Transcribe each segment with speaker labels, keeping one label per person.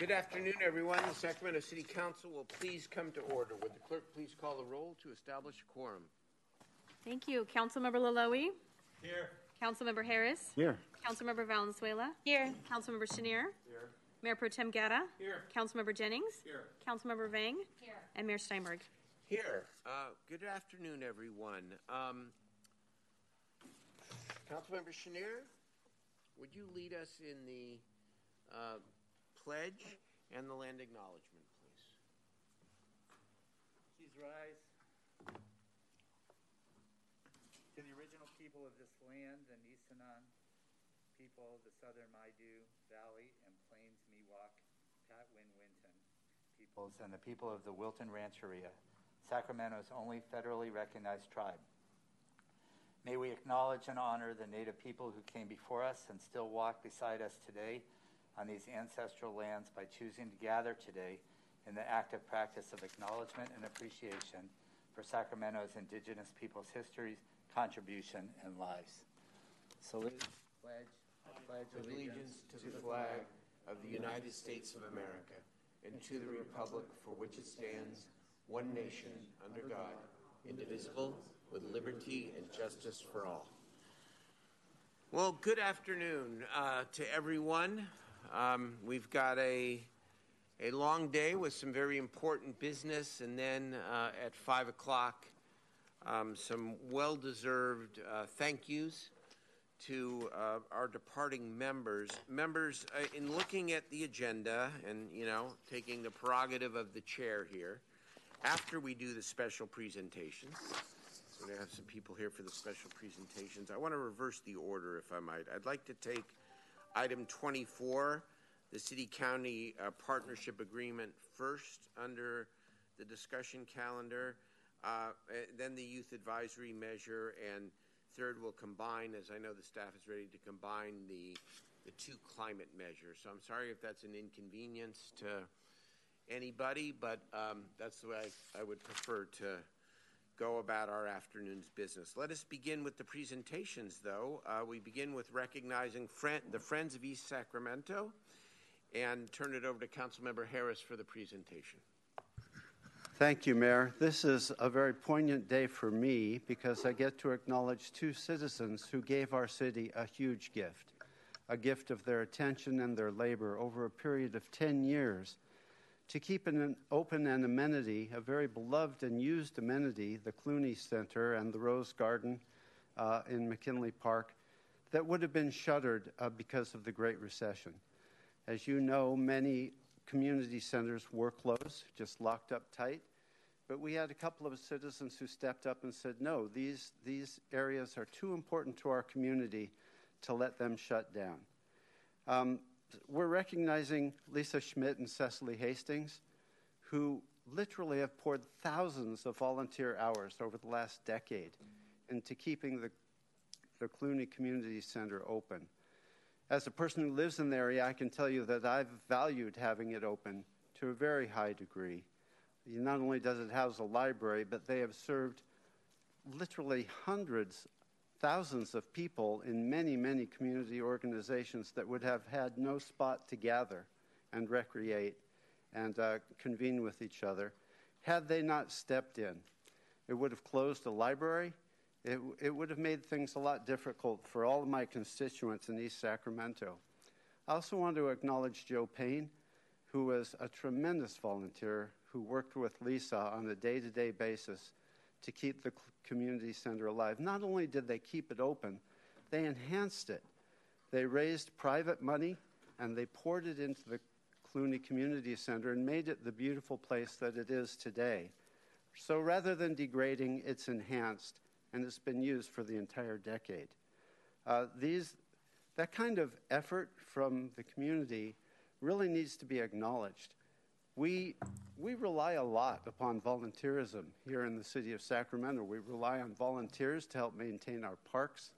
Speaker 1: Good afternoon, everyone. The Sacramento City Council will please come to order. Would the clerk please call the roll to establish a quorum?
Speaker 2: Thank you. Councilmember Loloee?
Speaker 3: Here.
Speaker 2: Councilmember Harris?
Speaker 4: Here.
Speaker 2: Councilmember Valenzuela? Here. Councilmember Schenirer?
Speaker 3: Here.
Speaker 2: Mayor Pro Tem Guerra?
Speaker 3: Here.
Speaker 2: Councilmember Jennings?
Speaker 3: Here.
Speaker 2: Councilmember Vang? Here. And Mayor Steinberg.
Speaker 1: Here. Uh, good afternoon, everyone. Um, Councilmember Schenirer, would you lead us in the uh, pledge and the land acknowledgement, please?
Speaker 3: Please rise. To the original people of this land, the Nisenan people the southern Maidu Valley and Plains Miwok, Patwin Wintun peoples, and the people of the Wilton Rancheria, Sacramento's only federally recognized tribe. May we acknowledge and honor the Native people who came before us and still walk beside us today on these ancestral lands by choosing to gather today in the active practice of acknowledgement and appreciation for Sacramento's indigenous people's histories, contribution, and lives. Salute. Pledge. Pledge
Speaker 1: Allegiance to the flag of the United States of America and to the republic for which it stands, one nation, under God, indivisible, with liberty and justice for all. Well, good afternoon uh, to everyone. Um, we've got a a long day with some very important business, and then uh, at five o'clock, um, some well-deserved uh, thank yous to uh, our departing members. Members, uh, in looking at the agenda, and you know, taking the prerogative of the chair here, after we do the special presentations. we're going to have some people here for the special presentations. I want to reverse the order, if I might. I'd like to take item 24, the City County uh, Partnership Agreement, first under the discussion calendar, uh, eh, then the Youth Advisory Measure, and third will combine, as I know the staff is ready to combine the, the two climate measures. So I'm sorry if that's an inconvenience to anybody, but um, that's the way I, I would prefer to go about our afternoon's business. Let us begin with the presentations, though. Uh, we begin with recognizing friend, the Friends of East Sacramento and turn it over to Councilmember Harris for the presentation.
Speaker 4: Thank you, Mayor. This is a very poignant day for me because I get to acknowledge two citizens who gave our city a huge gift a gift of their attention and their labor over a period of 10 years to keep an open an amenity, a very beloved and used amenity, the Clunie Center and the Rose Garden uh, in McKinley Park, that would have been shuttered uh, because of the Great Recession. As you know, many community centers were closed, just locked up tight. But we had a couple of citizens who stepped up and said, no, these, these areas are too important to our community to let them shut down. Um, we're recognizing Lisa Schmidt and Cecily Hastings, who literally have poured thousands of volunteer hours over the last decade into keeping the, the Clunie Community Center open. As a person who lives in the area, I can tell you that I've valued having it open to a very high degree. Not only does it house a library, but they have served literally hundreds thousands of people in many, many community organizations that would have had no spot to gather and recreate and uh, convene with each other had they not stepped in. It would have closed the library. It, it would have made things a lot difficult for all of my constituents in East Sacramento. I also want to acknowledge Joe Payne, who was a tremendous volunteer who worked with Lisa on a day to day basis to keep the community center alive. Not only did they keep it open, they enhanced it. They raised private money and they poured it into the Clunie Community Center and made it the beautiful place that it is today. So rather than degrading, it's enhanced and it's been used for the entire decade. Uh, these, that kind of effort from the community really needs to be acknowledged. We, we rely a lot upon volunteerism here in the city of Sacramento. We rely on volunteers to help maintain our parks.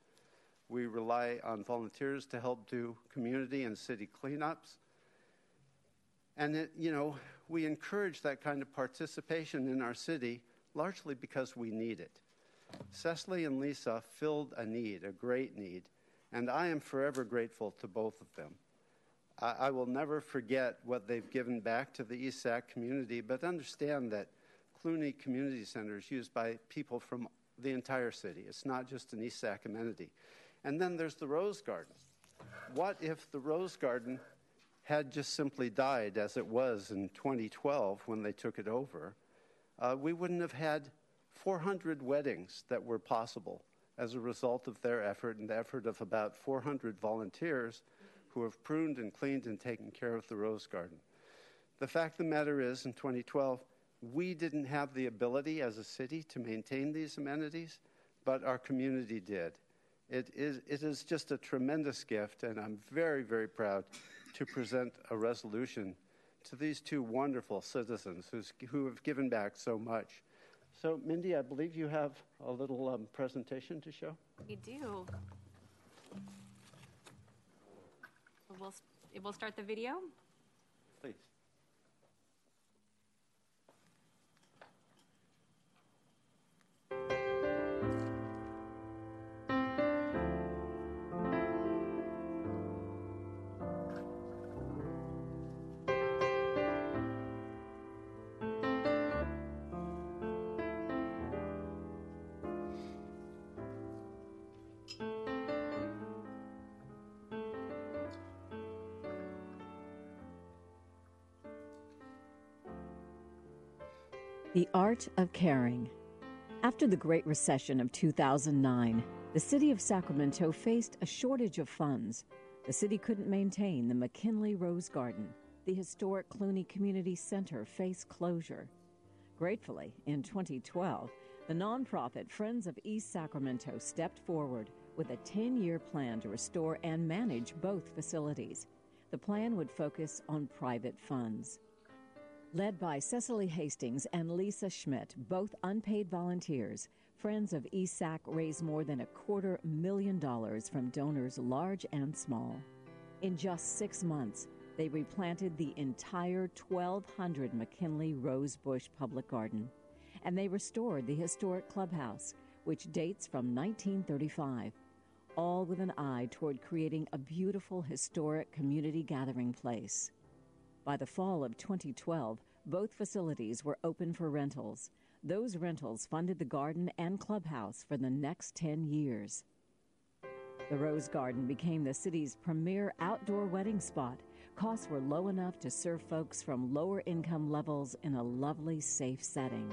Speaker 4: We rely on volunteers to help do community and city cleanups. And, it, you know, we encourage that kind of participation in our city largely because we need it. Cecily and Lisa filled a need, a great need, and I am forever grateful to both of them. I, will never forget what they've given back to the East Sac community, but understand that Clunie Community Center is used by people from the entire city. It's not just an East Sac amenity. And then there's the Rose Garden. What if the Rose Garden had just simply died as it was in 2012 when they took it over? Uh, we wouldn't have had 400 weddings that were possible as a result of their effort and the effort of about 400 volunteers who have pruned and cleaned and taken care of the Rose Garden. The fact of the matter is, in 2012, we didn't have the ability as a city to maintain these amenities, but our community did. It is, it is just a tremendous gift, and I'm very, very proud to present a resolution to these two wonderful citizens who have given back so much. So, Mindy, I believe you have a little um, presentation to show.
Speaker 2: We do. We'll, we'll start the video.
Speaker 4: Please.
Speaker 5: The Art of Caring. After the Great Recession of 2009, the city of Sacramento faced a shortage of funds. The city couldn't maintain the McKinley Rose Garden. The historic Clunie Community Center faced closure. Gratefully, in 2012, the nonprofit Friends of East Sacramento stepped forward with a 10 year plan to restore and manage both facilities. The plan would focus on private funds. Led by Cecily Hastings and Lisa Schmidt, both unpaid volunteers, Friends of ESAC raised more than a quarter million dollars from donors large and small. In just six months, they replanted the entire 1,200 McKinley Rosebush Public Garden, and they restored the historic clubhouse, which dates from 1935, all with an eye toward creating a beautiful historic community gathering place. By the fall of 2012, both facilities were open for rentals. Those rentals funded the garden and clubhouse for the next 10 years. The Rose Garden became the city's premier outdoor wedding spot. Costs were low enough to serve folks from lower income levels in a lovely, safe setting.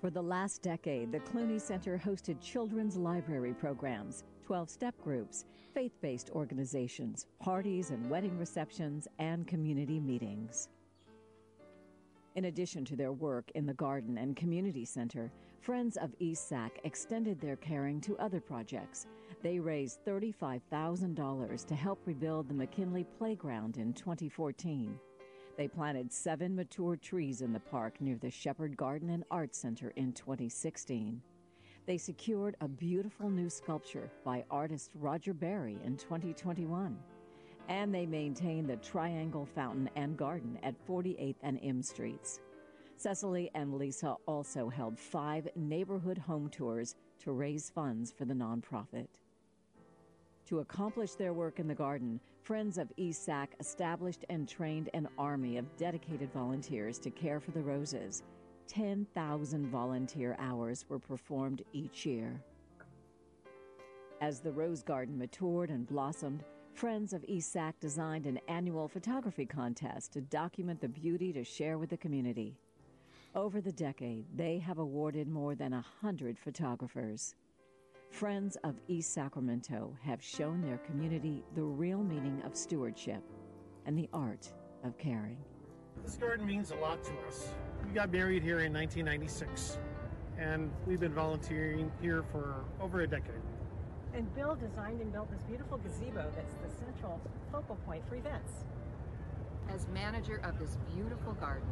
Speaker 5: For the last decade, the Clunie Center hosted children's library programs, 12 step groups, faith based organizations, parties and wedding receptions, and community meetings. In addition to their work in the garden and community center, Friends of East Sac extended their caring to other projects. They raised $35,000 to help rebuild the McKinley Playground in 2014. They planted seven mature trees in the park near the Shepard Garden and Art Center in 2016. They secured a beautiful new sculpture by artist Roger Berry in 2021. And they maintain the Triangle Fountain and Garden at 48th and M Streets. Cecily and Lisa also held five neighborhood home tours to raise funds for the nonprofit. To accomplish their work in the garden, Friends of East Sac established and trained an army of dedicated volunteers to care for the roses. 10,000 volunteer hours were performed each year. As the rose garden matured and blossomed, Friends of East Sac designed an annual photography contest to document the beauty to share with the community. Over the decade, they have awarded more than a hundred photographers. Friends of East Sacramento have shown their community the real meaning of stewardship and the art of caring.
Speaker 6: This garden means a lot to us. We got married here in 1996, and we've been volunteering here for over a decade.
Speaker 7: And Bill designed and built this beautiful gazebo that's the central focal point for events.
Speaker 8: As manager of this beautiful garden,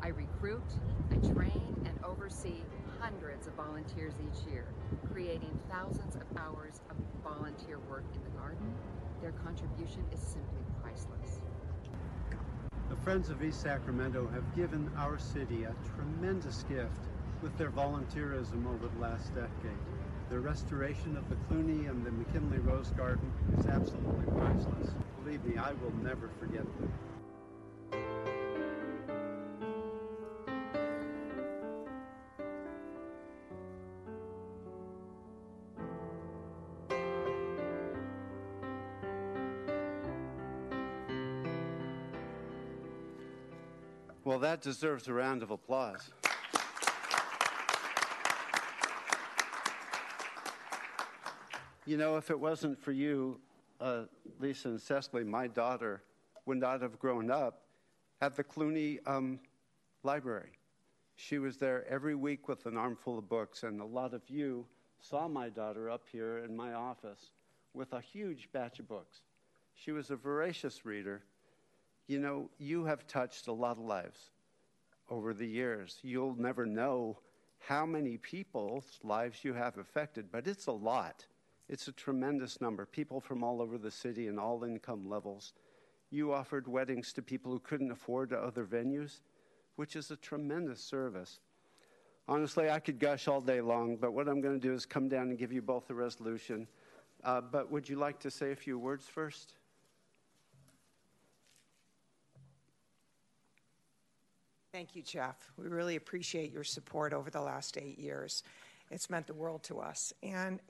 Speaker 8: I recruit, I train, and oversee hundreds of volunteers each year, creating thousands of hours of volunteer work in the garden. Their contribution is simply priceless.
Speaker 4: The Friends of East Sacramento have given our city a tremendous gift with their volunteerism over the last decade. The restoration of the Clunie and the McKinley Rose Garden is absolutely priceless. Believe me, I will never forget them. That deserves a round of applause. You know, if it wasn't for you, uh, Lisa and Cecily, my daughter would not have grown up at the Clunie um, Library. She was there every week with an armful of books, and a lot of you saw my daughter up here in my office with a huge batch of books. She was a voracious reader. You know, you have touched a lot of lives over the years. You'll never know how many people's lives you have affected, but it's a lot. It's a tremendous number. People from all over the city and all income levels. You offered weddings to people who couldn't afford other venues, which is a tremendous service. Honestly, I could gush all day long, but what I'm going to do is come down and give you both a resolution. Uh, but would you like to say a few words first?
Speaker 9: Thank you, Jeff. We really appreciate your support over the last eight years. It's meant the world to us. And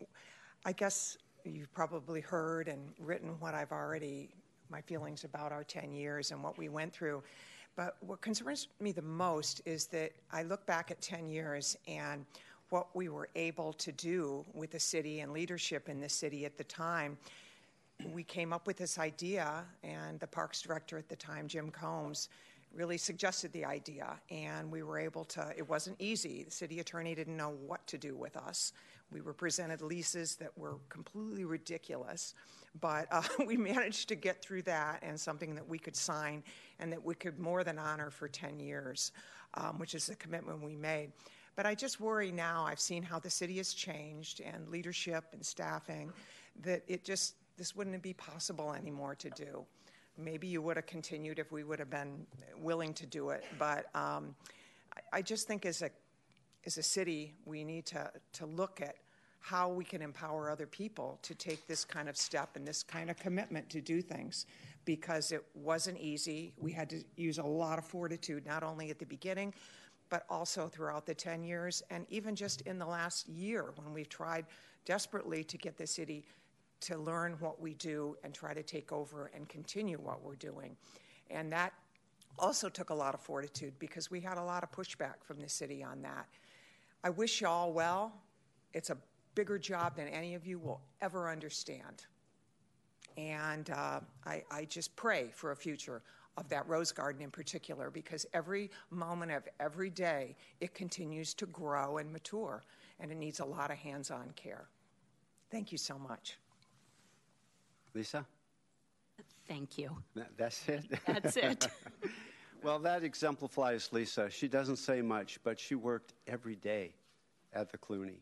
Speaker 9: I guess you've probably heard and written what I've already, my feelings about our 10 years and what we went through. But what concerns me the most is that I look back at 10 years and what we were able to do with the city and leadership in the city at the time. We came up with this idea, and the parks director at the time, Jim Combs, really suggested the idea, and we were able to. It wasn't easy. The city attorney didn't know what to do with us. We were presented leases that were completely ridiculous, but uh, we managed to get through that and something that we could sign and that we could more than honor for 10 years, um, which is the commitment we made. But I just worry now, I've seen how the city has changed and leadership and staffing, that it just, this wouldn't be possible anymore to do. Maybe you would have continued if we would have been willing to do it, but um, I, I just think as a as a city, we need to, to look at how we can empower other people to take this kind of step and this kind of commitment to do things because it wasn't easy. We had to use a lot of fortitude, not only at the beginning, but also throughout the 10 years, and even just in the last year when we've tried desperately to get the city to learn what we do and try to take over and continue what we're doing. And that also took a lot of fortitude because we had a lot of pushback from the city on that. I wish you all well. It's a bigger job than any of you will ever understand. And uh, I, I just pray for a future of that rose garden in particular because every moment of every day it continues to grow and mature and it needs a lot of hands on care. Thank you so much.
Speaker 4: Lisa?
Speaker 2: Thank you.
Speaker 4: That- That's it?
Speaker 2: That's it.
Speaker 4: well, that exemplifies Lisa. She doesn't say much, but she worked every day at the Clunie.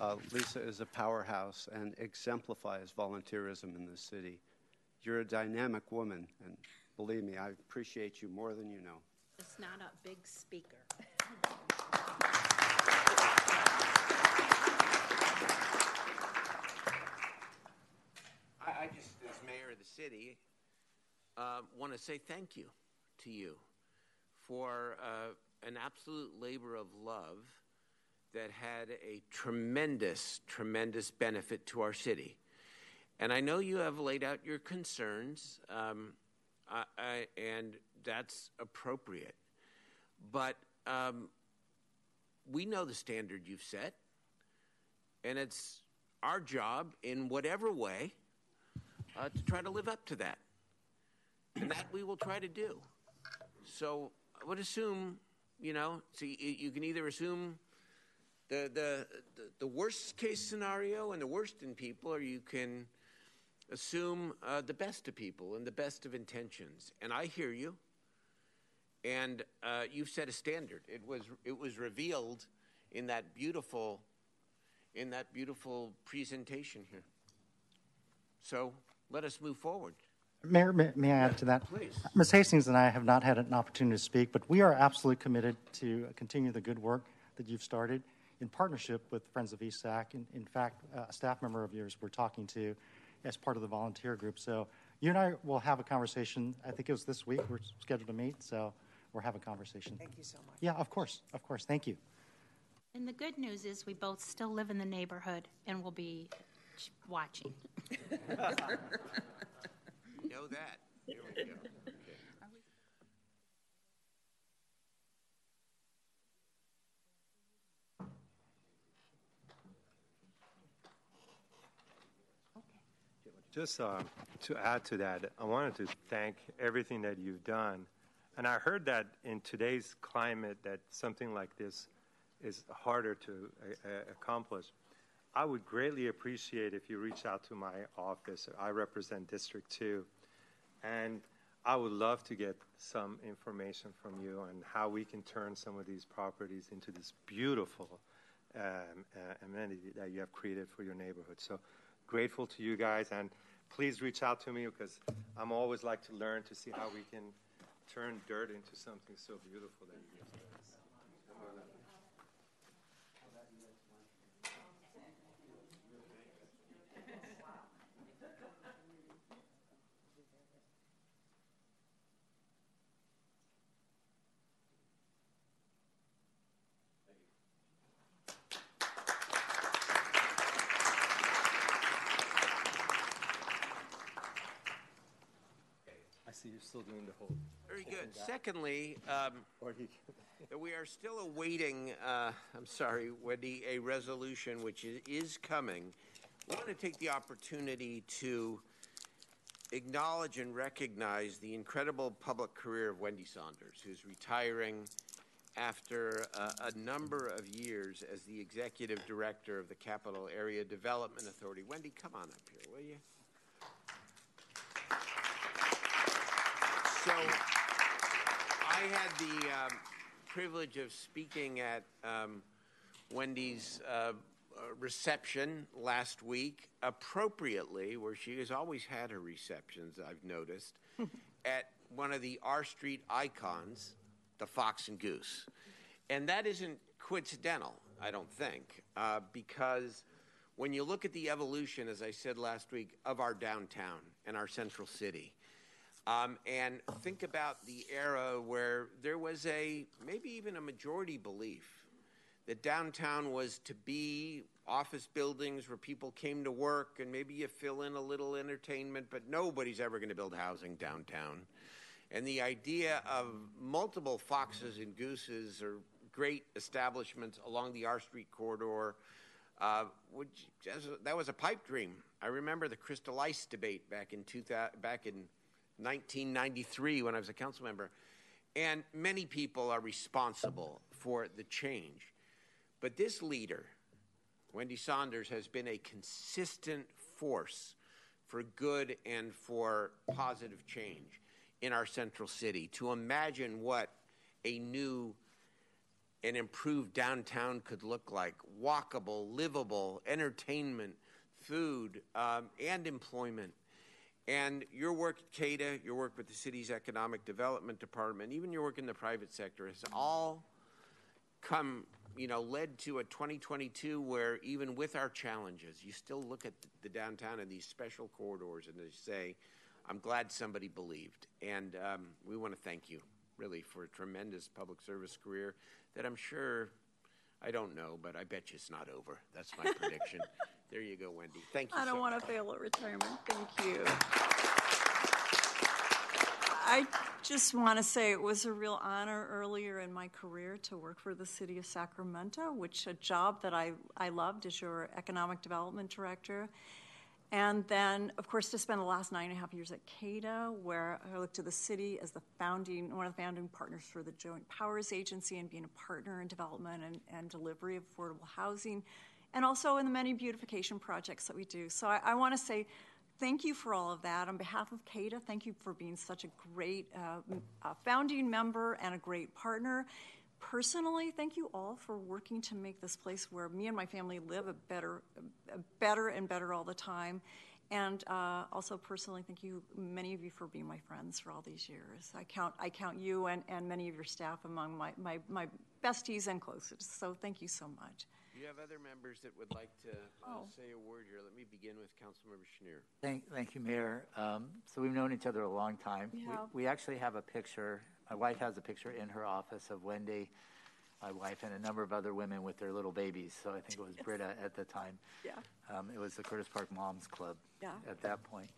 Speaker 4: Uh, Lisa is a powerhouse and exemplifies volunteerism in the city. You're a dynamic woman, and believe me, I appreciate you more than you know.
Speaker 2: It's not a big speaker.
Speaker 1: I, I just, as mayor of the city, uh, want to say thank you to you for uh, an absolute labor of love that had a tremendous, tremendous benefit to our city. And I know you have laid out your concerns, um, I, I, and that's appropriate. But um, we know the standard you've set, and it's our job in whatever way uh, to try to live up to that. And that we will try to do. So I would assume, you know, so you, can either assume the, the, the, the worst case scenario and the worst in people, or you can assume uh, the best of people and the best of intentions. And I hear you. And uh, you've set a standard. It was, it was revealed in that beautiful, in that beautiful presentation here. So let us move forward.
Speaker 10: Mayor, may, may I add to that?
Speaker 1: Please.
Speaker 10: Ms. Hastings and I have not had an opportunity to speak, but we are absolutely committed to continue the good work that you've started in partnership with Friends of ESAC. In, in fact, uh, a staff member of yours we're talking to as part of the volunteer group. So You and I will have a conversation. I think it was this week. We're scheduled to meet, so we'll have a conversation.
Speaker 9: Thank you so much.
Speaker 10: Yeah, of course, of course. Thank you.
Speaker 2: And the good news is we both still live in the neighborhood and will be watching.
Speaker 1: Know that. There we go. Okay.
Speaker 11: Just uh, to add to that, I wanted to thank everything that you've done. And I heard that in today's climate that something like this is harder to uh, uh, accomplish. I would greatly appreciate if you reach out to my office. I represent District 2. And I would love to get some information from you on how we can turn some of these properties into this beautiful um, uh, amenity that you have created for your neighborhood. So grateful to you guys, and please reach out to me because I'm always like to learn to see how we can turn dirt into something so beautiful that you give to us. I see you're still doing the whole.
Speaker 1: Very good. Secondly, um,
Speaker 11: Or he-
Speaker 1: that we are still awaiting, uh, I'm sorry, Wendy, a resolution which is coming. I want to take the opportunity to acknowledge and recognize the incredible public career of Wendy Saunders, who's retiring after a, a number of years as the executive director of the Capital Area Development Authority. Wendy, come on up here, will you? I had the um, privilege of speaking at um, Wendy's uh, uh, reception last week, appropriately, where she has always had her receptions, I've noticed, at one of the R Street icons, the Fox and Goose. And that isn't coincidental, I don't think, uh, because when you look at the evolution, as I said last week, of our downtown and our central city, um, and think about the era where there was a maybe even a majority belief that downtown was to be office buildings where people came to work and maybe you fill in a little entertainment, but nobody's ever going to build housing downtown. And the idea of multiple foxes and gooses or great establishments along the R Street corridor, uh, which that was a pipe dream. I remember the Crystal Ice debate back in 2000, back in 1993 when I was a council member. And many people are responsible for the change. But this leader, Wendy Saunders, has been a consistent force for good and for positive change in our central city. To imagine what a new and improved downtown could look like walkable, livable, entertainment, food, um, and employment. And your work at CADA, your work with the city's economic development department, even your work in the private sector has all come, you know, led to a 2022 where even with our challenges, you still look at the downtown and these special corridors and they say, I'm glad somebody believed. And um, we want to thank you, really, for a tremendous public service career that I'm sure, I don't know, but I bet you it's not over. That's my prediction. There you go, Wendy. Thank you
Speaker 12: I don't
Speaker 1: so
Speaker 12: want
Speaker 1: much.
Speaker 12: to fail at retirement. Thank you. I just want to say it was a real honor earlier in my career to work for the city of Sacramento, which a job that I, I loved as your economic development director. And then, of course, to spend the last nine and a half years at CADA, where I looked to the city as the founding, one of the founding partners for the Joint Powers Agency and being a partner in development and, and delivery of affordable housing, and also in the many beautification projects that we do. So I, I want to say thank you for all of that. On behalf of CADA, thank you for being such a great uh, founding member and a great partner. Personally, thank you all for working to make this place where me and my family live a better, a better and better all the time. And uh, also personally, thank you, many of you, for being my friends for all these years. I count, I count you and, and many of your staff among my, my, my besties and closest. So thank you so much.
Speaker 1: Do you have other members that would like to uh,
Speaker 12: Oh.
Speaker 1: say a word here? Let me begin with Councilmember Schenirer.
Speaker 13: Thank, thank you, Mayor. Um, so we've known each other a long time.
Speaker 12: We
Speaker 13: We,
Speaker 12: have.
Speaker 13: we actually have a picture. My wife has a picture in her office of Wendy, my wife, and a number of other women with their little babies. So I think it was Britta at the time.
Speaker 12: Yeah.
Speaker 13: Um, it was the Curtis Park Moms Club
Speaker 12: Yeah.
Speaker 13: at that point.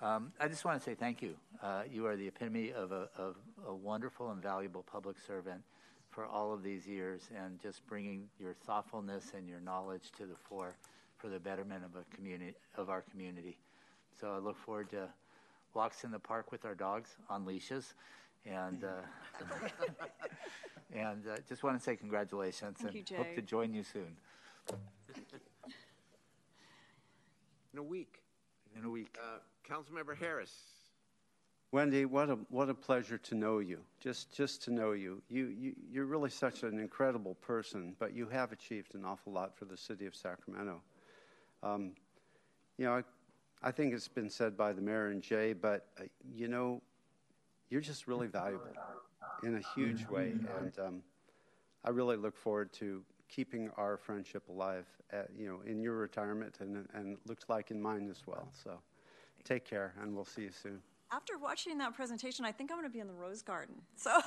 Speaker 13: Um, I just want to say thank you. Uh, you are the epitome of a, of a wonderful and valuable public servant for all of these years and just bringing your thoughtfulness and your knowledge to the fore for the betterment of a community of our community. So I look forward to walks in the park with our dogs on leashes, and uh, and uh, just want to say congratulations
Speaker 12: Thank
Speaker 13: and
Speaker 12: you,
Speaker 13: hope to join you soon
Speaker 1: In a week.
Speaker 13: in a week.
Speaker 1: Uh, Councilmember Harris.
Speaker 4: Wendy, what a what a pleasure to know you. Just just to know you. You you you're really such an incredible person, but you have achieved an awful lot for the city of Sacramento. Um, you know, I, I think it's been said by the mayor and Jay, but uh, you know, you're just really valuable in a huge way, and um, I really look forward to keeping our friendship alive. At, you know, in your retirement, and and looks like in mine as well. So, take care, and we'll see you soon.
Speaker 12: After watching that presentation, I think I'm going to be in the Rose Garden. So,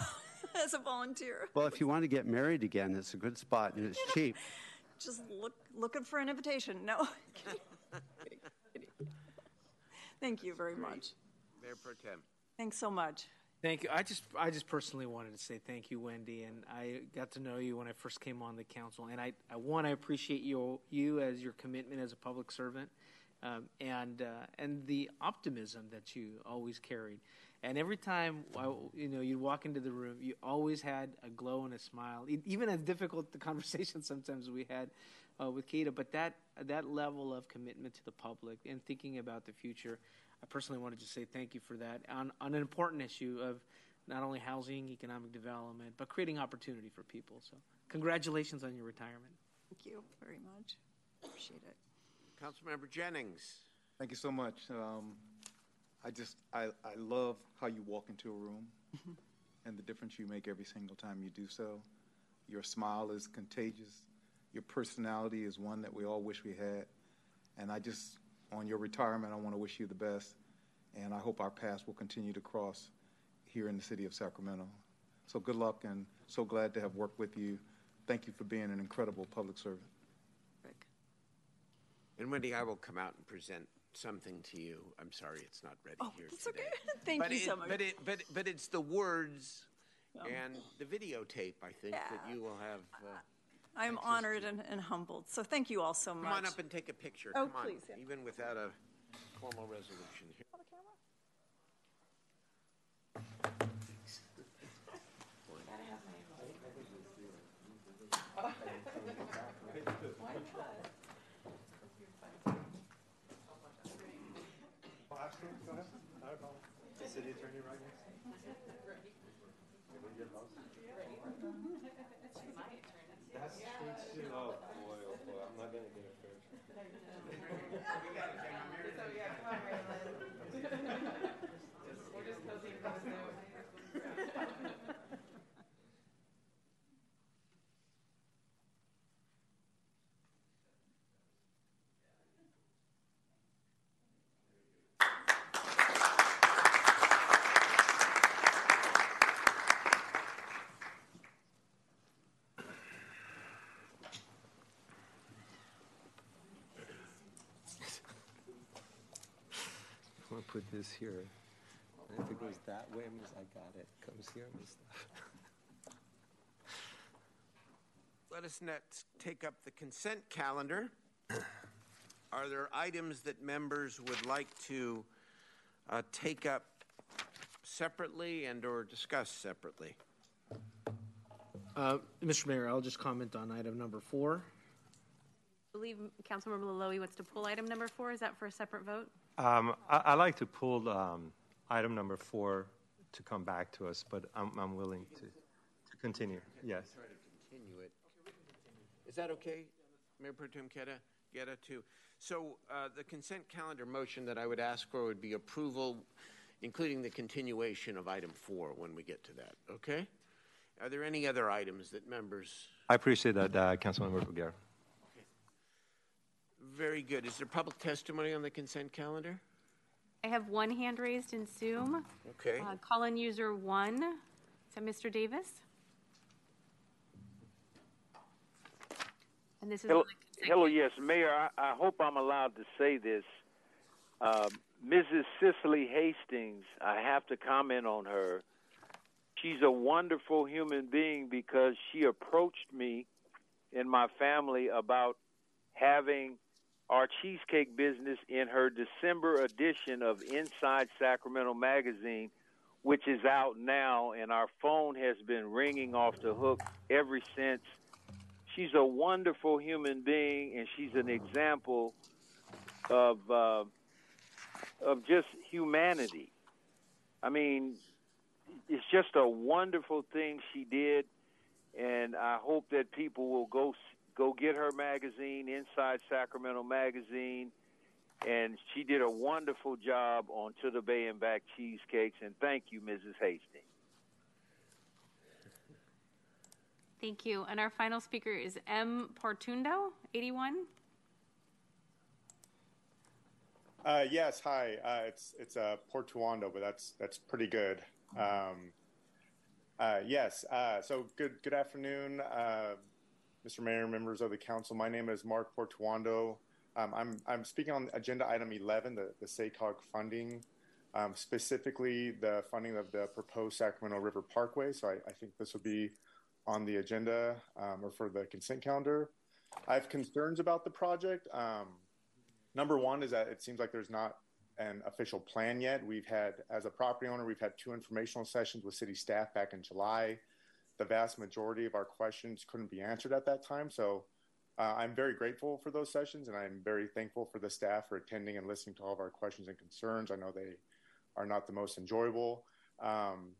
Speaker 12: as a volunteer,
Speaker 4: Well, if you want to get married again, it's a good spot and it's cheap.
Speaker 12: just look looking for an invitation. No. Thank you very much.
Speaker 1: Mayor Pro Tem.
Speaker 12: Thanks so much.
Speaker 14: Thank you. I just, I just personally wanted to say thank you, Wendy, and I got to know you when I first came on the council, and I, I want to appreciate you, you as your commitment as a public servant, um, and uh, and the optimism that you always carried. And every time, you know, you'd walk into the room, you always had a glow and a smile, even as difficult the conversations sometimes we had uh, with CADA. But that that level of commitment to the public and thinking about the future, I personally wanted to say thank you for that on, on an important issue of not only housing, economic development, but creating opportunity for people. So, congratulations on your retirement.
Speaker 12: Thank you very much. Appreciate it.
Speaker 1: Councilmember Jennings.
Speaker 15: Thank you so much. Um, I just, I, I love how you walk into a room and the difference you make every single time you do so. Your smile is contagious. Your personality is one that we all wish we had. And I just, on your retirement, I want to wish you the best. And I hope our paths will continue to cross here in the city of Sacramento. So good luck and so glad to have worked with you. Thank you for being an incredible public servant.
Speaker 1: And Wendy, I will come out and present something to you. I'm sorry it's not ready
Speaker 12: Oh,
Speaker 1: here
Speaker 12: that's
Speaker 1: today.
Speaker 12: okay. Thank
Speaker 1: but
Speaker 12: you
Speaker 1: it,
Speaker 12: so much.
Speaker 1: But it, but but it's the words
Speaker 12: Um,
Speaker 1: and the videotape. I think that you will have. Uh,
Speaker 12: I am honored and, and humbled. So, thank you all so much.
Speaker 1: come on up and take a picture.
Speaker 12: Oh,
Speaker 1: come on,
Speaker 12: please, yeah.
Speaker 1: even without a formal resolution. Here.
Speaker 16: City attorney right next That's true too. Oh boy, oh boy, I'm not gonna get a fair I'm gonna put this here. And if it goes that way, it means I got it. Comes here, it means
Speaker 1: Let us next take up the consent calendar. Are there items that members would like to uh, take up separately and or discuss separately?
Speaker 14: Uh, Mr. Mayor, I'll just comment on item number four.
Speaker 17: I believe Councilmember Loloee wants to pull item number four. Is that for a separate vote?
Speaker 16: Um, I, I like to pull um, item number four to come back to us, but I'm, I'm willing to, to continue. Yes.
Speaker 1: Try to continue it. Is that okay, Mayor Pro Tem Queta? Guerra, too. So uh, the consent calendar motion that I would ask for would be approval, including the continuation of item four when we get to that, okay? Are there any other items that members,
Speaker 16: I appreciate that, uh, Councilmember Guerra.
Speaker 1: Very good. Is there public testimony on the consent calendar?
Speaker 17: I have one hand raised in Zoom.
Speaker 1: Okay.
Speaker 17: Uh, Call-in user one. Is that Mr. Davis? And this is
Speaker 18: Hello,
Speaker 17: the
Speaker 18: hello yes, Mayor. I, I hope I'm allowed to say this. Um, Mrs. Cecily Hastings, I have to comment on her. She's a wonderful human being because she approached me and my family about having our cheesecake business in her December edition of Inside Sacramento magazine, which is out now, and our phone has been ringing off the hook ever since. She's a wonderful human being, and she's an example of uh, of just humanity. I mean, it's just a wonderful thing she did, and I hope that people will go go get her magazine, Inside Sacramento magazine, and she did a wonderful job on To the Bay and Back cheesecakes. And thank you, Mrs. Hastings.
Speaker 17: Thank you. And our final speaker is M. Portundo, 81.
Speaker 19: Uh, yes, hi. Uh, it's it's uh, Portuondo, but that's that's pretty good. Um, uh, yes. Uh, so good good afternoon, uh, Mr. Mayor, members of the council. My name is Mark Portuondo. Um, I'm I'm speaking on agenda item 11, the the SACOG funding, um, specifically the funding of the proposed Sacramento River Parkway. So I, I think this will be on the agenda um, or for the consent calendar. I have concerns about the project. Um, Number one is that it seems like there's not an official plan yet. We've had, as a property owner, we've had two informational sessions with city staff back in July. The vast majority of our questions couldn't be answered at that time. So uh, I'm very grateful for those sessions, and I'm very thankful for the staff for attending and listening to all of our questions and concerns. I know they are not the most enjoyable. Um,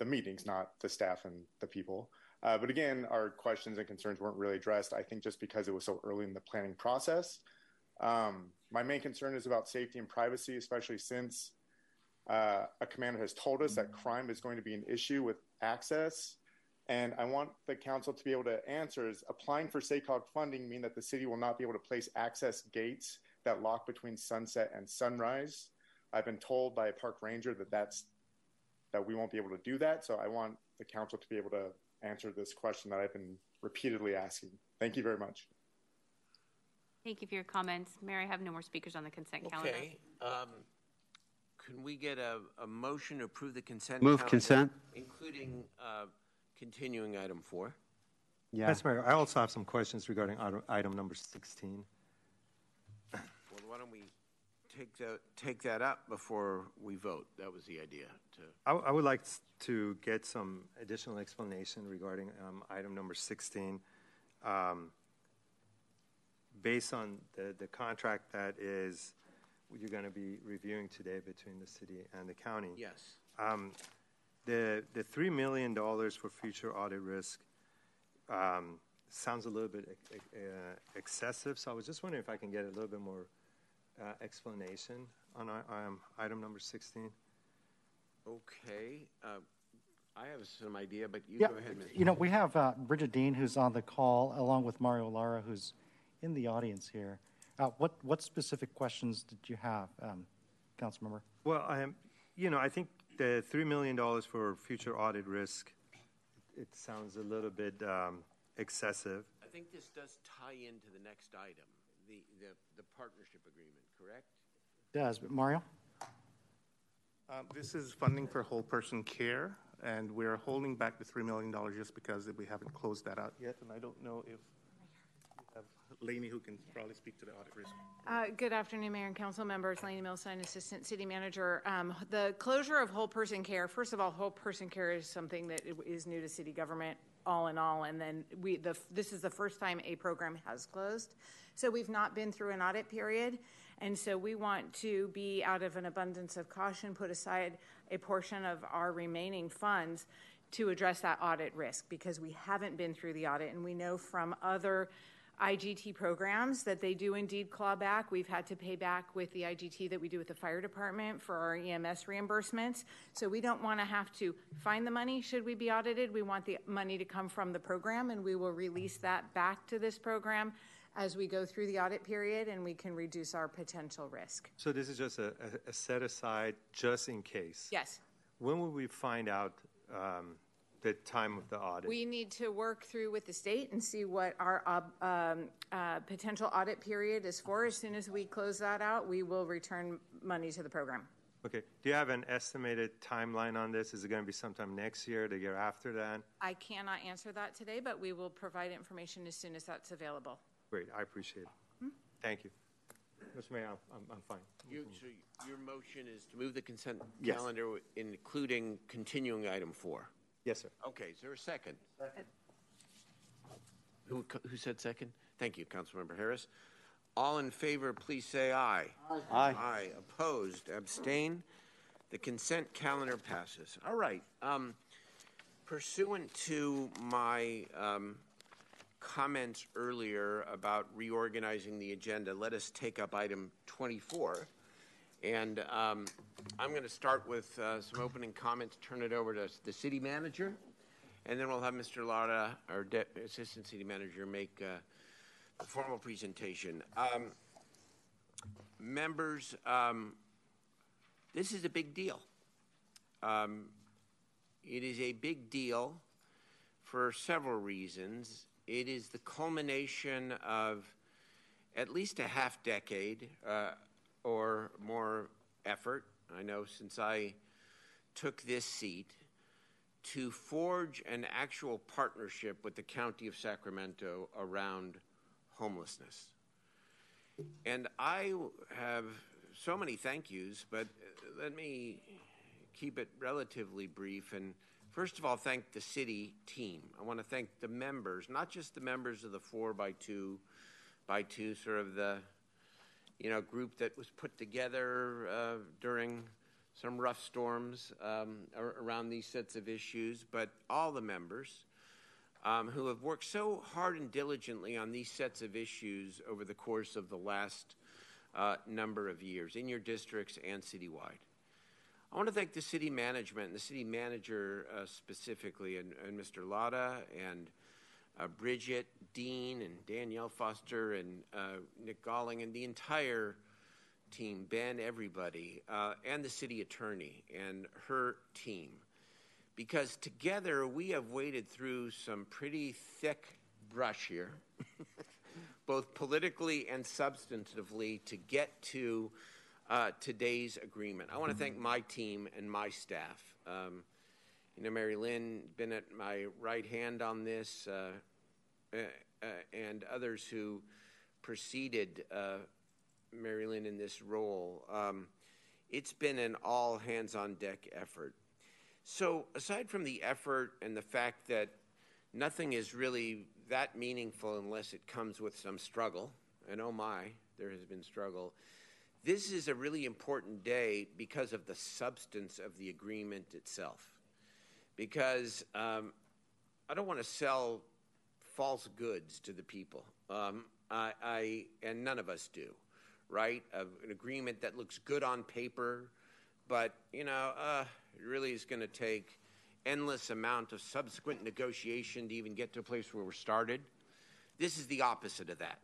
Speaker 19: the meetings, not the staff and the people. Uh, but again, our questions and concerns weren't really addressed, I think, just because it was so early in the planning process. Um, my main concern is about safety and privacy, especially since uh, a commander has told us that crime is going to be an issue with access. And I want the council to be able to answer is applying for SACOG funding mean that the city will not be able to place access gates that lock between sunset and sunrise. I've been told by a park ranger that that's that we won't be able to do that. So I want the council to be able to answer this question that I've been repeatedly asking. Thank you very much.
Speaker 17: Thank you for your comments. Mayor, I have no more speakers on the consent calendar.
Speaker 1: Okay. Um, can we get a, a motion to approve the consent?
Speaker 4: Move
Speaker 1: calendar,
Speaker 4: consent.
Speaker 1: Including uh, continuing item four.
Speaker 4: Yeah.
Speaker 11: Mr. Mayor, I also have some questions regarding item, item number 16.
Speaker 1: Well, why don't we take that, take that up before we vote? That was the idea. To
Speaker 11: I, I would like to get some additional explanation regarding um, item number 16. Um, based on the, the contract that is you're going to be reviewing today between the city and the county.
Speaker 1: Yes.
Speaker 11: Um, the the three million dollars for future audit risk um, sounds a little bit uh, excessive. So I was just wondering if I can get a little bit more uh, explanation on um, item number 16.
Speaker 1: Okay. Uh, I have some idea, but you
Speaker 10: yeah,
Speaker 1: go ahead, Mr.
Speaker 10: You know, we have uh, Bridget Dean, who's on the call, along with Mario Lara, who's in the audience here. Uh, what what specific questions did you have, um, Councilmember?
Speaker 11: Well, um, you know, I think the three million dollars for future audit risk, it sounds a little bit um, excessive.
Speaker 1: I think this does tie into the next item, the, the, the partnership agreement, correct?
Speaker 10: It does, but Mario?
Speaker 20: Um, this is funding for whole person care, and we're holding back the $3 million just because we haven't closed that out yet, and I don't know if Leyne, who can probably speak to the audit risk.
Speaker 21: Uh, good afternoon, Mayor and Council members. Leyne Milstein, Assistant City Manager. Um, the closure of whole person care, first of all, whole person care is something that is new to city government all in all. And then we, the, this is the first time a program has closed. So we've not been through an audit period. And so we want to be out of an abundance of caution, put aside a portion of our remaining funds to address that audit risk because we haven't been through the audit and we know from other IGT programs that they do indeed claw back. We've had to pay back with the IGT that we do with the fire department for our EMS reimbursements. So we don't want to have to find the money should we be audited. We want the money to come from the program and we will release that back to this program as we go through the audit period and we can reduce our potential risk.
Speaker 11: So this is just a, a, set aside just in case.
Speaker 21: Yes.
Speaker 11: When will we find out um, the time of the audit?
Speaker 21: We need to work through with the state and see what our uh, um, uh, potential audit period is for. As soon as we close that out, we will return money to the program.
Speaker 11: Okay. Do you have an estimated timeline on this? Is it going to be sometime next year, the year after that?
Speaker 21: I cannot answer that today, but we will provide information as soon as that's available.
Speaker 11: Great. I appreciate it.
Speaker 21: Hmm?
Speaker 11: Thank you. Mr. Mayor, I'm, I'm, I'm fine.
Speaker 1: You, so your motion is to move the consent
Speaker 11: Yes.
Speaker 1: calendar, including continuing item four?
Speaker 11: Yes, sir.
Speaker 1: Okay, is there a second? Second. Who, who said second? Thank you, Councilmember Harris. All in favor, please say aye.
Speaker 4: Aye.
Speaker 1: Aye. Opposed, abstain. The consent calendar passes. All right. Um, pursuant to my um, comments earlier about reorganizing the agenda, let us take up item 24. And um, I'm going to start with uh, some opening comments, turn it over to the city manager, and then we'll have Mr. Lara, our De- assistant city manager, make uh, the formal presentation. Um, members, um, this is a big deal. Um, it is a big deal for several reasons. It is the culmination of at least a half decade uh, or more effort, I know, since I took this seat to forge an actual partnership with the County of Sacramento around homelessness. And I have so many thank yous, but uh, let me keep it relatively brief. And first of all, thank the city team. I want to thank the members, not just the members of the four by two, by two, sort of the you know group that was put together uh, during some rough storms um, around these sets of issues, but all the members um, who have worked so hard and diligently on these sets of issues over the course of the last uh, number of years in your districts and citywide. I want to thank the city management and the city manager uh, specifically, and, and, Mr. Lara and uh, Bridget, Dean, and Danielle Foster, and uh, Nick Galling, and the entire team, Ben, everybody, uh, and the city attorney and her team. Because together we have waded through some pretty thick brush here, both politically and substantively, to get to uh, today's agreement. I want to thank my team and my staff. Um, you know, Mary Lynn been at my right hand on this, uh, uh, and others who preceded uh, Mary Lynn in this role. Um, it's been an all hands on deck effort. So, aside from the effort and the fact that nothing is really that meaningful unless it comes with some struggle, and oh my, there has been struggle. This is a really important day because of the substance of the agreement itself. Because um, I don't want to sell false goods to the people. Um, I, I, and none of us do, right? An agreement that looks good on paper, but you know, uh, it really is going to take endless amount of subsequent negotiation to even get to a place where we're started. This is the opposite of that.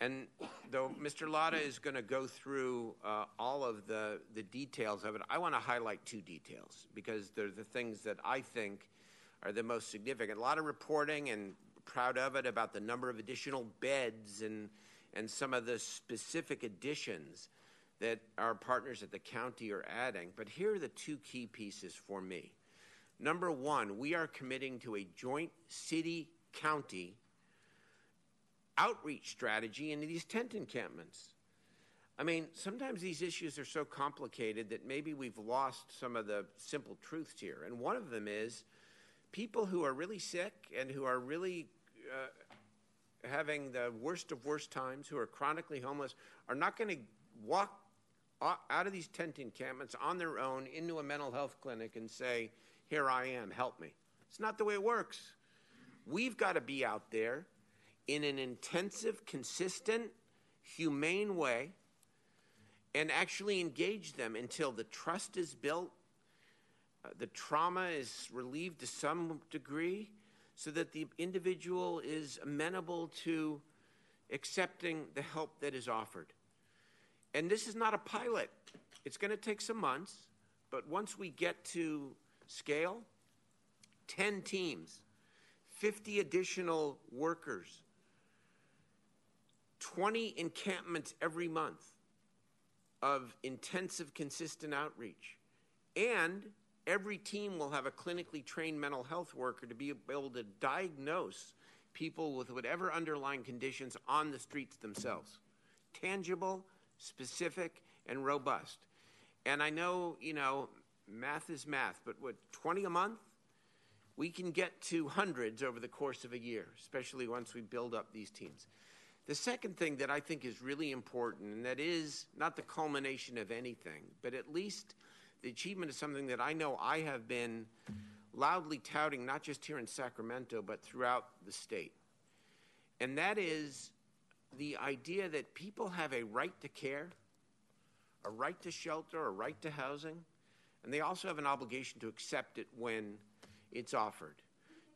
Speaker 1: And though Mr. Lara is going to go through uh, all of the, the details of it, I want to highlight two details because they're the things that I think are the most significant. A lot of reporting and proud of it about the number of additional beds and, and some of the specific additions that our partners at the county are adding. But here are the two key pieces for me. Number one, we are committing to a joint city county outreach strategy into these tent encampments. I mean, sometimes these issues are so complicated that maybe we've lost some of the simple truths here. And one of them is people who are really sick and who are really uh, having the worst of worst times, who are chronically homeless, are not going to walk out of these tent encampments on their own into a mental health clinic and say, Here I am, help me. It's not the way it works. We've got to be out there in an intensive, consistent, humane way and actually engage them until the trust is built, uh, the trauma is relieved to some degree, so that the individual is amenable to accepting the help that is offered. And this is not a pilot. It's going to take some months, but once we get to scale, 10 teams, 50 additional workers, 20 encampments every month of intensive, consistent outreach. And every team will have a clinically trained mental health worker to be able to diagnose people with whatever underlying conditions on the streets themselves. Tangible, specific, and robust. And I know, you know, math is math, but what, 20 a month? We can get to hundreds over the course of a year, especially once we build up these teams. The second thing that I think is really important, and that is not the culmination of anything, but at least the achievement is something that I know I have been loudly touting, not just here in Sacramento, but throughout the state. And that is the idea that people have a right to care, a right to shelter, a right to housing, and they also have an obligation to accept it when it's offered.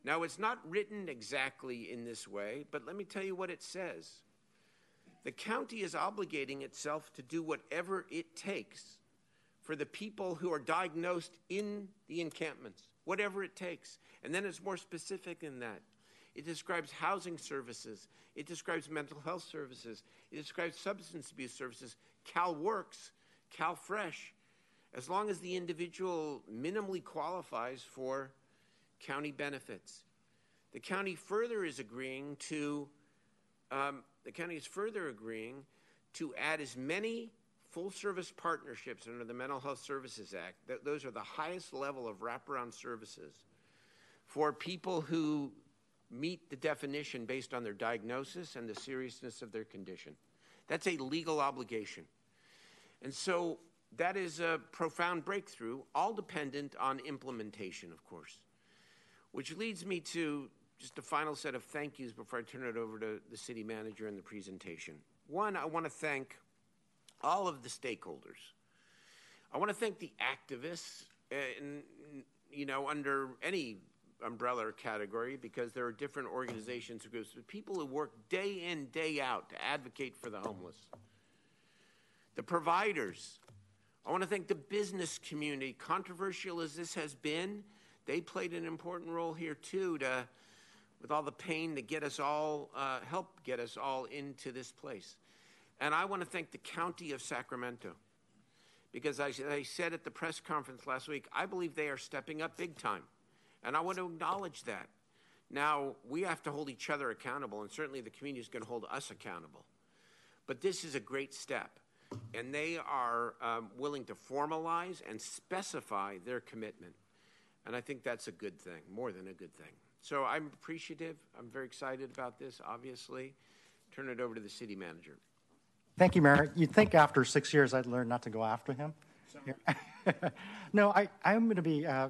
Speaker 1: Now, it's not written exactly in this way, but let me tell you what it says. The county is obligating itself to do whatever it takes for the people who are diagnosed in the encampments, whatever it takes. And then it's more specific than that. It describes housing services, it describes mental health services, it describes substance abuse services, Cal Works, Cal Fresh, as long as the individual minimally qualifies for county benefits. The county further is agreeing to, um, the county is further agreeing to add as many full service partnerships under the Mental Health Services Act. Th- those are the highest level of wraparound services for people who meet the definition based on their diagnosis and the seriousness of their condition. That's a legal obligation. And so that is a profound breakthrough, all dependent on implementation, of course. Which leads me to just a final set of thank yous before I turn it over to the city manager and the presentation. One, I want to thank all of the stakeholders. I want to thank the activists, uh, in, you know, under any umbrella or category, because there are different organizations and groups, but people who work day in, day out to advocate for the homeless. The providers. I want to thank the business community. Controversial as this has been, they played an important role here too to with all the pain to get us all uh, help get us all into this place and i want to thank the county of sacramento because as i said at the press conference last week i believe they are stepping up big time and i want to acknowledge that now we have to hold each other accountable and certainly the community is going to hold us accountable but this is a great step and they are um, willing to formalize and specify their commitment and I think that's a good thing, more than a good thing. So I'm appreciative. I'm very excited about this, obviously. Turn it over to the city manager.
Speaker 10: Thank you, Mayor. You'd think after six years I'd learn not to go after him. no, I, I'm going to be uh,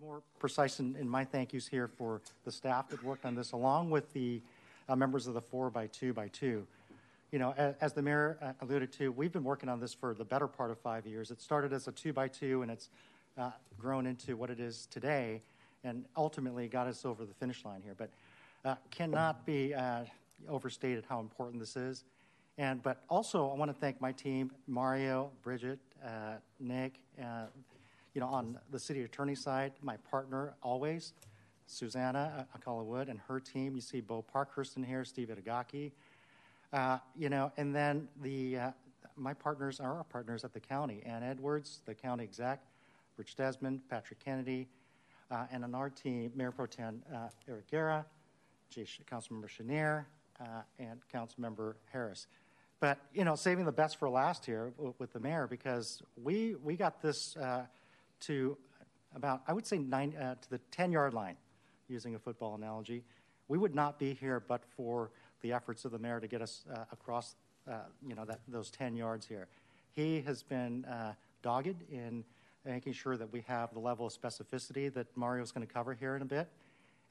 Speaker 10: more precise in, in, my thank yous here for the staff that worked on this, along with the uh, members of the 4 by 2 by 2 You know, as, as the mayor uh, alluded to, we've been working on this for the better part of five years. It started as a 2 by 2 and it's uh, grown into what it is today and ultimately got us over the finish line here. But uh, cannot be uh, overstated how important this is. And but also, I want to thank my team, Mario, Bridget, uh, Nick, uh, you know, on the city attorney side, my partner always, Susana Alcala Wood, and her team. You see Bo Parkhurst in here, Steve Itagaki, uh, you know, and then the my partners are our partners at the county, Ann Edwards, the county exec, Rich Desmond, Patrick Kennedy, uh, and on our team, Mayor Pro Tem uh, Eric Guerra, Councilmember Schenirer, uh, and Councilmember Harris. But you know, saving the best for last here with the mayor because we we got this uh, to about I would say nine uh, to the ten yard line, using a football analogy. We would not be here but for the efforts of the mayor to get us uh, across you know that those ten yards here. He has been dogged in making sure that we have the level of specificity that Mario is going to cover here in a bit,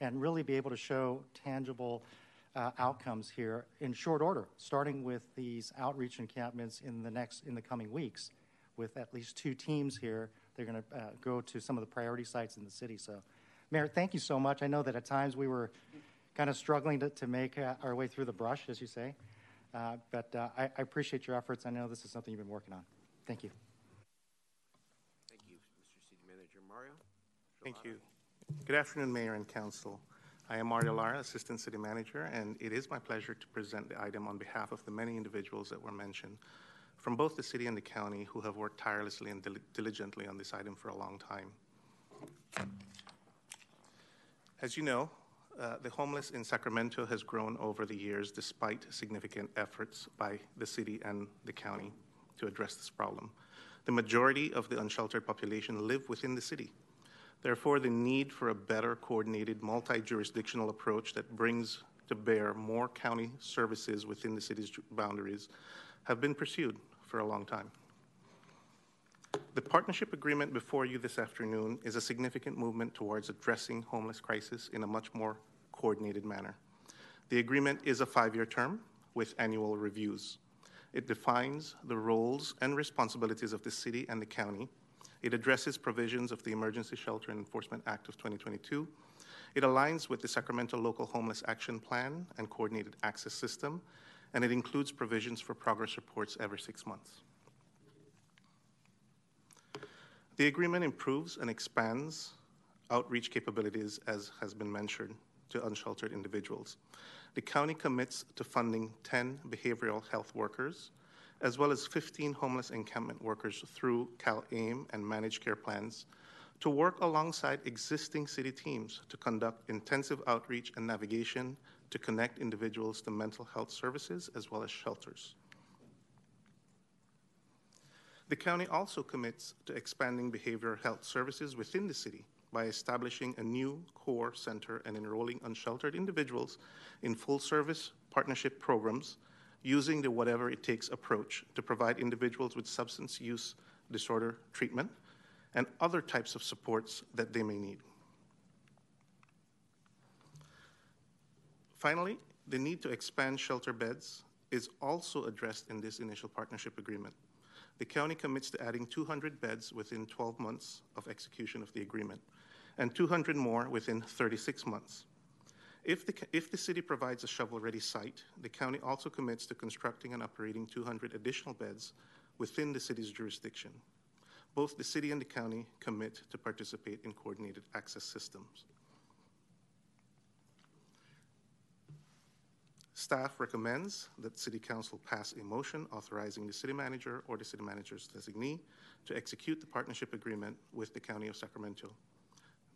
Speaker 10: and really be able to show tangible uh, outcomes here in short order, starting with these outreach encampments in the next in the coming weeks, with at least two teams here. They're going to uh, go to some of the priority sites in the city. So, Mayor, thank you so much. I know that at times we were kind of struggling to, to make uh, our way through the brush, as you say. Uh, but uh, I, I appreciate your efforts. I know this is something you've been working on. Thank you.
Speaker 1: Thank you, Mr. City Manager. Mario?
Speaker 20: Thank you. Good afternoon, Mayor and Council. I am Mario Lara, Assistant City Manager, and it is my pleasure to present the item on behalf of the many individuals that were mentioned from both the city and the county who have worked tirelessly and dil- diligently on this item for a long time. As you know, uh, the homeless in Sacramento has grown over the years despite significant efforts by the city and the county to address this problem. The majority of the unsheltered population live within the city. Therefore, the need for a better coordinated multi jurisdictional approach that brings to bear more county services within the city's boundaries have been pursued for a long time. The partnership agreement before you this afternoon is a significant movement towards addressing homeless crisis in a much more coordinated manner. The agreement is a five-year term with annual reviews. It defines the roles and responsibilities of the city and the county. It addresses provisions of the Emergency Shelter and Enforcement Act of 2022. It aligns with the Sacramento Local Homeless Action Plan and Coordinated Access System, and it includes provisions for progress reports every six months. The agreement improves and expands outreach capabilities, as has been mentioned, to unsheltered individuals. The county commits to funding 10 behavioral health workers, as well as 15 homeless encampment workers through CalAIM and managed care plans to work alongside existing city teams to conduct intensive outreach and navigation to connect individuals to mental health services as well as shelters. The county also commits to expanding behavioral health services within the city by establishing a new core center and enrolling unsheltered individuals in full service partnership programs using the whatever it takes approach to provide individuals with substance use disorder treatment and other types of supports that they may need. Finally, the need to expand shelter beds is also addressed in this initial partnership agreement. The county commits to adding 200 beds within 12 months of execution of the agreement and 200 more within 36 months. If the, if the city provides a shovel ready site, the county also commits to constructing and operating 200 additional beds within the city's jurisdiction. Both the city and the county commit to participate in coordinated access systems. Staff recommends that City Council pass a motion authorizing the City Manager or the City Manager's designee to execute the partnership agreement with the County of Sacramento.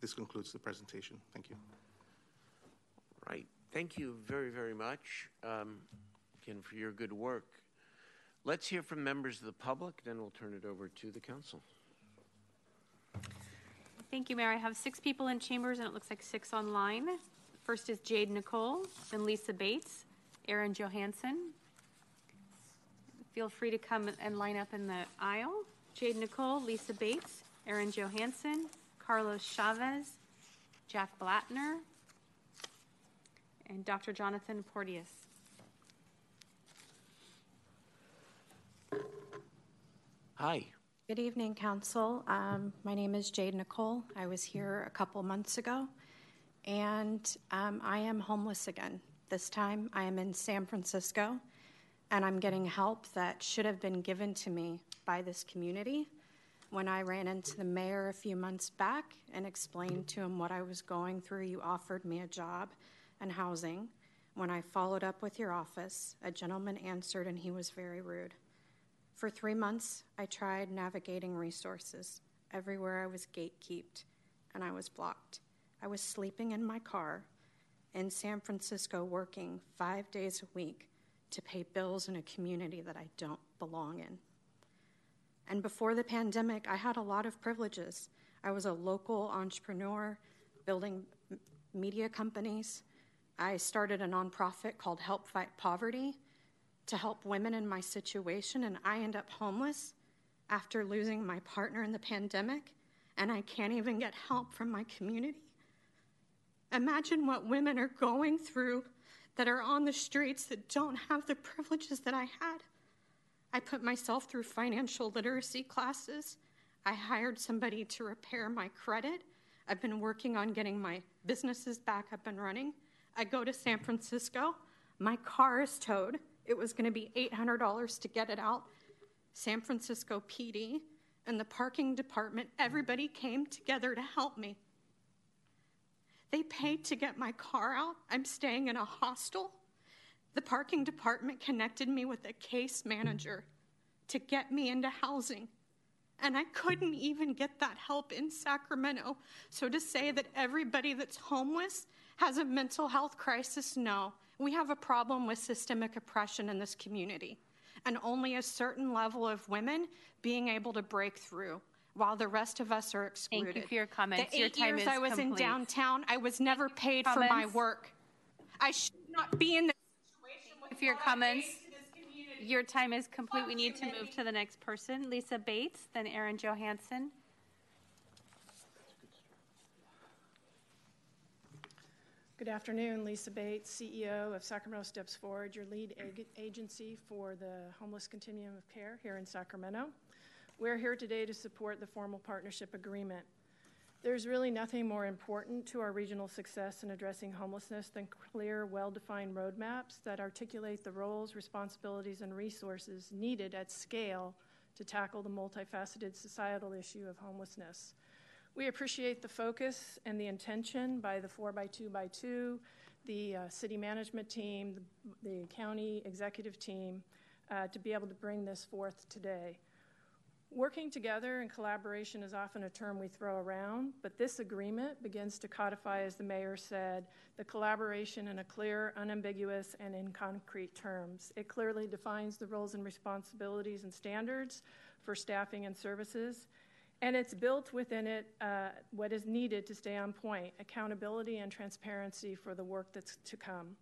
Speaker 20: This concludes the presentation. Thank you.
Speaker 1: Right. Thank you very, very much, um, again, for your good work. Let's hear from members of the public, then we'll turn it over to the council.
Speaker 17: Thank you, Mayor. I have six people in chambers, and it looks like six online. First is Jade Nicole, then Lisa Bates, Erin Johansson. Feel free to come and line up in the aisle. Jade Nicole, Lisa Bates, Erin Johansson, Carlos Chavez, Jack Blattner, and Dr. Jonathan Porteus.
Speaker 1: Hi.
Speaker 22: Good evening, Council. Um, my name is Jade Nicole. I was here a couple months ago, and um, I am homeless again. This time I am in San Francisco, and I'm getting help that should have been given to me by this community. When I ran into the mayor a few months back and explained to him what I was going through, you offered me a job and housing. When I followed up with your office, a gentleman answered and he was very rude. For three months, I tried navigating resources. Everywhere I was gatekept and I was blocked. I was sleeping in my car in San Francisco working five days a week to pay bills in a community that I don't belong in. And before the pandemic, I had a lot of privileges. I was a local entrepreneur building media companies. I started a nonprofit called Help Fight Poverty to help women in my situation, and I end up homeless after losing my partner in the pandemic, and I can't even get help from my community. Imagine what women are going through that are on the streets that don't have the privileges that I had. I put myself through financial literacy classes. I hired somebody to repair my credit. I've been working on getting my businesses back up and running. I go to San Francisco. My car is towed. it was going to be $800 to get it out. San Francisco PD and the parking department, everybody came together to help me. They paid to get my car out. I'm staying in a hostel. The parking department connected me with a case manager to get me into housing. And I couldn't even get that help in Sacramento. So to say that everybody that's homeless has a mental health crisis, no. We have a problem with systemic oppression in this community, and only a certain level of women being able to break through while the rest of us are excluded.
Speaker 17: Thank you for your comments.
Speaker 22: The
Speaker 17: Your
Speaker 22: eight years I was in downtown, I was never paid for my work. I should not be in this situation with
Speaker 17: For your comments,
Speaker 22: this community.
Speaker 17: your time is complete. We need to move to the next person. Lisa Bates, then Erin Johansson.
Speaker 23: Good afternoon, Lisa Bates, CEO of Sacramento Steps Forward, your lead ag- agency for the Homeless Continuum of Care here in Sacramento. We're here today to support the formal partnership agreement. There's really nothing more important to our regional success in addressing homelessness than clear, well defined roadmaps that articulate the roles, responsibilities, and resources needed at scale to tackle the multifaceted societal issue of homelessness. We appreciate the focus and the intention by the 4x2x2, the uh, city management team, the, the county executive team, uh, to be able to bring this forth today. Working together and collaboration is often a term we throw around, but this agreement begins to codify, as the mayor said, the collaboration in a clear, unambiguous, and in concrete terms. It clearly defines the roles and responsibilities and standards for staffing and services, and it's built within it uh, what is needed to stay on point accountability and transparency for the work that's to come.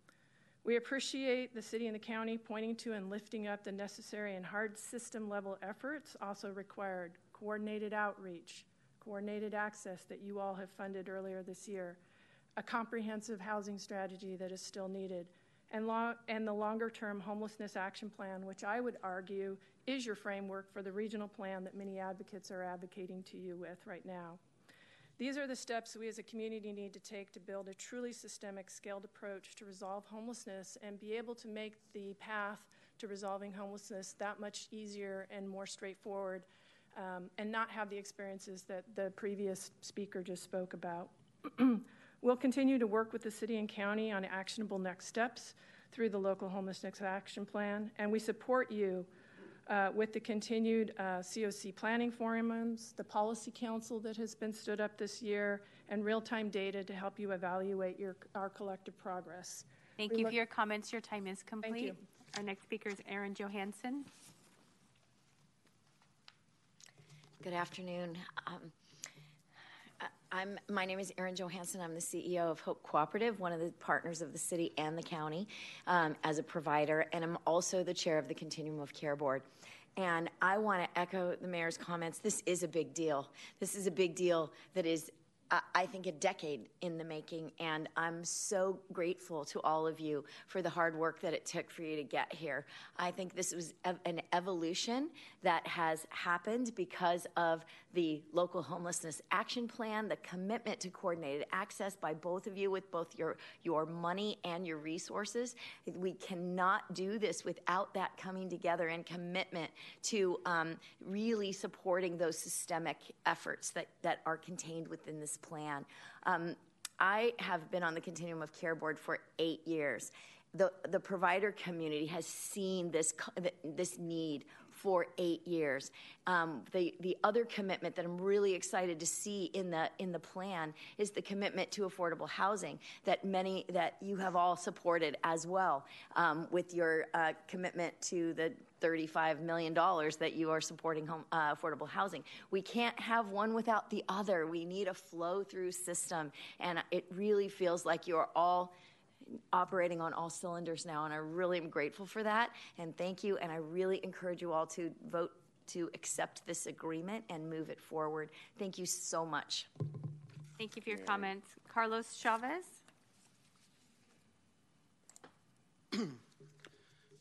Speaker 23: We appreciate the city and the county pointing to and lifting up the necessary and hard system level efforts also required coordinated outreach, coordinated access that you all have funded earlier this year, a comprehensive housing strategy that is still needed, and, lo- and the longer term homelessness action plan, which I would argue is your framework for the regional plan that many advocates are advocating to you with right now. These are the steps we as a community need to take to build a truly systemic, scaled approach to resolve homelessness and be able to make the path to resolving homelessness that much easier and more straightforward um, and not have the experiences that the previous speaker just spoke about. we'll continue to work with the city and county on actionable next steps through the local homelessness action plan, and we support you uh, with the continued uh, COC planning forums, the policy council that has been stood up this year, and real time data to help you evaluate your, our collective progress.
Speaker 17: Thank
Speaker 23: We
Speaker 17: you
Speaker 23: look-
Speaker 17: for your comments. Your time is complete.
Speaker 23: you.
Speaker 17: Our next speaker is Erin Johansson.
Speaker 24: Good afternoon. Um, I- I'm, my name is Erin Johansson. I'm the CEO of Hope Cooperative, one of the partners of the city and the county um, as a provider, and I'm also the chair of the Continuum of Care Board. And I want to echo the mayor's comments. This is a big deal. This is a big deal that is I- I think, a decade in the making, and I'm so grateful to all of you for the hard work that it took for you to get here. I think this was ev- an evolution that has happened because of the local homelessness action plan, the commitment to coordinated access by both of you with both your, your money and your resources. We cannot do this without that coming together and commitment to um, really supporting those systemic efforts that, that are contained within this plan. Um, I have been on the Continuum of Care Board for eight years. The, the provider community has seen this, this need for eight years. Um, the, the other commitment that I'm really excited to see in the, in the plan is the commitment to affordable housing that many, that you have all supported as well um, with your uh, commitment to the $35 million that you are supporting home, uh, affordable housing. We can't have one without the other. We need a flow through system. And it really feels like you're all operating on all cylinders now. And I really am grateful for that. And thank you. And I really encourage you all to vote to accept this agreement and move it forward. Thank you so much.
Speaker 17: Thank you for your comments. Carlos Chavez.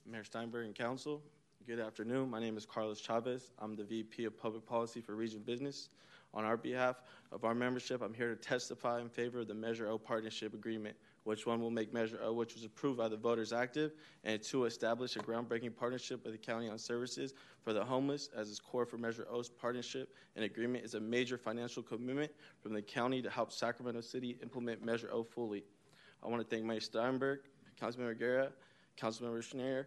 Speaker 25: Mayor Steinberg and Council, good afternoon. My name is Carlos Chavez. I'm the VP of Public Policy for Region Business. On our behalf of our membership, I'm here to testify in favor of the Measure O Partnership Agreement which one will make Measure O, which was approved by the voters, active, and two, establish a groundbreaking partnership with the county on services for the homeless as its core for Measure O's partnership and agreement is a major financial commitment from the county to help Sacramento City implement Measure O fully. I want to thank Mayor Steinberg, Councilmember Guerra, Councilmember Schenirer,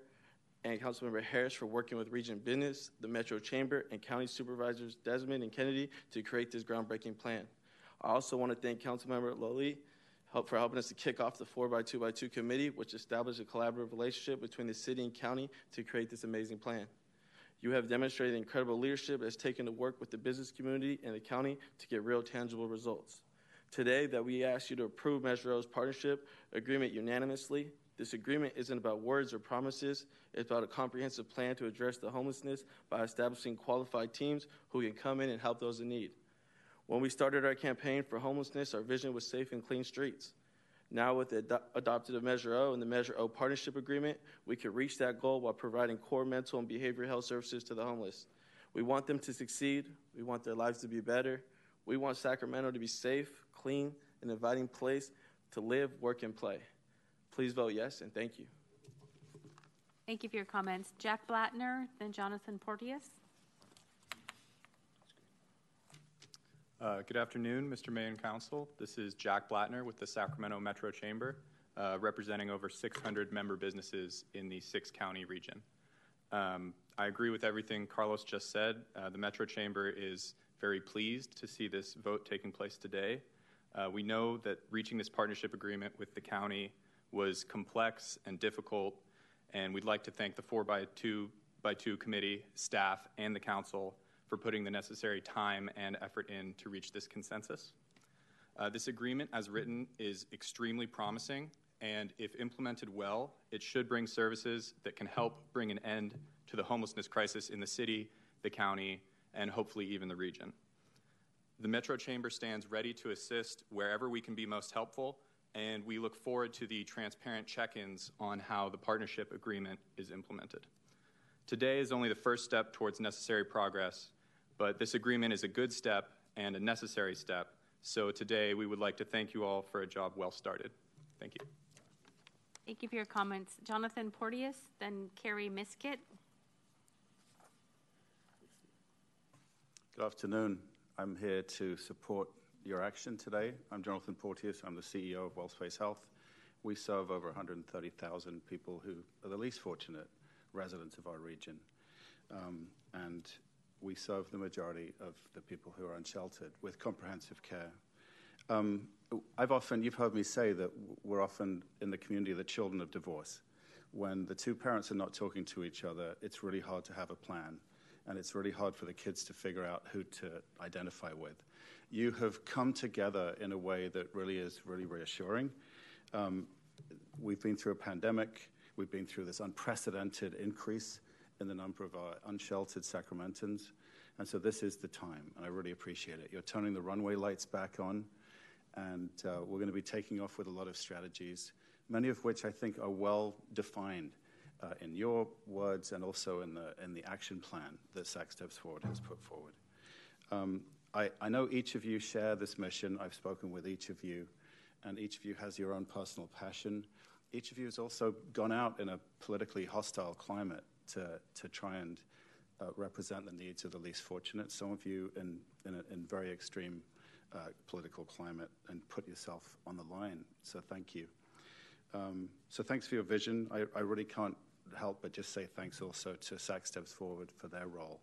Speaker 25: and Councilmember Harris for working with Region Business, the Metro Chamber, and County Supervisors Desmond and Kennedy to create this groundbreaking plan. I also want to thank Councilmember Loloee help for helping us to kick off the 4x2x2 committee, which established a collaborative relationship between the city and county to create this amazing plan. You have demonstrated incredible leadership as taken to work with the business community and the county to get real tangible results. Today, that we ask you to approve Measure O's partnership agreement unanimously. This agreement isn't about words or promises. It's about a comprehensive plan to address the homelessness by establishing qualified teams who can come in and help those in need. When we started our campaign for homelessness, our vision was safe and clean streets. Now, with the ad- adopted of Measure O and the Measure O partnership agreement, we can reach that goal while providing core mental and behavioral health services to the homeless. We want them to succeed. We want their lives to be better. We want Sacramento to be safe, clean, and inviting place to live, work, and play. Please vote yes, and thank you.
Speaker 17: Thank you for your comments. Jack Blattner, then Jonathan Porteus.
Speaker 26: Uh, good afternoon, Mr. Mayor and Council. This is Jack Blattner with the Sacramento Metro Chamber, uh, representing over 600 member businesses in the six county region. Um, I agree with everything Carlos just said. Uh, the Metro Chamber is very pleased to see this vote taking place today. Uh, we know that reaching this partnership agreement with the county was complex and difficult, and we'd like to thank the 4 by 2 by 2 committee, staff, and the council for putting the necessary time and effort in to reach this consensus. Uh, this agreement, as written, is extremely promising, and if implemented well, it should bring services that can help bring an end to the homelessness crisis in the city, the county, and hopefully even the region. The Metro Chamber stands ready to assist wherever we can be most helpful, and we look forward to the transparent check ins on how the partnership agreement is implemented. Today is only the first step towards necessary progress, but this agreement is a good step and a necessary step. So today we would like to thank you all for a job well started. Thank you.
Speaker 17: Thank you for your comments. Jonathan Porteus, then Carrie Miskett.
Speaker 27: Good afternoon. I'm here to support your action today. I'm Jonathan Porteus. I'm the CEO of WellSpace Health. We serve over 130,000 people who are the least fortunate residents of our region. Um, and we serve the majority of the people who are unsheltered with comprehensive care. Um, I've often, you've heard me say that we're often in the community of the children of divorce. When the two parents are not talking to each other, it's really hard to have a plan, and it's really hard for the kids to figure out who to identify with. You have come together in a way that really is really reassuring. Um, we've been through a pandemic, we've been through this unprecedented increase in the number of our unsheltered Sacramentans. And so this is the time, and I really appreciate it. You're turning the runway lights back on, and uh, we're going to be taking off with a lot of strategies, many of which I think are well defined uh, in your words and also in the, in the action plan that SAC Steps Forward has put forward. Um, I, I know each of you share this mission. I've spoken with each of you, and each of you has your own personal passion. Each of you has also gone out in a politically hostile climate to, to try and uh, represent the needs of the least fortunate. Some of you in, in, a, in very extreme uh, political climate and put yourself on the line. So thank you. Um, so thanks for your vision. I, I, really can't help but just say thanks also to SAC Steps Forward for their role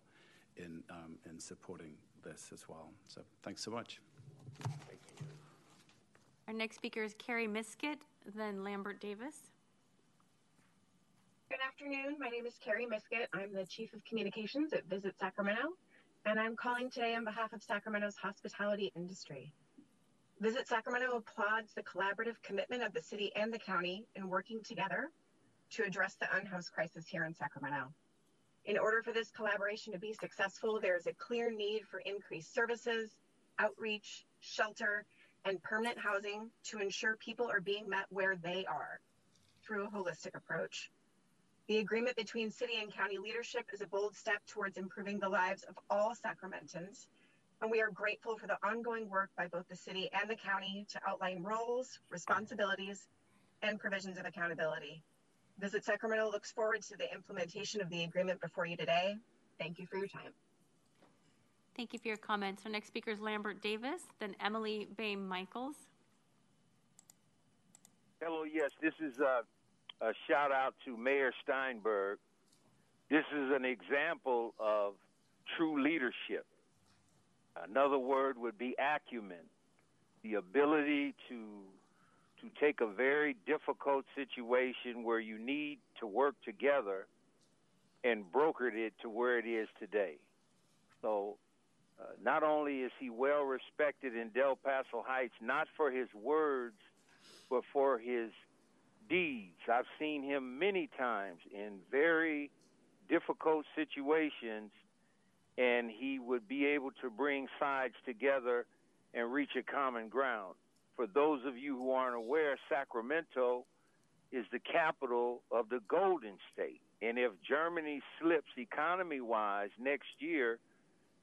Speaker 27: in, um, in supporting this as well. So thanks so much. Thank you.
Speaker 17: Our next speaker is Carrie Miskett, then Lambert Davis.
Speaker 28: Good afternoon. My name is Carrie Miskett. I'm the Chief of Communications at Visit Sacramento, and I'm calling today on behalf of Sacramento's hospitality industry. Visit Sacramento applauds the collaborative commitment of the city and the county in working together to address the unhoused crisis here in Sacramento. In order for this collaboration to be successful, there is a clear need for increased services, outreach, shelter, and permanent housing to ensure people are being met where they are through a holistic approach. The agreement between city and county leadership is a bold step towards improving the lives of all Sacramentans, and we are grateful for the ongoing work by both the city and the county to outline roles, responsibilities, and provisions of accountability. Visit Sacramento looks forward to the implementation of the agreement before you today. Thank you for your time.
Speaker 17: Thank you for your comments. Our next speaker is Lambert Davis, then Emily Baime Michaels.
Speaker 18: Hello, yes, this is a, a shout out to Mayor Steinberg. This is an example of true leadership. Another word would be acumen, the ability to to take a very difficult situation where you need to work together and brokered it to where it is today. So, uh, not only is he well respected in Del Paso Heights, not for his words, but for his deeds. I've seen him many times in very difficult situations, and he would be able to bring sides together and reach a common ground. For those of you who aren't aware, Sacramento is the capital of the Golden State. And if Germany slips economy wise next year,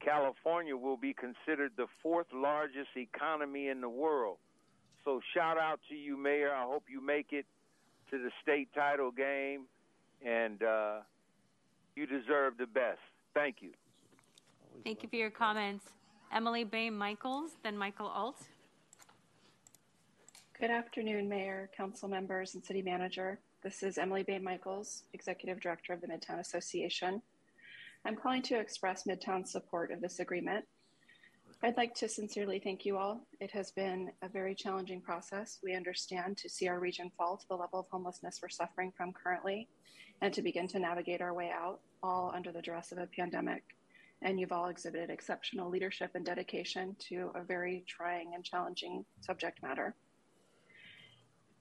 Speaker 18: California will be considered the fourth largest economy in the world. So shout out to you, Mayor. I hope you make it to the state title game, and uh, you deserve the best. Thank you.
Speaker 17: Thank you for your comments. Emily Baime Michaels, then Michael Ault.
Speaker 29: Good afternoon, Mayor, Council members, and City Manager. This is Emily Baime Michaels, Executive Director of the Midtown Association. I'm calling to express Midtown's support of this agreement. I'd like to sincerely thank you all. It has been a very challenging process. We understand to see our region fall to the level of homelessness we're suffering from currently and to begin to navigate our way out, all under the duress of a pandemic. And you've all exhibited exceptional leadership and dedication to a very trying and challenging subject matter.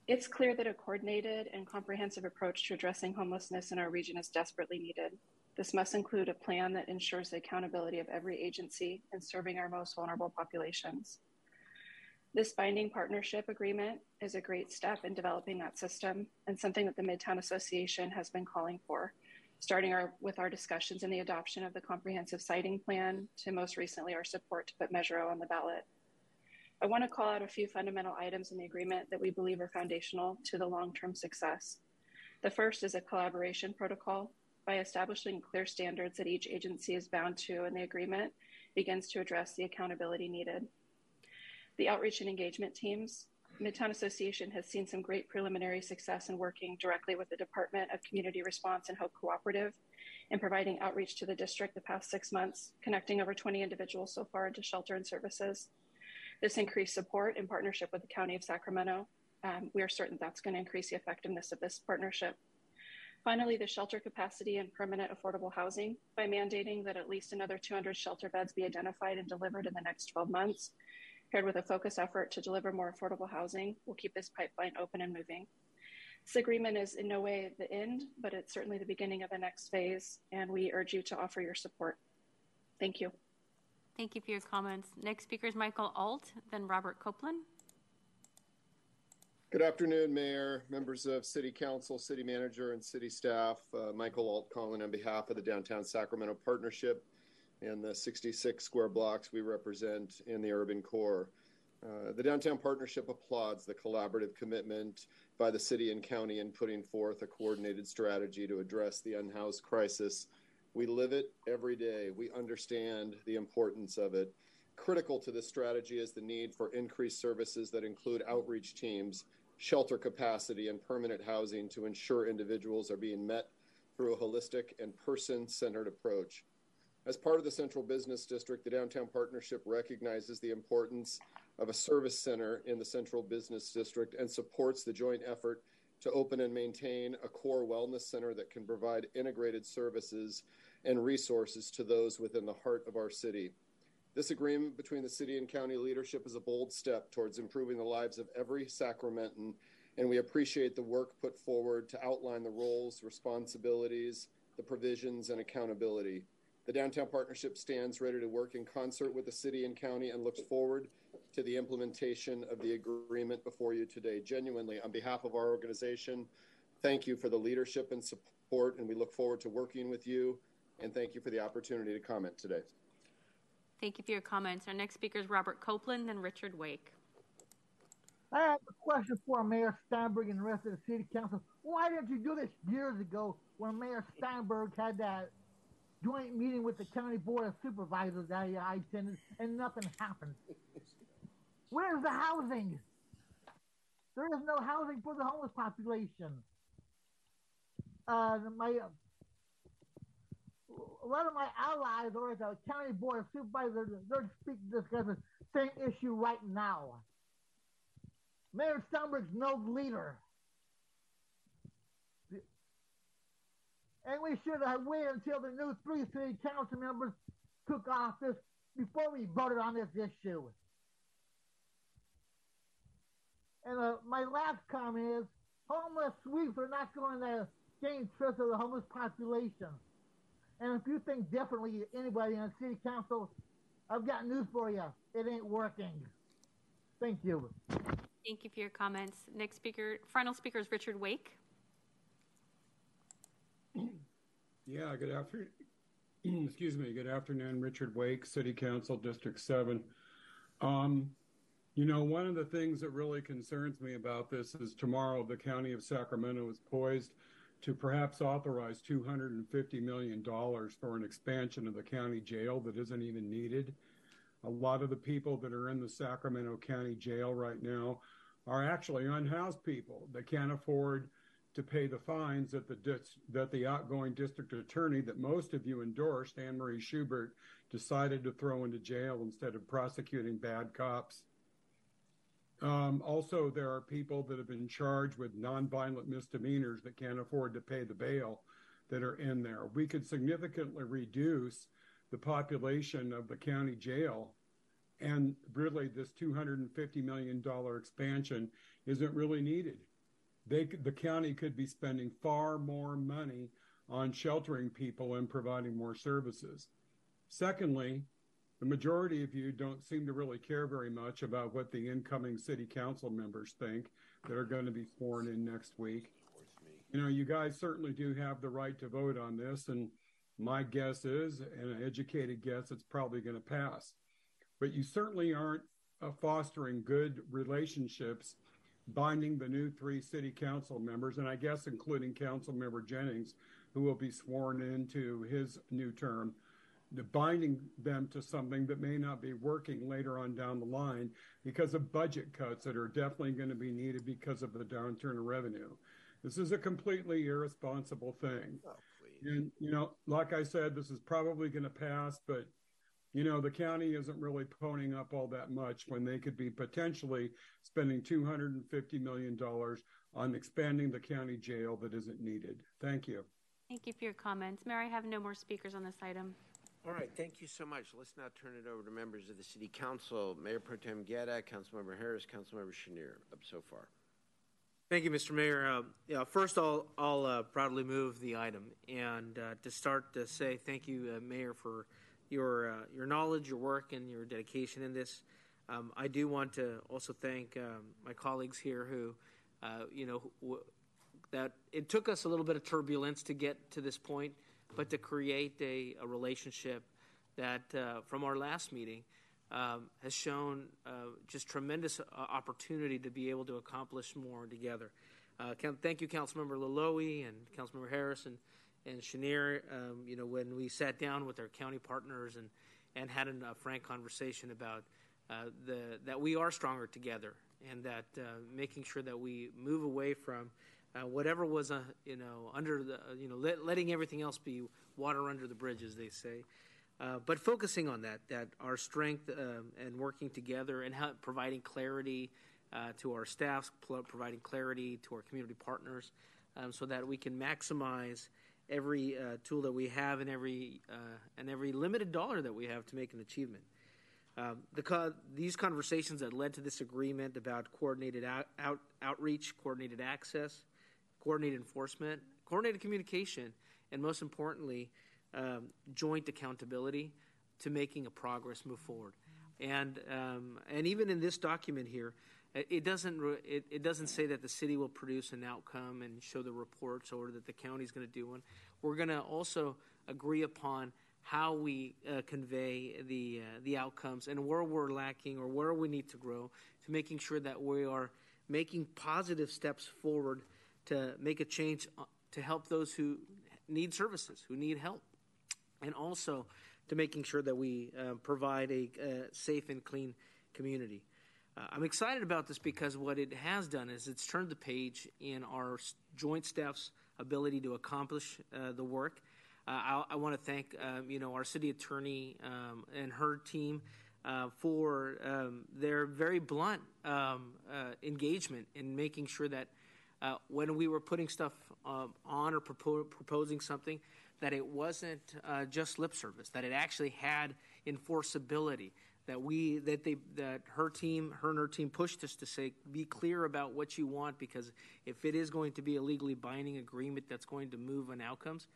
Speaker 29: It's clear that a coordinated and comprehensive approach to addressing homelessness in our region is desperately needed. This must include a plan that ensures the accountability of every agency in serving our most vulnerable populations. This binding partnership agreement is a great step in developing that system and something that the Midtown Association has been calling for, starting our, with our discussions and the adoption of the comprehensive siting plan to most recently our support to put Measure O on the ballot. I want to call out a few fundamental items in the agreement that we believe are foundational to the long term success. The first is a collaboration protocol. By establishing clear standards that each agency is bound to in the agreement, begins to address the accountability needed. The outreach and engagement teams. Midtown Association has seen some great preliminary success in working directly with the Department of Community Response and Hope Cooperative in providing outreach to the district the past six months, connecting over 20 individuals so far into shelter and services. This increased support in partnership with the County of Sacramento. Um, we are certain that's going to increase the effectiveness of this partnership. Finally, the shelter capacity and permanent affordable housing by mandating that at least another 200 shelter beds be identified and delivered in the next 12 months, paired with a focused effort to deliver more affordable housing, will keep this pipeline open and moving. This agreement is in no way the end, but it's certainly the beginning of the next phase, and we urge you to offer your support. Thank you.
Speaker 17: Thank you for your comments. Next speaker is Michael Ault, then Robert Copeland.
Speaker 30: Good afternoon, Mayor, members of City Council, City Manager, and City staff. Uh, Michael Ault calling on behalf of the Downtown Sacramento Partnership and the 66 square blocks we represent in the urban core. Uh, the Downtown Partnership applauds the collaborative commitment by the city and county in putting forth a coordinated strategy to address the unhoused crisis. We live it every day. We understand the importance of it. Critical to this strategy is the need for increased services that include outreach teams shelter capacity, and permanent housing to ensure individuals are being met through a holistic and person centered approach. As part of the Central Business District, the Downtown Partnership recognizes the importance of a service center in the Central Business District and supports the joint effort to open and maintain a core wellness center that can provide integrated services and resources to those within the heart of our city. This agreement between the city and county leadership is a bold step towards improving the lives of every Sacramentan, and we appreciate the work put forward to outline the roles, responsibilities, the provisions, and accountability. The Downtown Partnership stands ready to work in concert with the city and county and looks forward to the implementation of the agreement before you today. Genuinely, on behalf of our organization, thank you for the leadership and support, and we look forward to working with you. And thank you for the opportunity to comment today.
Speaker 17: Thank you for your comments. Our next speaker is Robert Copeland, then Richard Wake.
Speaker 31: I have a question for Mayor Steinberg and the rest of the city council. Why didn't you do this years ago when Mayor Steinberg had that joint meeting with the county board of supervisors that I attended and nothing happened? Where's the housing? There is no housing for the homeless population. Uh, my a lot of my allies are at the county board of supervisors. They're speaking discuss the same issue right now. Mayor Steinberg's no leader. And we should have waited until the new three city council members took office before we voted on this issue. And uh, my last comment is homeless sweeps are not going to gain trust of the homeless population. And if you think differently, anybody on city council, I've got news for you. It ain't working. Thank you.
Speaker 17: Thank you for your comments. Next speaker, final speaker is Richard Wake.
Speaker 32: Yeah, good afternoon. Excuse me. Good afternoon, Richard Wake, City Council, District 7. Um, you know, one of the things that really concerns me about this is tomorrow the County of Sacramento is poised to perhaps authorize $250 million for an expansion of the county jail that isn't even needed. A lot of the people that are in the Sacramento County Jail right now are actually unhoused people They can't afford to pay the fines that the dis- that the outgoing district attorney that most of you endorsed, Anne Marie Schubert, decided to throw into jail instead of prosecuting bad cops. Um, also, there are people that have been charged with nonviolent misdemeanors that can't afford to pay the bail that are in there. We could significantly reduce the population of the county jail. And really, this $250 million expansion isn't really needed. They, the county could be spending far more money on sheltering people and providing more services. Secondly, the majority of you don't seem to really care very much about what the incoming city council members think that are going to be sworn in next week. You know, you guys certainly do have the right to vote on this, and my guess is, and an educated guess, it's probably going to pass. But you certainly aren't uh, fostering good relationships, binding the new three city council members, and I guess including Council Member Jennings, who will be sworn into his new term, binding them to something that may not be working later on down the line because of budget cuts that are definitely going to be needed because of the downturn in revenue. This is a completely irresponsible thing. Oh, and, you know, like I said, this is probably going to pass, but, you know, the county isn't really ponying up all that much when they could be potentially spending $250 million on expanding the county jail that isn't needed. Thank you.
Speaker 17: Thank you for your comments. Mayor, I have no more speakers on this item.
Speaker 1: All right, thank you so much. Let's now turn it over to members of the City Council. Mayor Pro Tem Guerra, Councilmember Harris, Councilmember Schenirer, up so far.
Speaker 14: Thank you, Mr. Mayor. Uh, yeah, first, I'll, I'll uh, proudly move the item. And uh, to start, to say thank you, uh, Mayor, for your uh, your knowledge, your work, and your dedication in this. Um, I do want to also thank um, my colleagues here who, uh, you know, that it took us a little bit of turbulence to get to this point but to create a, a relationship that uh, from our last meeting um, has shown uh, just tremendous uh, opportunity to be able to accomplish more together. Uh, thank you, Councilmember Loloee and Councilmember Harris and, and Schenirer. Um, you know, when we sat down with our county partners and, and had a frank conversation about uh, the, that we are stronger together and that uh, making sure that we move away from uh, whatever was, uh, you know, under the, uh, you know, let, letting everything else be water under the bridge, as they say. Uh, but focusing on that, that our strength um, and working together and how, providing clarity uh, to our staffs, pl- providing clarity to our community partners, um, so that we can maximize every tool that we have and every and every limited dollar that we have to make an achievement. Um, the co- these conversations that led to this agreement about coordinated out, out, outreach, coordinated access, coordinated enforcement, coordinated communication, and most importantly, um, joint accountability to making a progress move forward. And um, and even in this document here, it doesn't it, it doesn't say that the city will produce an outcome and show the reports or that the county is going to do one. We're going to also agree upon how we uh, convey the uh, the outcomes and where we're lacking or where we need to grow to making sure that we are making positive steps forward to make a change uh, to help those who need services, who need help, and also to making sure that we uh, provide a, a, safe and clean community. Uh, I'm excited about this because what it has done is it's turned the page in our joint staff's ability to accomplish uh, the work. Uh, I, I want to thank um, you know our city attorney um, and her team uh, for um, their very blunt um, uh, engagement in making sure that uh, when we were putting stuff um, on or propo- proposing something, that it wasn't uh, just lip service, that it actually had enforceability. That we, that they, that her team, her and her team pushed us to say, be clear about what you want, because if it is going to be a legally binding agreement that's going to move on outcomes,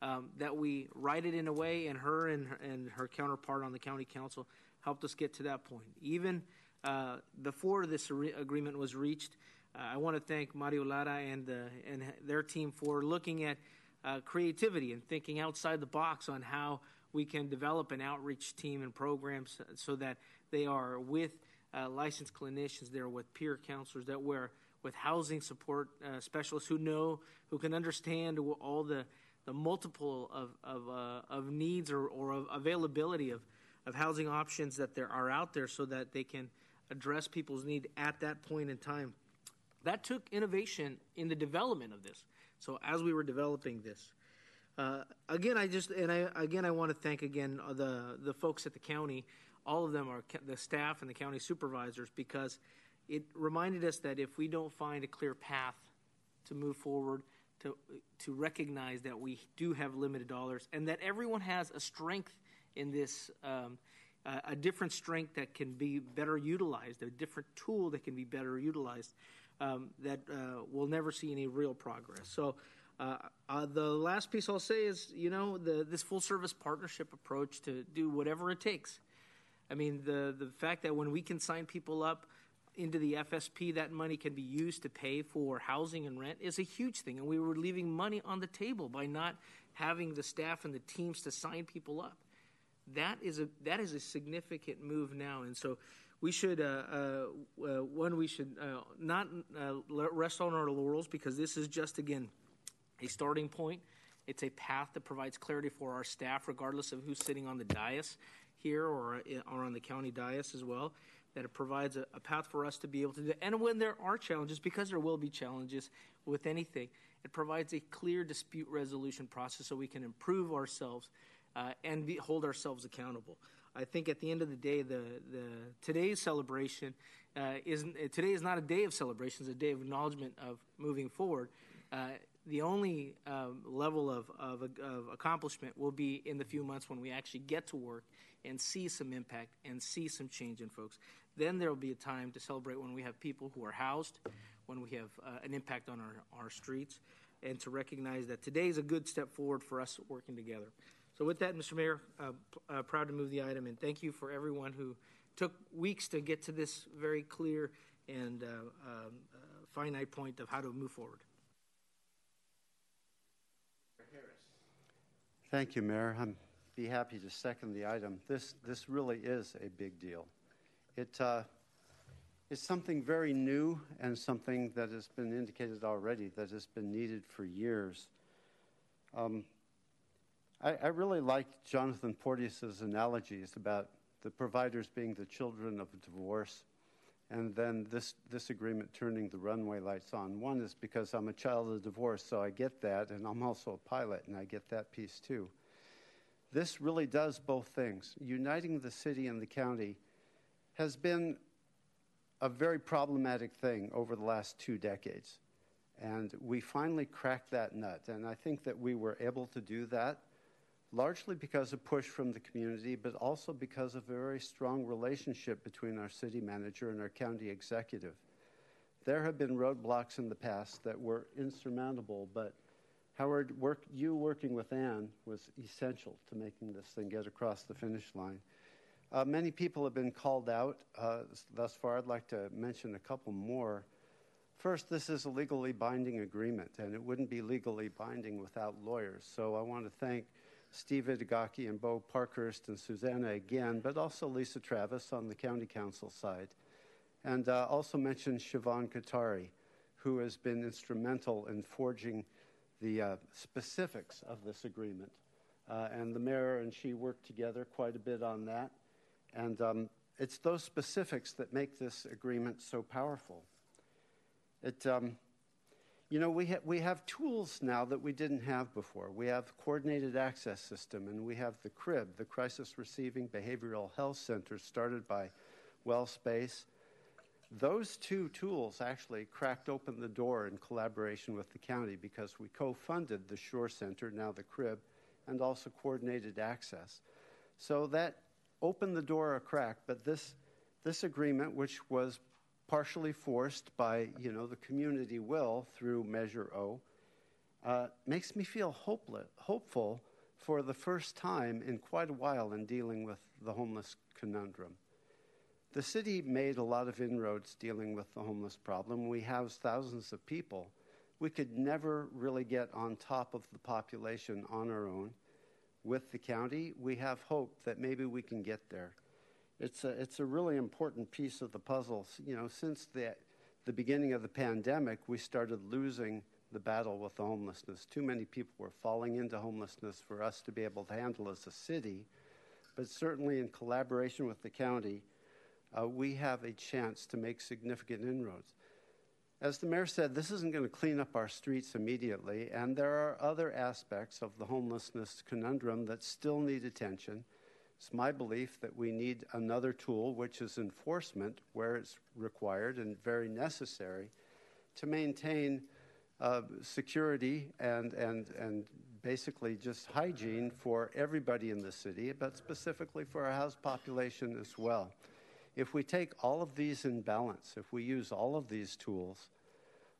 Speaker 14: um, that we write it in a way, and her and, and her counterpart on the county council helped us get to that point. Even uh, before this re- agreement was reached, uh, I want to thank Mario Lara and, uh, and their team for looking at uh, creativity and thinking outside the box on how we can develop an outreach team and programs so that they are with uh, licensed clinicians, they're with peer counselors, that we're with housing support uh, specialists who know, who can understand all the, the multiple of, of, uh, of needs or, or of availability of, of housing options that there are out there so that they can address people's need at that point in time. That took innovation in the development of this. So as we were developing this, uh, again, I just and I again I want to thank again the the folks at the county. All of them are the staff and the county supervisors because it reminded us that if we don't find a clear path to move forward, to to recognize that we do have limited dollars and that everyone has a strength in this. Um, uh, a different strength that can be better utilized, a different tool that can be better utilized um, that uh, will never see any real progress. So, uh, uh, the last piece I'll say is, you know, the, this full service partnership approach to do whatever it takes. I mean, the the fact that when we can sign people up into the FSP, that money can be used to pay for housing and rent is a huge thing, and we were leaving money on the table by not having the staff and the teams to sign people up. That is a that is a significant move now, and so we should uh, uh, uh, one we should not rest on our laurels because this is just again a starting point. It's a path that provides clarity for our staff, regardless of who's sitting on the dais here or, or on the county dais as well. That it provides a, a path for us to be able to do. And when there are challenges, because there will be challenges with anything, it provides a clear dispute resolution process so we can improve ourselves uh, and be, hold ourselves accountable. I think at the end of the day, the, the today's celebration uh, is today is not a day of celebration; it's a day of acknowledgement of moving forward. Uh, the only um, level of, of, of, accomplishment will be in the few months when we actually get to work and see some impact and see some change in folks. Then there will be a time to celebrate when we have people who are housed, when we have uh, an impact on our, our streets, and to recognize that today is a good step forward for us working together. So, with that, Mr. Mayor, uh, uh, proud to move the item, and thank you for everyone who took weeks to get to this very clear and uh, um, uh, finite point of how to move forward.
Speaker 4: Thank you, Mayor. I'd be happy to second the item. This this really is a big deal. It uh, something very new and something that has been indicated already that has been needed for years. Um, I, I really like Jonathan Porteus's analogies about the providers being the children of divorce, and then this, this agreement turning the runway lights on. One is because I'm a child of divorce, so I get that, and I'm also a pilot, and I get that piece too. This really does both things. Uniting the city and the county has been a very problematic thing over the last two decades. And we finally cracked that nut. And I think that we were able to do that largely because of push from the community, but also because of a very strong relationship between our city manager and our county executive. There have been roadblocks in the past that were insurmountable, but Howard, work, you working with Ann was essential to making this thing get across the finish line. Uh, many people have been called out uh, thus far. I'd like to mention a couple more. First, this is a legally binding agreement, and it wouldn't be legally binding without lawyers. So I want to thank Steve Itagaki and Bo Parkhurst and Susana again, but also Lisa Travis on the county council side. And uh, also mention Siobhan Katari, who has been instrumental in forging the uh, specifics of this agreement. Uh, and the mayor and she worked together quite a bit on that. And um, it's those specifics that make this agreement so powerful. It, um, you know, we, ha- we have tools now that we didn't have before. We have coordinated access system, and we have the CRIB, the Crisis Receiving Behavioral Health Center, started by WellSpace. Those two tools actually cracked open the door in collaboration with the county because we co-funded the Shore Center, now the CRIB, and also coordinated access. So that opened the door a crack, but this, this agreement, which was partially forced by, you know, the community will through Measure O, uh, makes me feel hopeless, hopeful for the first time in quite a while in dealing with the homeless conundrum. The city made a lot of inroads dealing with the homeless problem. We house thousands of people. We could never really get on top of the population on our own. With the county, we have hope that maybe we can get there. It's a, it's a really important piece of the puzzle. You know, since the, the beginning of the pandemic, we started losing the battle with homelessness. Too many people were falling into homelessness for us to be able to handle as a city. But certainly in collaboration with the county, uh, we have a chance to make significant inroads. As the mayor said, this isn't going to clean up our streets immediately, and there are other aspects of the homelessness conundrum that still need attention. It's my belief that we need another tool, which is enforcement, where it's required and very necessary, to maintain uh, security and, and, and basically just hygiene for everybody in the city, but specifically for our house population as well. If we take all of these in balance, if we use all of these tools,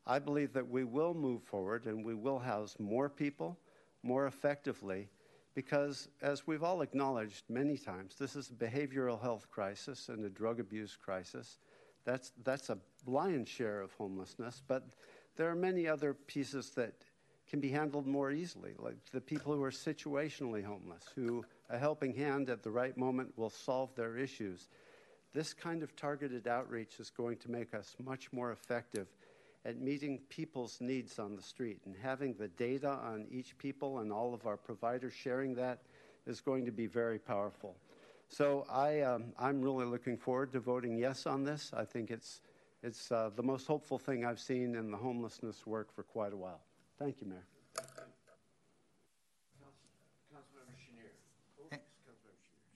Speaker 4: I believe that we will move forward and we will house more people more effectively because, as we've all acknowledged many times, this is a behavioral health crisis and a drug abuse crisis. That's, that's a lion's share of homelessness, but there are many other pieces that can be handled more easily, like the people who are situationally homeless, who a helping hand at the right moment will solve their issues. This kind of targeted outreach is going to make us much more effective at meeting people's needs on the street. And having the data on each people and all of our providers sharing that is going to be very powerful. So I, um, I'm really looking forward to voting yes on this. I think it's, it's uh, the most hopeful thing I've seen in the homelessness work for quite a while. Thank you, Mayor.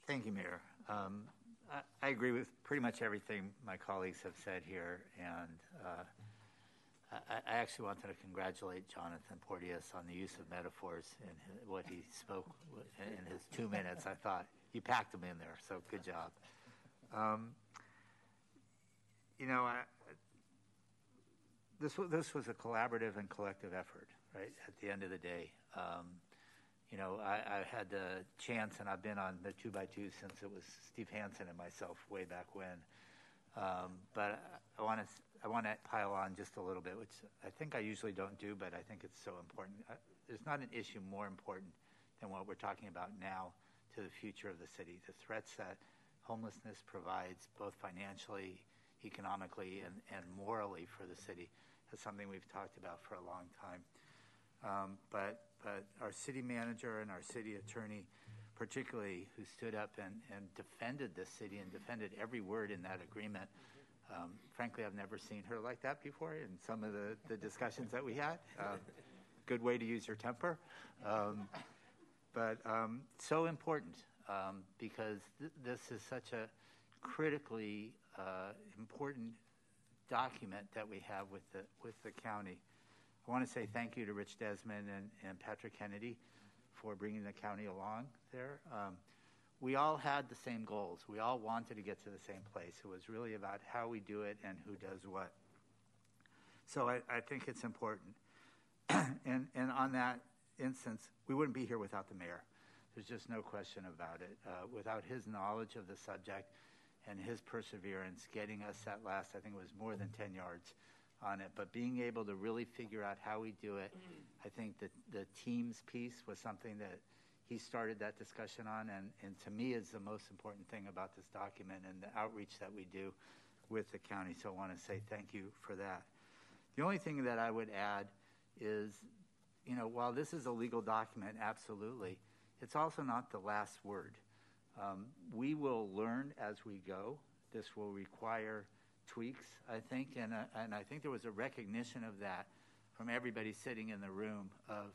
Speaker 13: Thank you, Mayor. Um, I, I, agree with pretty much everything my colleagues have said here, and uh, I, actually wanted to congratulate Jonathan Porteus on the use of metaphors in what he spoke in his two minutes. I thought you packed them in there, so good job. Um, you know, I, this this was a collaborative and collective effort, right? At the end of the day, um, you know, I, I, had the chance, and I've been on the two by two since it was Steve Hansen and myself way back when. Um, but I want to I want to pile on just a little bit, which I think I usually don't do, but I think it's so important. There's not an issue more important than what we're talking about now to the future of the city. The threats that homelessness provides, both financially, economically, and, and morally for the city, is something we've talked about for a long time. Um, but but our city manager and our city attorney, particularly, who stood up and, and defended the city and defended every word in that agreement. Um, frankly, I've never seen her like that before in some of the, the discussions that we had. Uh, good way to use your temper. Um, but um, so important um, because th- this is such a critically uh, important document that we have with the, with the county. I want to say thank you to Rich Desmond and, and Patrick Kennedy for bringing the county along there. We all had the same goals. We all wanted to get to the same place. It was really about how we do it and who does what. So I, I think it's important. and, and on that instance, we wouldn't be here without the mayor. There's just no question about it. Uh, without his knowledge of the subject and his perseverance, getting us that last, I think it was more than 10 yards on it. But being able to really figure out how we do it, I think that the teams piece was something that he started that discussion on, and, and to me is the most important thing about this document and the outreach that we do with the county. So I want to say thank you for that. The only thing that I would add is, you know, while this is a legal document, absolutely, it's also not the last word. Um, we will learn as we go. This will require tweaks, I think, and, uh, and I think there was a recognition of that from everybody sitting in the room of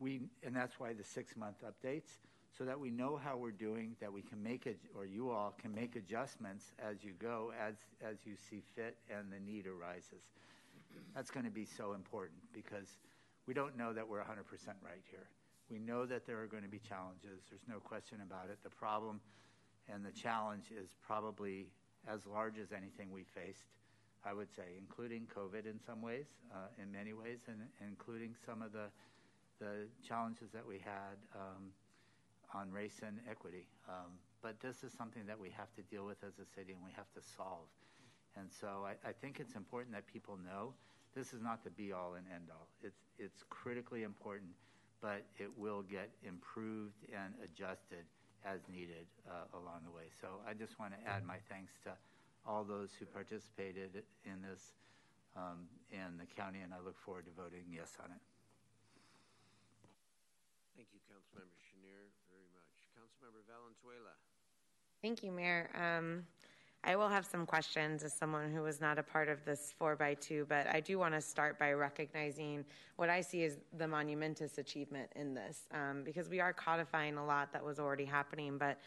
Speaker 13: we, and that's why the six month updates, so that we know how we're doing, that we can make it, or you all can make adjustments as you go, as, as you see fit and the need arises. That's going to be so important because we don't know that we're 100% right here. We know that there are going to be challenges. There's no question about it. The problem and the challenge is probably as large as anything we faced, I would say, including COVID in some ways, uh, in many ways, and, including some of the, the challenges that we had um, on race and equity. Um, but this is something that we have to deal with as a city and we have to solve. And so I, I think it's important that people know this is not the be all and end all. It's, it's critically important, but it will get improved and adjusted as needed uh, along the way. So I just want to add my thanks to all those who participated in this um, in the county, and I look forward to voting yes on it.
Speaker 1: Thank you, Councilmember Schenirer, very much. Councilmember Valenzuela.
Speaker 33: Thank you, Mayor. Um, I will have some questions as someone who was not a part of this 4 by 2 but I do want to start by recognizing what I see as the monumentous achievement in this, um, because we are codifying a lot that was already happening, but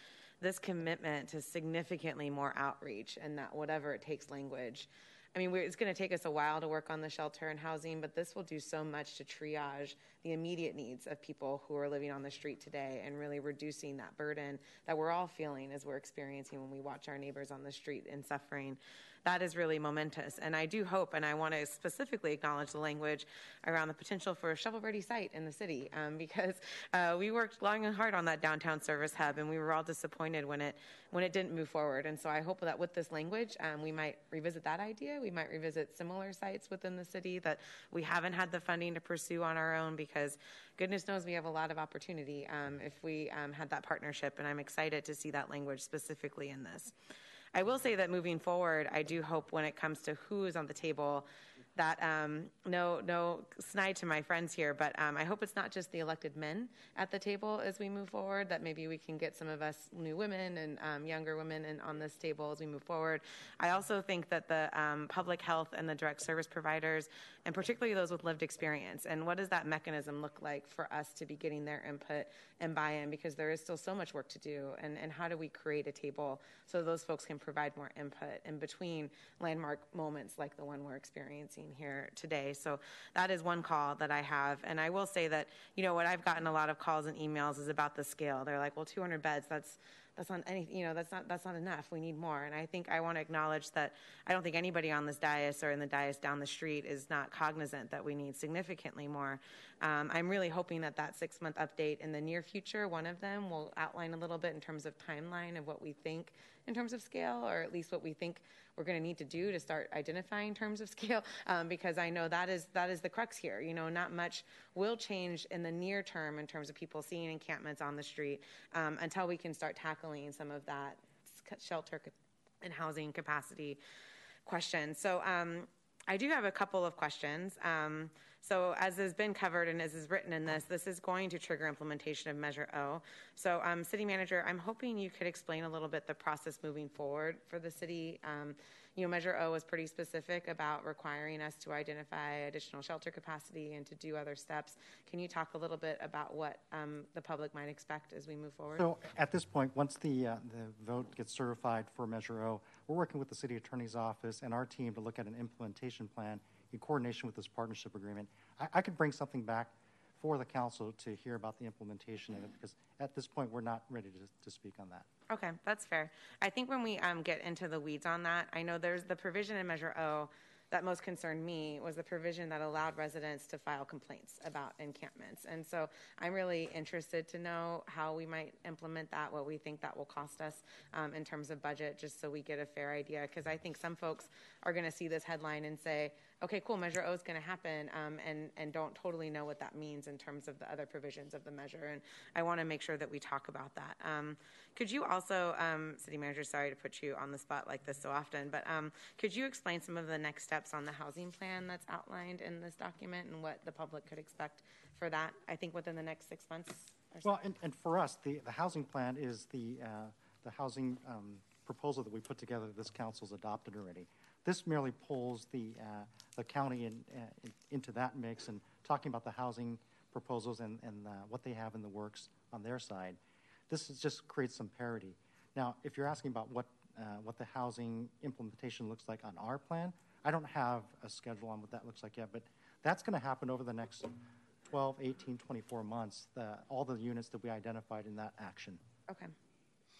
Speaker 33: this commitment to significantly more outreach and that whatever it takes language. I mean, it's going to take us a while to work on the shelter and housing, but this will do so much to triage the immediate needs of people who are living on the street today and really reducing that burden that we're all feeling as we're experiencing when we watch our neighbors on the street and suffering that is really momentous. And I do hope, and I want to specifically acknowledge the language around the potential for a shovel-ready site in the city, um, because uh, we worked long and hard on that downtown service hub, and we were all disappointed when it when it didn't move forward. And so I hope that with this language, um, we might revisit that idea. We might revisit similar sites within the city that we haven't had the funding to pursue on our own, because goodness knows we have a lot of opportunity um, if we um, had that partnership. And I'm excited to see that language specifically in this. I will say that moving forward, I do hope when it comes to who is on the table that um, no no snide to my friends here, but um, I hope it's not just the elected men at the table as we move forward. That maybe we can get some of us new women and um, younger women in, on this table as we move forward. I also think that the um, public health and the direct service providers, and particularly those with lived experience, and what does that mechanism look like for us to be getting their input and buy-in? Because there is still so much work to do, and and how do we create a table so those folks can provide more input in between landmark moments like the one we're experiencing here today. So that is one call that I have. And I will say that, you know, what I've gotten a lot of calls and emails is about the scale. They're like, well, 200 beds, that's that's not anything you know that's not that's not enough we need more and i think i want to acknowledge that i don't think anybody on this dais or in the dais down the street is not cognizant that we need significantly more um, i'm really hoping that that six month update in the near future one of them will outline a little bit in terms of timeline of what we think in terms of scale or at least what we think we're going to need to do to start identifying terms of scale um, because I know that is that is the crux here. You know, not much will change in the near term in terms of people seeing encampments on the street um, until we can start tackling some of that shelter and housing capacity questions. So um, I do have a couple of questions. So, as has been covered and as is written in this, this is going to trigger implementation of Measure O. So, um, City Manager, I'm hoping you could explain a little bit the process moving forward for the city. Um, you know, Measure O is pretty specific about requiring us to identify additional shelter capacity and to do other steps. Can you talk a little bit about what um, the public might expect as we move forward?
Speaker 10: So, at this point, once the uh, the vote gets certified for Measure O, we're working with the City Attorney's Office and our team to look at an implementation plan in coordination with this partnership agreement. I, I could bring something back for the council to hear about the implementation of it because at this point we're not ready to, to speak on that.
Speaker 33: Okay, that's fair. I think when we um, get into the weeds on that, I know there's the provision in Measure O that most concerned me was the provision that allowed residents to file complaints about encampments. And so I'm really interested to know how we might implement that, what we think that will cost us um, in terms of budget, just so we get a fair idea. Because I think some folks are going to see this headline and say, okay, cool, Measure O is going to happen, um, and and don't totally know what that means in terms of the other provisions of the measure. And I want to make sure that we talk about that. Um, could you also, um, City Manager, sorry to put you on the spot like this so often, but um, could you explain some of the next steps on the housing plan that's outlined in this document and what the public could expect for that? I think within the next six months.
Speaker 10: Well, and, and for us, the, the housing plan is the uh, the housing um, proposal that we put together. that This council's adopted already. This merely pulls the, uh, the county in, uh, in, into that mix and talking about the housing proposals and, and uh, what they have in the works on their side. This is just creates some parity. Now, if you're asking about what, uh, what the housing implementation looks like on our plan, I don't have a schedule on what that looks like yet, but that's going to happen over the next 12, 18, 24 months, the, all the units that we identified in that action.
Speaker 33: Okay.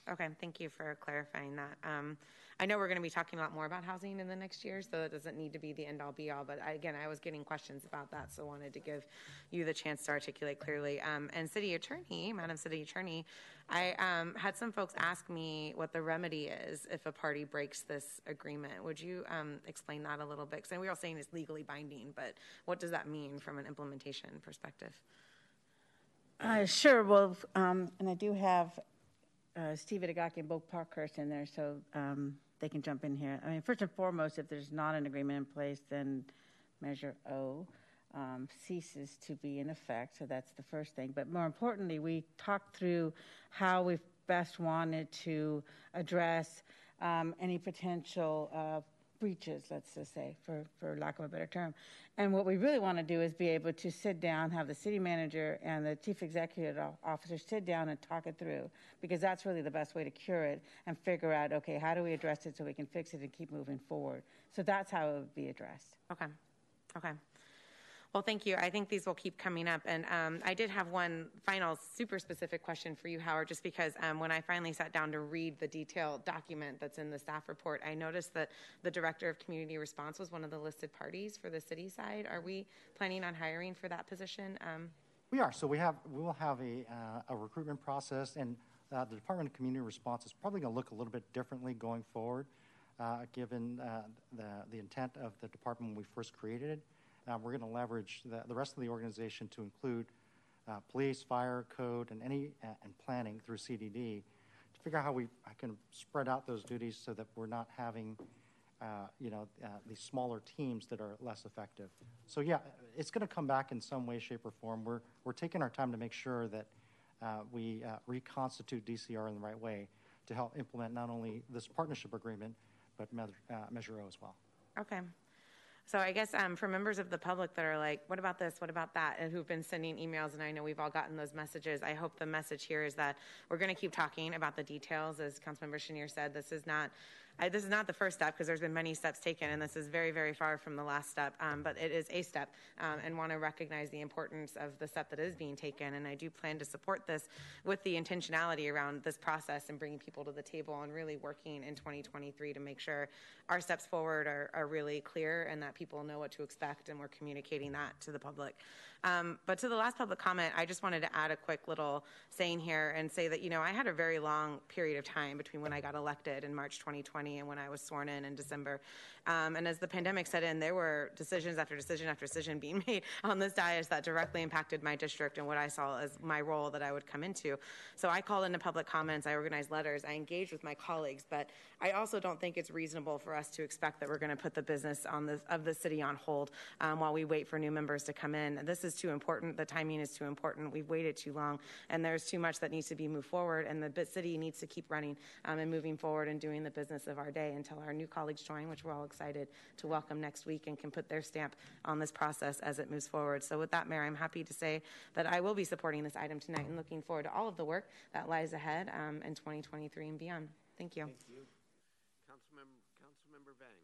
Speaker 33: Okay, thank you for clarifying that. Um, I know we're going to be talking a lot more about housing in the next year, so it doesn't need to be the end all be all. But I, again, I was getting questions about that, so wanted to give you the chance to articulate clearly. Um, and City Attorney, Madam City Attorney, I um, had some folks ask me what the remedy is if a party breaks this agreement. Would you um, explain that a little bit? Because we are all saying it's legally binding, but what does that mean from an implementation perspective?
Speaker 34: Uh, sure. Well, um, and I do have uh, Steve Itagaki and Bo Parkhurst in there, so um, they can jump in here. I mean, first and foremost, if there's not an agreement in place, then Measure O um, ceases to be in effect. So that's the first thing. But more importantly, we talked through how we best wanted to address um, any potential uh, breaches, let's just say, for, for lack of a better term. And what we really want to do is be able to sit down, have the city manager and the chief executive officer sit down and talk it through, because that's really the best way to cure it and figure out, okay, how do we address it so we can fix it and keep moving forward. So that's how it would be addressed.
Speaker 33: Okay. Okay. Well, thank you. I think these will keep coming up. And um, I did have one final super specific question for you, Howard, just because um, when I finally sat down to read the detailed document that's in the staff report, I noticed that the Director of Community Response was one of the listed parties for the city side. Are we planning on hiring for that position? Um,
Speaker 10: we are. So we have we will have a, uh, a recruitment process, and uh, the Department of Community Response is probably going to look a little bit differently going forward, uh, given uh, the the intent of the department when we first created it. Uh, we're going to leverage the, the, rest of the organization to include uh, police, fire, code, and any uh, and planning through CDD to figure out how we I can spread out those duties so that we're not having, uh, you know, uh, these smaller teams that are less effective. So yeah, it's going to come back in some way, shape, or form. We're we're taking our time to make sure that uh, we reconstitute DCR in the right way to help implement not only this partnership agreement but Measure O as well.
Speaker 33: Okay. So I guess um, for members of the public that are like, what about this? What about that? And who've been sending emails, and I know we've all gotten those messages. I hope the message here is that we're going to keep talking about the details. As Councilmember Schenirer said, this is not I, this is not the first step because there's been many steps taken, and this is very, very far from the last step. Um, but it is a step, um, and want to recognize the importance of the step that is being taken. And I do plan to support this with the intentionality around this process and bringing people to the table and really working in 2023 to make sure our steps forward are, are really clear and that people know what to expect, and we're communicating that to the public. Um, but to the last public comment, I just wanted to add a quick little saying here and say that, you know, I had a very long period of time between when I got elected in March 2020 and when I was sworn in in December. Um, and as the pandemic set in, there were decisions after decision after decision being made on this dais that directly impacted my district and what I saw as my role that I would come into. So I called into public comments, I organized letters, I engaged with my colleagues, but I also don't think it's reasonable for us to expect that we're going to put the business on of the city on hold um, while we wait for new members to come in. This is too important. The timing is too important. We've waited too long, and there's too much that needs to be moved forward, and the city needs to keep running um, and moving forward and doing the business of our day until our new colleagues join, which we're all excited to welcome next week and can put their stamp on this process as it moves forward. So, with that, Mayor, I'm happy to say that I will be supporting this item tonight and looking forward to all of the work that lies ahead um, in 2023 and beyond. Thank you.
Speaker 1: Thank you. Councilmember, Councilmember Vang.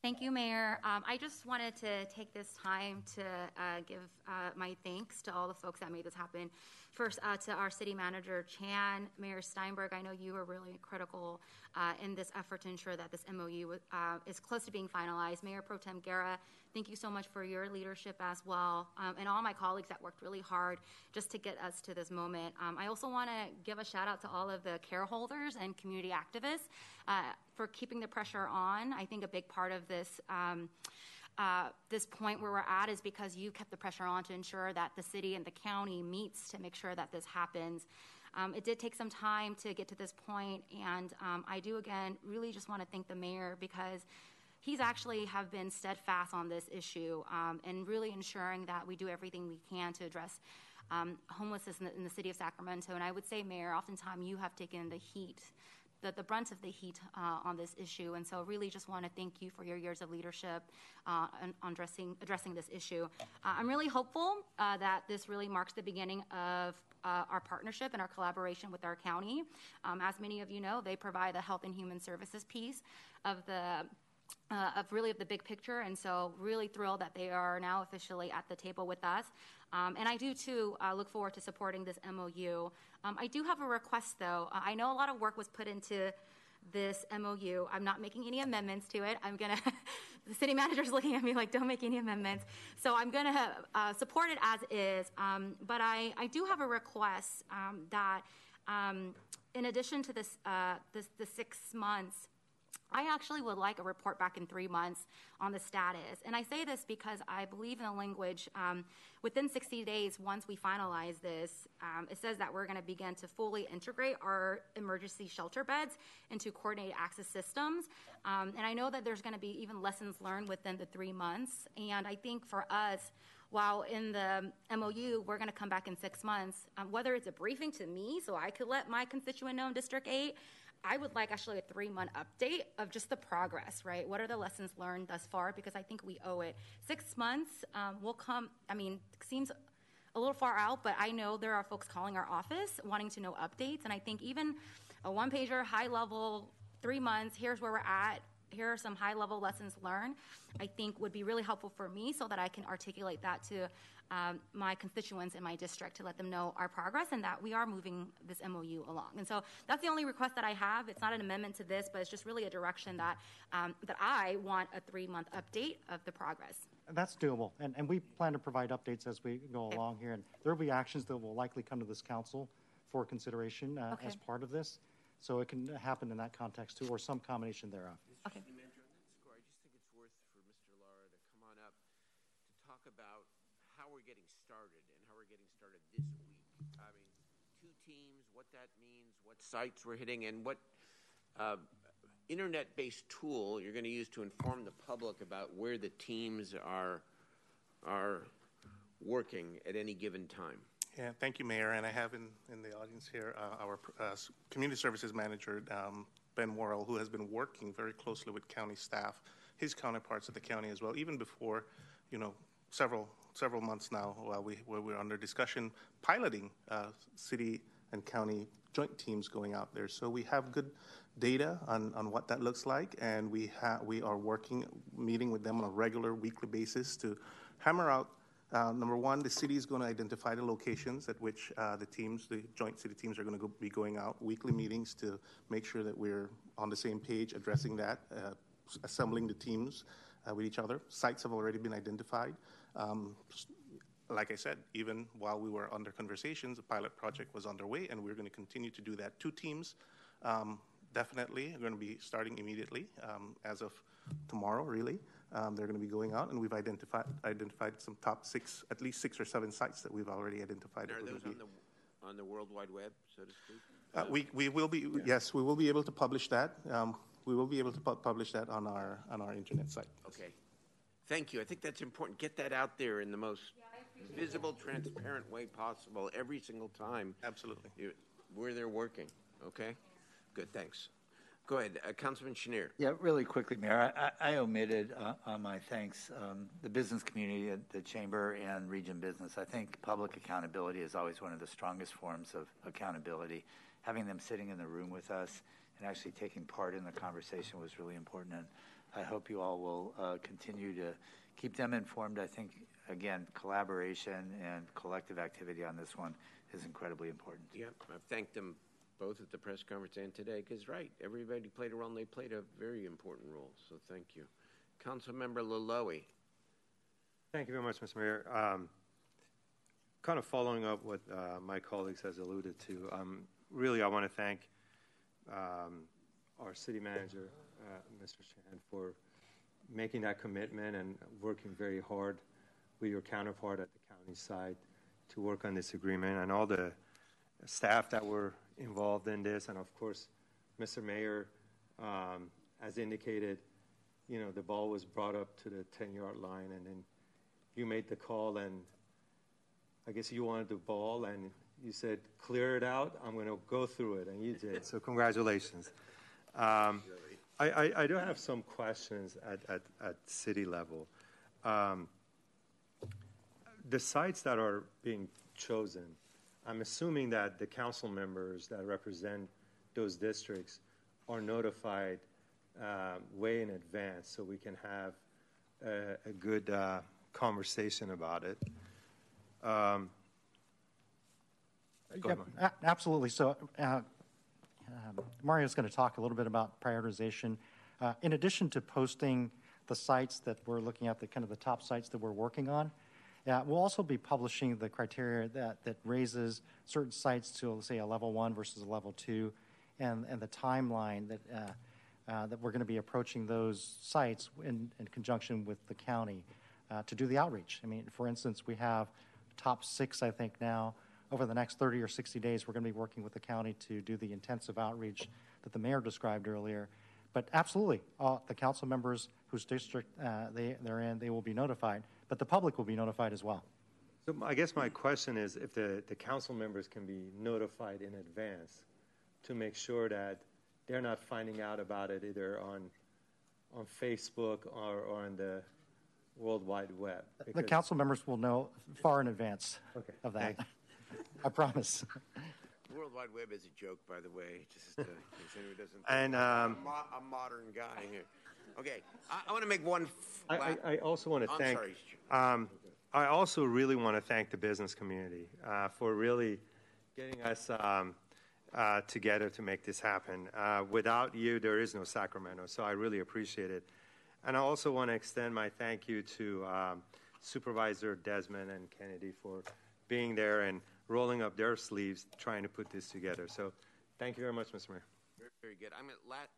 Speaker 35: Thank you, Mayor. Um, I just wanted to take this time to uh, give uh, my thanks to all the folks that made this happen. First, uh, to our city manager, Chan, Mayor Steinberg. I know you were really critical uh, in this effort to ensure that this MOU uh, is close to being finalized. Mayor Pro Tem Guerra, thank you so much for your leadership as well, um, and all my colleagues that worked really hard just to get us to this moment. Um, I also want to give a shout out to all of the care holders and community activists uh, for keeping the pressure on. I think a big part of this. Um, uh, this point where we're at is because you kept the pressure on to ensure that the city and the county meets to make sure that this happens. Um, it did take some time to get to this point, and um, I do again really just want to thank the mayor because he's actually have been steadfast on this issue um, and really ensuring that we do everything we can to address um, homelessness in the, in the, city of Sacramento. And I would say, Mayor, oftentimes you have taken the heat the, the brunt of the heat uh, on this issue. And so, really, just want to thank you for your years of leadership uh, on, addressing, addressing this issue. Uh, I'm really hopeful uh, that this really marks the beginning of uh, our partnership and our collaboration with our county. Um, as many of you know, they provide the health and human services piece of the uh, of really of the big picture, and so really thrilled that they are now officially at the table with us. Um, and I do too uh, look forward to supporting this MOU. Um, I do have a request though. Uh, I know a lot of work was put into this MOU. I'm not making any amendments to it. I'm gonna. the city manager's looking at me like, "Don't make any amendments." So I'm gonna uh, support it as is. Um, but I, I do have a request um, that, um, in addition to this, uh, this the six months I actually would like a report back in three months on the status. And I say this because I believe in the language um, within 60 days, once we finalize this, um, it says that we're going to begin to fully integrate our emergency shelter beds into coordinated access systems. Um, and I know that there's going to be even lessons learned within the three months. And I think for us, while in the MOU, we're going to come back in six months, um, whether it's a briefing to me so I could let my constituent know in District 8, I would like actually a three month update of just the progress, right? What are the lessons learned thus far? Because I think we owe it. Six months um, will come, I mean, seems a little far out, but I know there are folks calling our office wanting to know updates. And I think even a one pager, high level, three months, here's where we're at, here are some high level lessons learned, I think would be really helpful for me so that I can articulate that to um, my constituents in my district to let them know our progress and that we are moving this MOU along. And so that's the only request that I have. It's not an amendment to this, but it's just really a direction that um, that I want a three month update of the progress.
Speaker 10: That's doable, and, and we plan to provide updates as we go okay. along here. And there will be actions that will likely come to this council for consideration uh, okay. as part of this. So it can happen in that context too, or some combination thereof.
Speaker 1: Okay. Manager, on that score, I just think it's worth for Mr. Lara to come on up to talk about how we're getting started and how we're getting started this week. I mean, two teams, what that means, what sites we're hitting, and what uh, internet-based tool you're going to use to inform the public about where the teams are are working at any given time.
Speaker 20: Yeah, thank you, Mayor. And I have in, in the audience here uh, our uh, community services manager, um, Ben Worrell, who has been working very closely with county staff, his counterparts at the county as well, even before, you know, several several months now while we where we're under discussion piloting uh, city and county joint teams going out there. So we have good data on, on what that looks like, and we ha- we are working, meeting with them on a regular weekly basis to hammer out. Uh, number one, the city is going to identify the locations at which uh, the teams, the joint city teams, are going to go, be going out. Weekly meetings to make sure that we're on the same page, addressing that, uh, assembling the teams uh, with each other. Sites have already been identified. Um, like I said, even while we were under conversations, a pilot project was underway, and we're going to continue to do that. Two teams um, definitely are going to be starting immediately um, as of tomorrow, really. Um, they're going to be going out, and we've identified identified some top six, at least six or seven sites that we've already identified.
Speaker 1: are those on the on the World Wide Web, so to speak?
Speaker 20: Uh, we we will be yeah. yes, we will be able to publish that. Um, we will be able to pu- publish that on our on our internet site.
Speaker 1: Okay. Thank you. I think that's important. Get that out there in the most yeah, visible, transparent way possible every single time.
Speaker 20: Absolutely.
Speaker 1: You, where they're working. Okay? Good. Thanks. Go ahead, uh, Councilman Schenirer.
Speaker 13: Yeah, really quickly, Mayor. I, I omitted uh, on my thanks um, the business community, the chamber, and region business. I think public accountability is always one of the strongest forms of accountability. Having them sitting in the room with us and actually taking part in the conversation was really important. And I hope you all will uh, continue to keep them informed. I think, again, collaboration and collective activity on this one is incredibly important.
Speaker 1: Yep, I've thanked them both at the press conference and today because, right, everybody played a role and they played a very important role. So thank you. Councilmember Loloee.
Speaker 16: Thank you very much, Mr. Mayor. Um, kind of following up what uh, my colleagues has alluded to, um, really I want to thank um, our city manager, uh, Mr. Chan, for making that commitment and working very hard with your counterpart at the county side to work on this agreement and all the staff that were involved in this. And of course, Mr. Mayor, um, as indicated, you know, the ball was brought up to the 10 yard line and then you made the call and I guess you wanted the ball and you said, clear it out. I'm going to go through it. And you did. So congratulations. Um, I, I, I, do have some questions at, at, at city level. Um, the sites that are being chosen, I'm assuming that the council members that represent those districts are notified uh, way in advance so we can have a, a good uh, conversation about it. Um,
Speaker 10: yeah, absolutely. So, uh, um, Mario is going to talk a little bit about prioritization. Uh, in addition to posting the sites that we're looking at, the kind of the top sites that we're working on, uh, we'll also be publishing the criteria that, that raises certain sites to, say, a level one versus a level two, and, and the timeline that, uh, uh, that we're going to be approaching those sites in, in conjunction with the county uh, to do the outreach. I mean, for instance, we have top six, I think, now. Over the next 30 or 60 days, we're going to be working with the county to do the intensive outreach that the mayor described earlier. But absolutely, the council members whose district uh, they, they're in, they will be notified, but the public will be notified as well.
Speaker 16: So I guess my question is if the, the council members can be notified in advance to make sure that they're not finding out about it either on on Facebook or, or on the World Wide Web.
Speaker 10: The council members will know far in advance
Speaker 16: okay.
Speaker 10: of that. I promise.
Speaker 1: World Wide Web is a joke, by the way, just uh, in case anyone doesn't.
Speaker 16: And um,
Speaker 1: I'm a, a modern guy here. Okay, I, I want to make one.
Speaker 16: I, I, I, also want to
Speaker 1: I'm
Speaker 16: thank.
Speaker 1: Sorry.
Speaker 16: Um, I also really want to thank the business community uh, for really getting us um, uh, together to make this happen. Uh, without you, there is no Sacramento, so I really appreciate it. And I also want to extend my thank you to um, Supervisor Desmond and Kennedy for being there and rolling up their sleeves trying to put this together. So thank you very much, Mr. Mayor.
Speaker 1: Very, very good. I'm at lat-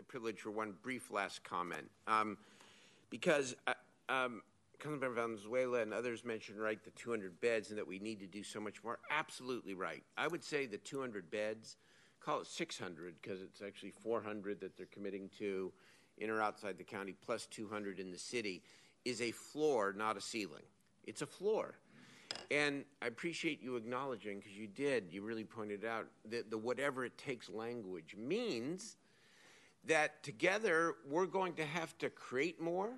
Speaker 1: the privilege for one brief last comment. Um, because uh, um, Councilmember and others mentioned, right, the 200 beds and that we need to do so much more. Absolutely right. I would say the 200 beds, call it 600 because it's actually 400 that they're committing to in or outside the county, plus 200 in the city, is a floor, not a ceiling. It's a floor. And I appreciate you acknowledging, because you did, you really pointed out that the whatever it takes language means that together we're going to have to create more.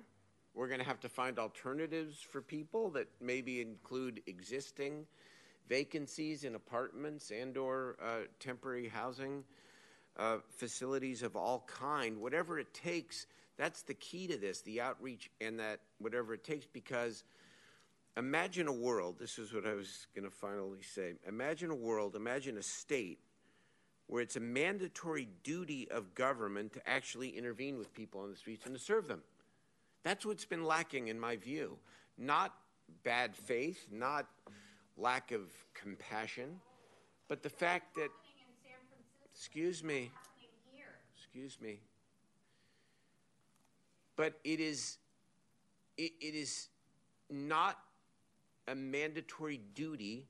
Speaker 1: We're going to have to find alternatives for people that maybe include existing vacancies in apartments and or uh, temporary housing uh, facilities of all kind, whatever it takes. That's the key to this, the outreach and that whatever it takes, because imagine a world, this is what I was going to finally say. Imagine a world, imagine a state where it's a mandatory duty of government to actually intervene with people on the streets and to serve them. That's what's been lacking, in my view. Not bad faith, not lack of compassion, but the fact that Excuse me. Excuse me. But it is it, it is not a mandatory duty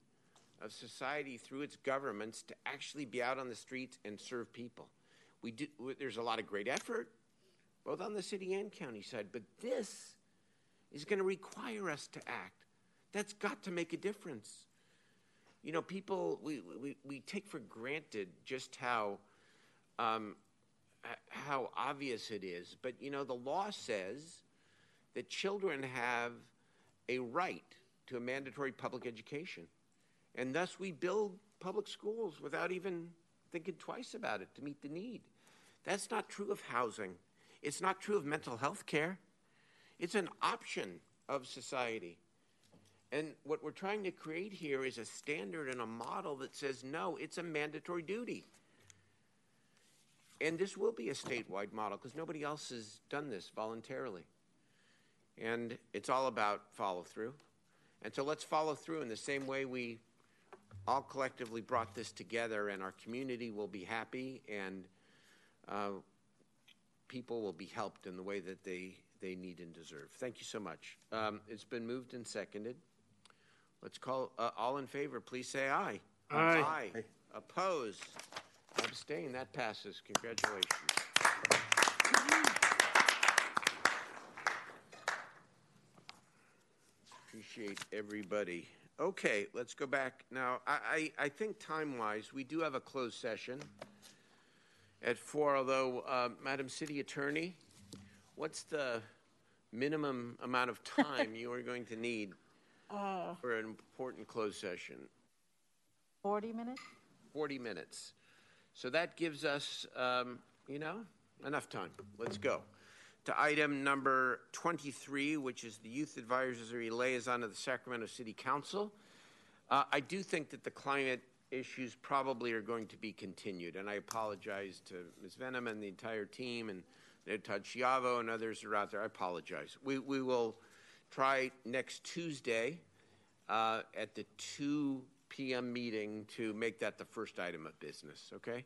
Speaker 1: of society through its governments to actually be out on the streets and serve people. We do, there's a lot of great effort, both on the city and county side, but this is going to require us to act. That's got to make a difference you know, people, we, we, we take for granted just how, um, how obvious it is. But, you know, the law says that children have a right to a mandatory public education. And thus we build public schools without even thinking twice about it to meet the need. That's not true of housing. It's not true of mental health care. It's an option of society. And what we're trying to create here is a standard and a model that says no, it's a mandatory duty. And this will be a statewide model because nobody else has done this voluntarily. And it's all about follow through. And so let's follow through in the same way we all collectively brought this together, and our community will be happy and uh, people will be helped in the way that they, they need and deserve. Thank you so much. Um, it's been moved and seconded. Let's call uh, all in favor. Please say aye.
Speaker 32: Aye.
Speaker 1: Aye. Opposed? Abstain. That passes. Congratulations. Appreciate everybody. Okay, let's go back. Now, I, I, I think time wise, we do have a closed session at four, although, uh, Madam City Attorney, what's the minimum amount of time you are going to need
Speaker 34: Uh,
Speaker 1: for an important closed session?
Speaker 34: 40 minutes?
Speaker 1: 40 minutes. So that gives us, um, you know, enough time. Let's go. To item number 23, which is the Youth Advisory Liaison of the Sacramento City Council. Uh, I do think that the climate issues probably are going to be continued, and I apologize to Ms. Venom and the entire team and Todd Schiavo and others who are out there. I apologize. We, we will try next Tuesday uh, at the 2 p.m. meeting to make that the first item of business, okay?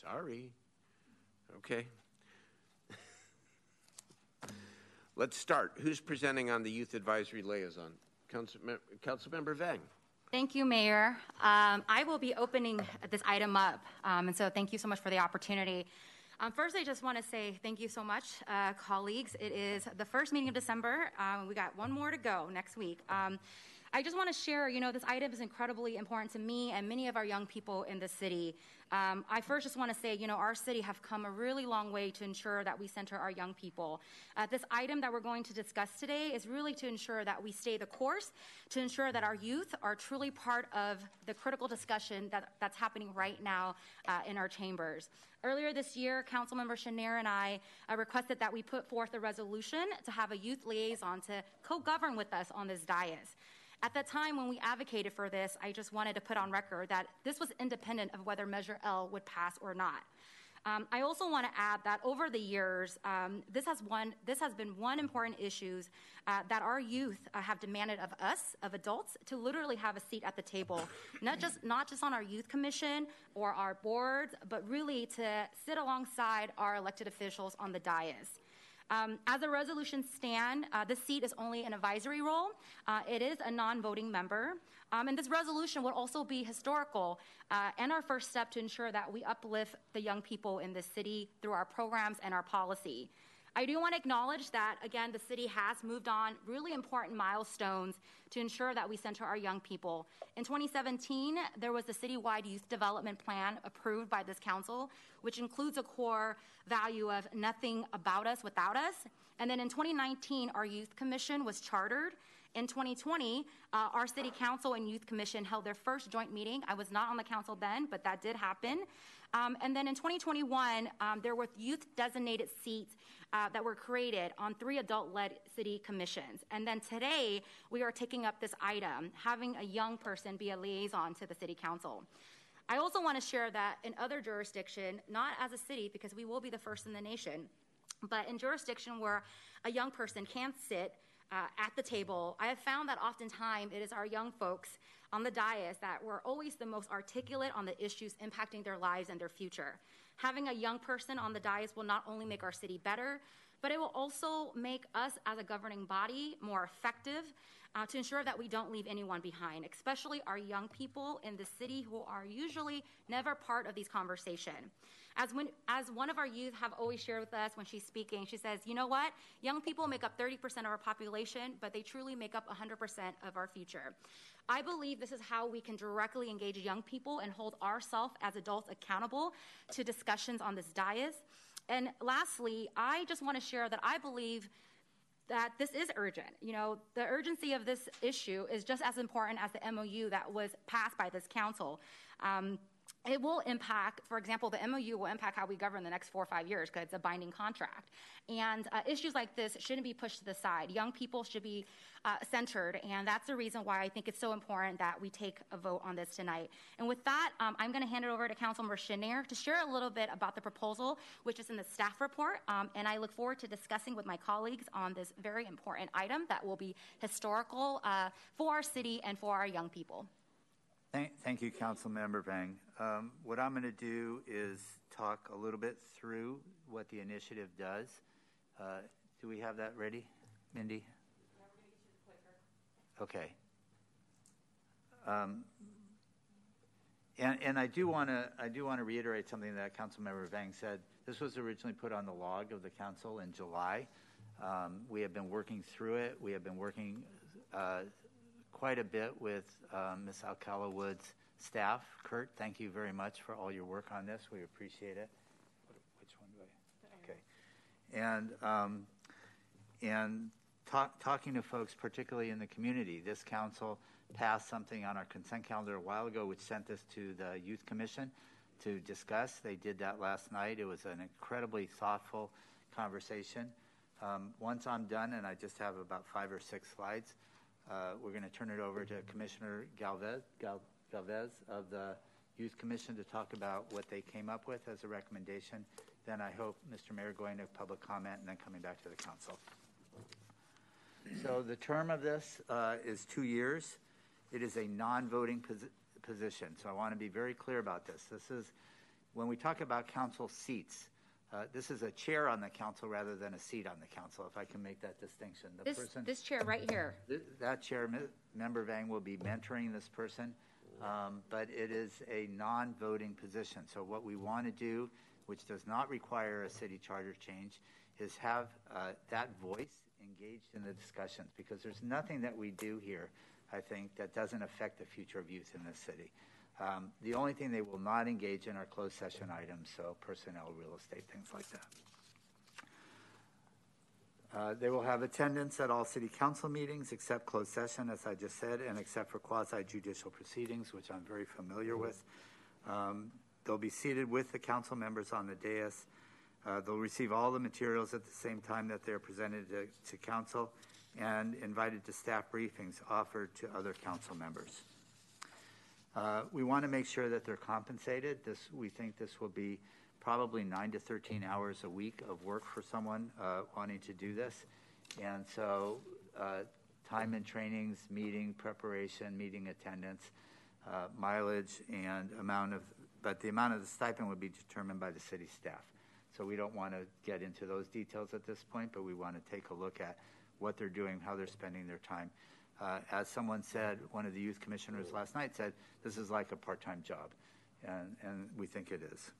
Speaker 1: Sorry. Okay. Let's start. Who's presenting on the Youth Advisory Liaison? Council, Councilmember Vang.
Speaker 35: Thank you, Mayor. Um, I will be opening this item up, um, and so thank you so much for the opportunity. Um, first, I just want to say thank you so much, uh, colleagues. It is the first meeting of December. Um, we got one more to go next week. I just want to share, you know, this item is incredibly important to me and many of our young people in the city. Um, I first just want to say, you know, our city have come a really long way to ensure that we center our young people. Uh, this item that we're going to discuss today is really to ensure that we stay the course, to ensure that our youth are truly part of the critical discussion that, that's happening right now uh, in our chambers. Earlier this year, Councilmember Schenirer and I uh, requested that we put forth a resolution to have a youth liaison to co-govern with us on this dais. At the time when we advocated for this, I just wanted to put on record that this was independent of whether Measure L would pass or not. Um, I also want to add that over the years, um, this has one this has been one important issue uh, that our youth uh, have demanded of us, of adults, to literally have a seat at the table, not just not just on our youth commission or our boards, but really to sit alongside our elected officials on the dais. Um, as the resolution stand, uh, this seat is only an advisory role. Uh, it is a non-voting member. Um, and this resolution will also be historical uh, and our first step to ensure that we uplift the young people in this city through our programs and our policy. I do want to acknowledge that, again, the city has moved on really important milestones to ensure that we center our young people. In 2017, there was the citywide youth development plan approved by this council, which includes a core value of nothing about us without us. And then in 2019, our youth commission was chartered. In 2020, uh, our city council and youth commission held their first joint meeting. I was not on the council then, but that did happen. Um, and then in 2021, um, there were youth designated seats uh, that were created on three adult led city commissions. And then today, we are taking up this item, having a young person be a liaison to the city council. I also want to share that in other jurisdiction, not as a city, because we will be the first in the nation, but in jurisdiction where a young person can sit uh, at the table, I have found that oftentimes it is our young folks on the dais that were always the most articulate on the issues impacting their lives and their future. Having a young person on the dais will not only make our city better, but it will also make us as a governing body more effective uh, to ensure that we don't leave anyone behind, especially our young people in the city who are usually never part of these conversations. As, as one of our youth have always shared with us when she's speaking, she says, you know what? Young people make up 30% of our population, but they truly make up 100% of our future. I believe this is how we can directly engage young people and hold ourselves as adults accountable to discussions on this dais. And lastly, I just want to share that I believe that this is urgent. You know, the urgency of this issue is just as important as the MOU that was passed by this council. Um, it will impact, for example, the MOU will impact how we govern the next four or five years because it's a binding contract. And uh, issues like this shouldn't be pushed to the side. Young people should be uh, centered, and that's the reason why I think it's so important that we take a vote on this tonight. And with that, um, I'm going to hand it over to Councilmember Schenirer to share a little bit about the proposal, which is in the staff report. Um, and I look forward to discussing with my colleagues on this very important item that will be historical uh, for our city and for our young people.
Speaker 13: Thank, thank you, Council Member Vang. Um, what I'm going to do is talk a little bit through what the initiative does. Uh, do we have that ready, Mindy? Okay. Um, and, and I do want to I do want to reiterate something that Councilmember Vang said. This was originally put on the log of the council in July. Um, we have been working through it. We have been working uh, quite a bit with uh, Ms. Alcala Wood's staff. Kurt, thank you very much for all your work on this. We appreciate it. Which one do I? Okay. And um, and talk, talking to folks, particularly in the community. This council passed something on our consent calendar a while ago, which sent this to the Youth Commission to discuss. They did that last night. It was an incredibly thoughtful conversation. Um, once I'm done, and I just have about five or six slides, uh, we're going to turn it over to Commissioner Galvez, Gal, Galvez of the Youth Commission to talk about what they came up with as a recommendation. Then I hope Mr. Mayor going to public comment and then coming back to the council. So the term of this uh, is two years. It is a non-voting posi- position. So I want to be very clear about this. This is when we talk about council seats. Uh, this is a chair on the council rather than a seat on the council, if I can make that distinction. The
Speaker 35: This,
Speaker 13: person,
Speaker 35: this chair right here.
Speaker 13: th- that chair, me- member Vang, will be mentoring this person, um, but it is a non-voting position. So what we want to do, which does not require a city charter change, is have uh, that voice engaged in the discussions, because there's nothing that we do here, I think, that doesn't affect the future of youth in this city. Um, the only thing they will not engage in are closed session items, so personnel, real estate, things like that. Uh, they will have attendance at all city council meetings except closed session, as I just said, and except for quasi judicial proceedings, which I'm very familiar with. Um, they'll be seated with the council members on the dais. Uh, they'll receive all the materials at the same time that they're presented to, to council and invited to staff briefings offered to other council members. Uh, we want to make sure that they're compensated. This, we think this will be probably nine to 13 hours a week of work for someone uh, wanting to do this. And so, uh, time and trainings, meeting preparation, meeting attendance, uh, mileage, and amount of, but the amount of the stipend would be determined by the city staff. So, we don't want to get into those details at this point, but we want to take a look at what they're doing, how they're spending their time. Uh, as someone said, one of the youth commissioners last night said, this is like a part time job, and, and we think it is.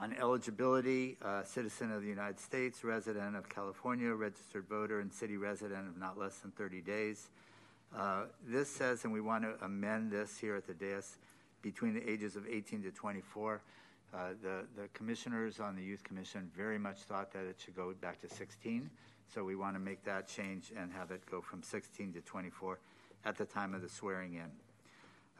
Speaker 13: On eligibility, uh, citizen of the United States, resident of California, registered voter, and city resident of not less than 30 days. Uh, this says, and we want to amend this here at the dais, between the ages of 18 to 24. Uh, the, the commissioners on the Youth Commission very much thought that it should go back to 16. So we want to make that change and have it go from 16 to 24 at the time of the swearing in.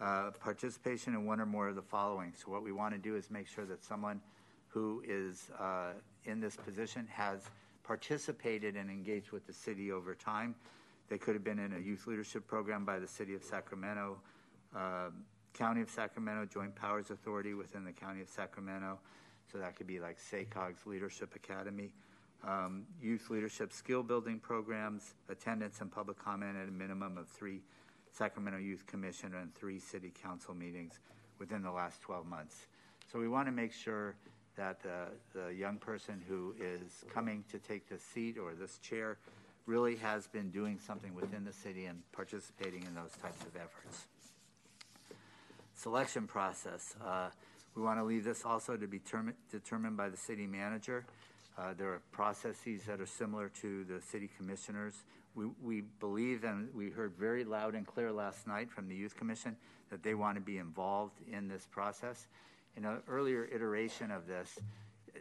Speaker 13: Uh, participation in one or more of the following. So what we want to do is make sure that someone who is uh, in this position has participated and engaged with the city over time. They could have been in a youth leadership program by the City of Sacramento, uh, County of Sacramento, Joint Powers Authority within the County of Sacramento. So that could be like SACOG's Leadership Academy, um, youth leadership skill building programs, attendance and public comment at a minimum of three Sacramento Youth Commission and three City Council meetings within the last 12 months. So we want to make sure that the, the young person who is coming to take this seat or this chair really has been doing something within the city and participating in those types of efforts. Selection process. Uh, we want to leave this also to be term- determined by the city manager. Uh, there are processes that are similar to the city commissioners. We, we believe, and we heard very loud and clear last night from the Youth Commission, that they want to be involved in this process. In an earlier iteration of this,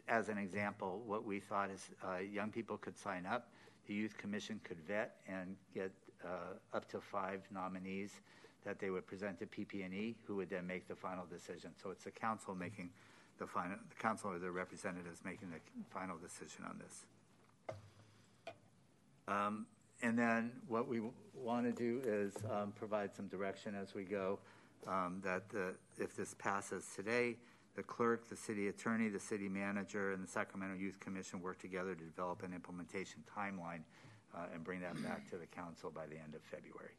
Speaker 13: as an example, what we thought is uh, young people could sign up. the Youth Commission could vet and get uh, up to five nominees that they would present to PP&E, who would then make the final decision. So it's the council making the final, the council or the representatives making the final decision on this. Um, and then what we want to do is um, provide some direction as we go. Um, that the, if this passes today, the clerk, the city attorney, the city manager, and the Sacramento Youth Commission work together to develop an implementation timeline uh, and bring that back to the council by the end of February.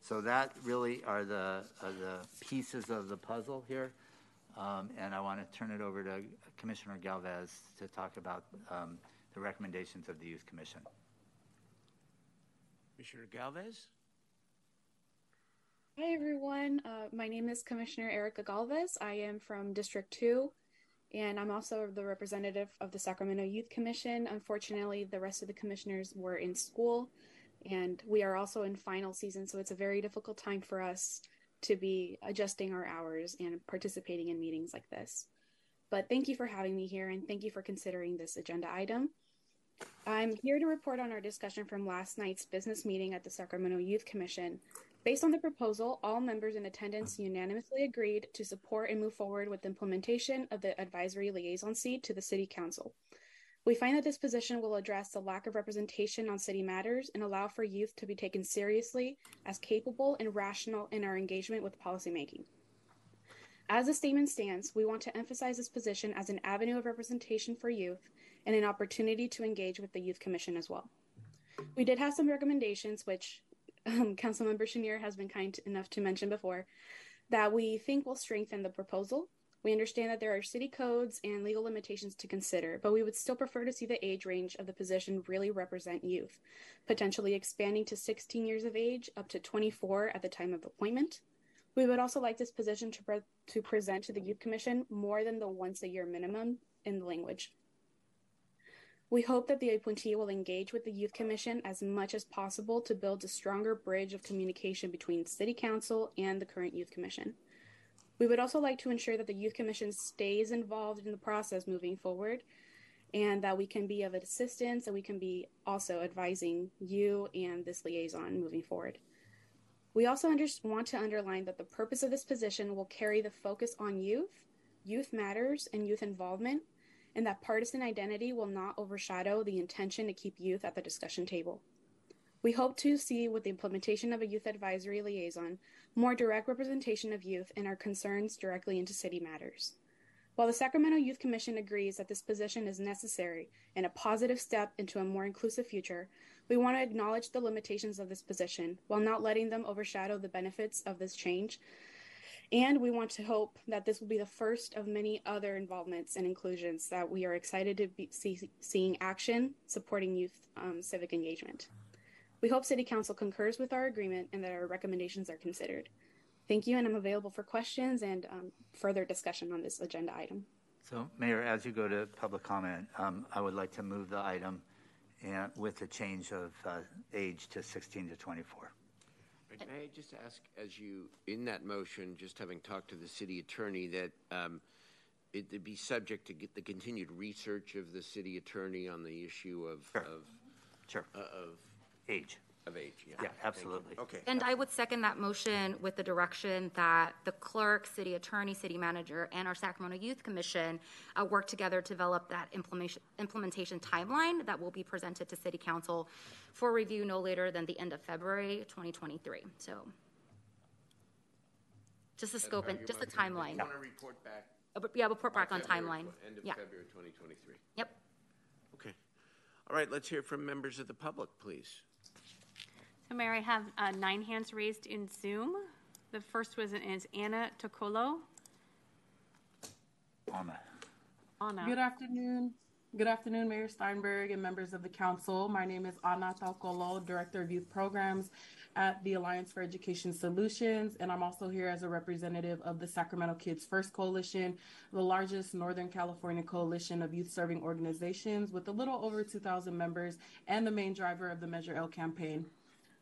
Speaker 13: So that really are the, are the pieces of the puzzle here. Um, and I want to turn it over to Commissioner Galvez to talk about um, the recommendations of the Youth Commission.
Speaker 1: Commissioner Galvez?
Speaker 36: Hi, everyone. Uh, my name is Commissioner Erica Galvez. I am from District 2, and I'm also the representative of the Sacramento Youth Commission. Unfortunately, the rest of the commissioners were in school, and we are also in final season, so it's a very difficult time for us to be adjusting our hours and participating in meetings like this. But thank you for having me here, and thank you for considering this agenda item. I'm here to report on our discussion from last night's business meeting at the Sacramento Youth Commission. Based on the proposal, all members in attendance unanimously agreed to support and move forward with implementation of the advisory liaison seat to the City Council. We find that this position will address the lack of representation on city matters and allow for youth to be taken seriously as capable and rational in our engagement with policymaking. As the statement stands, we want to emphasize this position as an avenue of representation for youth and an opportunity to engage with the Youth Commission as well. We did have some recommendations, which um, Councilmember Schenirer has been kind enough to mention before, that we think will strengthen the proposal. We understand that there are city codes and legal limitations to consider, but we would still prefer to see the age range of the position really represent youth, potentially expanding to 16 years of age up to 24 at the time of appointment. We would also like this position to, pre- to present to the Youth Commission more than the once a year minimum in the language. We hope that the appointee will engage with the Youth Commission as much as possible to build a stronger bridge of communication between City Council and the current Youth Commission. We would also like to ensure that the Youth Commission stays involved in the process moving forward and that we can be of assistance and we can be also advising you and this liaison moving forward. We also under- want to underline that the purpose of this position will carry the focus on youth, youth matters, and youth involvement and that partisan identity will not overshadow the intention to keep youth at the discussion table. We hope to see, with the implementation of a youth advisory liaison, more direct representation of youth and our concerns directly into city matters. While the Sacramento Youth Commission agrees that this position is necessary and a positive step into a more inclusive future, we want to acknowledge the limitations of this position while not letting them overshadow the benefits of this change and we want to hope that this will be the first of many other involvements and inclusions that we are excited to be see, seeing action supporting youth um, civic engagement. We hope City Council concurs with our agreement and that our recommendations are considered. Thank you, and I'm available for questions and um, further discussion on this agenda item.
Speaker 13: So, Mayor, as you go to public comment, um, I would like to move the item and with the change of uh, age to 16 to 24.
Speaker 1: May I just ask, as you, in that motion, just having talked to the city attorney, that um, it would be subject to get the continued research of the city attorney on the issue of
Speaker 13: Sure.
Speaker 1: of,
Speaker 13: Sure.
Speaker 1: uh, of
Speaker 13: Age.
Speaker 1: Of age. Yeah,
Speaker 13: Yeah, absolutely.
Speaker 1: Okay.
Speaker 35: And I would second that motion with the direction that the clerk, city attorney, city manager, and our Sacramento Youth Commission uh, work together to develop that implementation, implementation timeline that will be presented to city council for review no later than the end of February 2023. So just the scope and just the timeline.
Speaker 1: You want to report back?
Speaker 35: Uh, but- Yeah, report back on
Speaker 1: February
Speaker 35: timeline.
Speaker 1: tw- End of
Speaker 35: Yeah.
Speaker 1: February 2023.
Speaker 35: Yep.
Speaker 1: Okay. All right, let's hear from members of the public, please.
Speaker 17: So, Mayor, I have uh, nine hands raised in Zoom. The first was is Anna Tocolo.
Speaker 13: Anna.
Speaker 17: Anna.
Speaker 37: Good afternoon. Good afternoon, Mayor Steinberg and members of the council. My name is Anna Talcolo, Director of Youth Programs at the Alliance for Education Solutions, and I'm also here as a representative of the Sacramento Kids First Coalition, the largest Northern California coalition of youth serving organizations with a little over 2,000 members and the main driver of the Measure L campaign.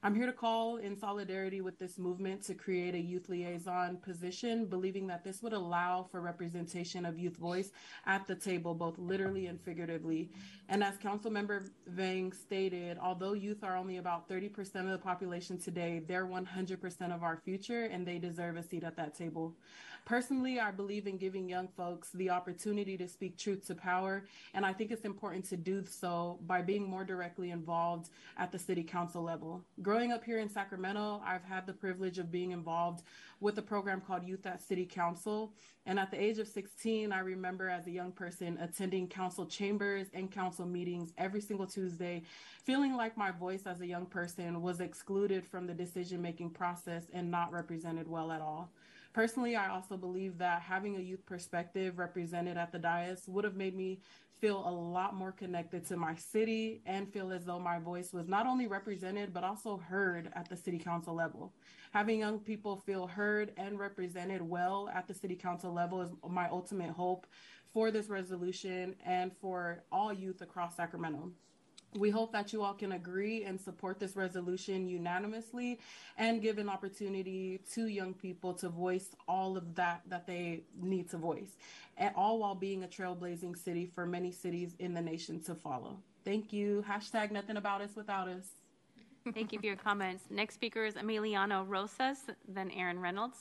Speaker 37: I'm here to call in solidarity with this movement to create a youth liaison position, believing that this would allow for representation of youth voice at the table, both literally and figuratively. And as Councilmember Vang stated, although youth are only about 30% of the population today, they're 100% of our future and they deserve a seat at that table. Personally, I believe in giving young folks the opportunity to speak truth to power, and I think it's important to do so by being more directly involved at the city council level. Growing up here in Sacramento, I've had the privilege of being involved with a program called Youth at City Council. And at the age of 16, I remember as a young person attending council chambers and council meetings every single Tuesday, feeling like my voice as a young person was excluded from the decision making process and not represented well at all. Personally, I also believe that having a youth perspective represented at the dais would have made me feel a lot more connected to my city and feel as though my voice was not only represented but also heard at the city council level. Having young people feel heard and represented well at the city council level is my ultimate hope for this resolution and for all youth across Sacramento. We hope that you all can agree and support this resolution unanimously and give an opportunity to young people to voice all of that that they need to voice, and all while being a trailblazing city for many cities in the nation to follow. Thank you. Hashtag nothing about us without us.
Speaker 17: Thank you for your comments. Next speaker is Emiliano Rosas, then Aaron Reynolds.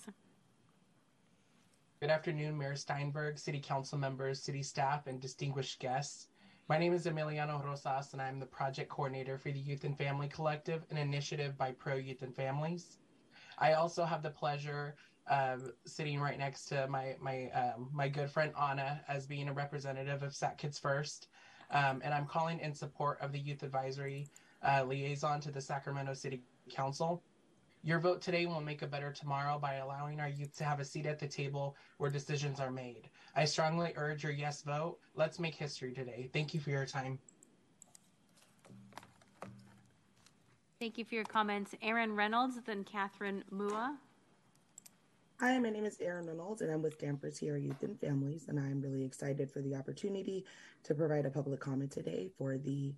Speaker 38: Good afternoon, Mayor Steinberg, City Council members, city staff, and distinguished guests. My name is Emiliano Rosas, and I'm the project coordinator for the Youth and Family Collective, an initiative by Pro Youth and Families. I also have the pleasure of sitting right next to my my um, my good friend Anna as being a representative of Sac Kids First, um, and I'm calling in support of the Youth Advisory uh, Liaison to the Sacramento City Council. Your vote today will make a better tomorrow by allowing our youth to have a seat at the table where decisions are made. I strongly urge your yes vote. Let's make history today. Thank you for your time.
Speaker 17: Thank you for your comments. Aaron Reynolds, then Catherine Mua.
Speaker 39: Hi, my name is Erin Reynolds, and I'm with Dampers Here Youth and Families, and I'm really excited for the opportunity to provide a public comment today for the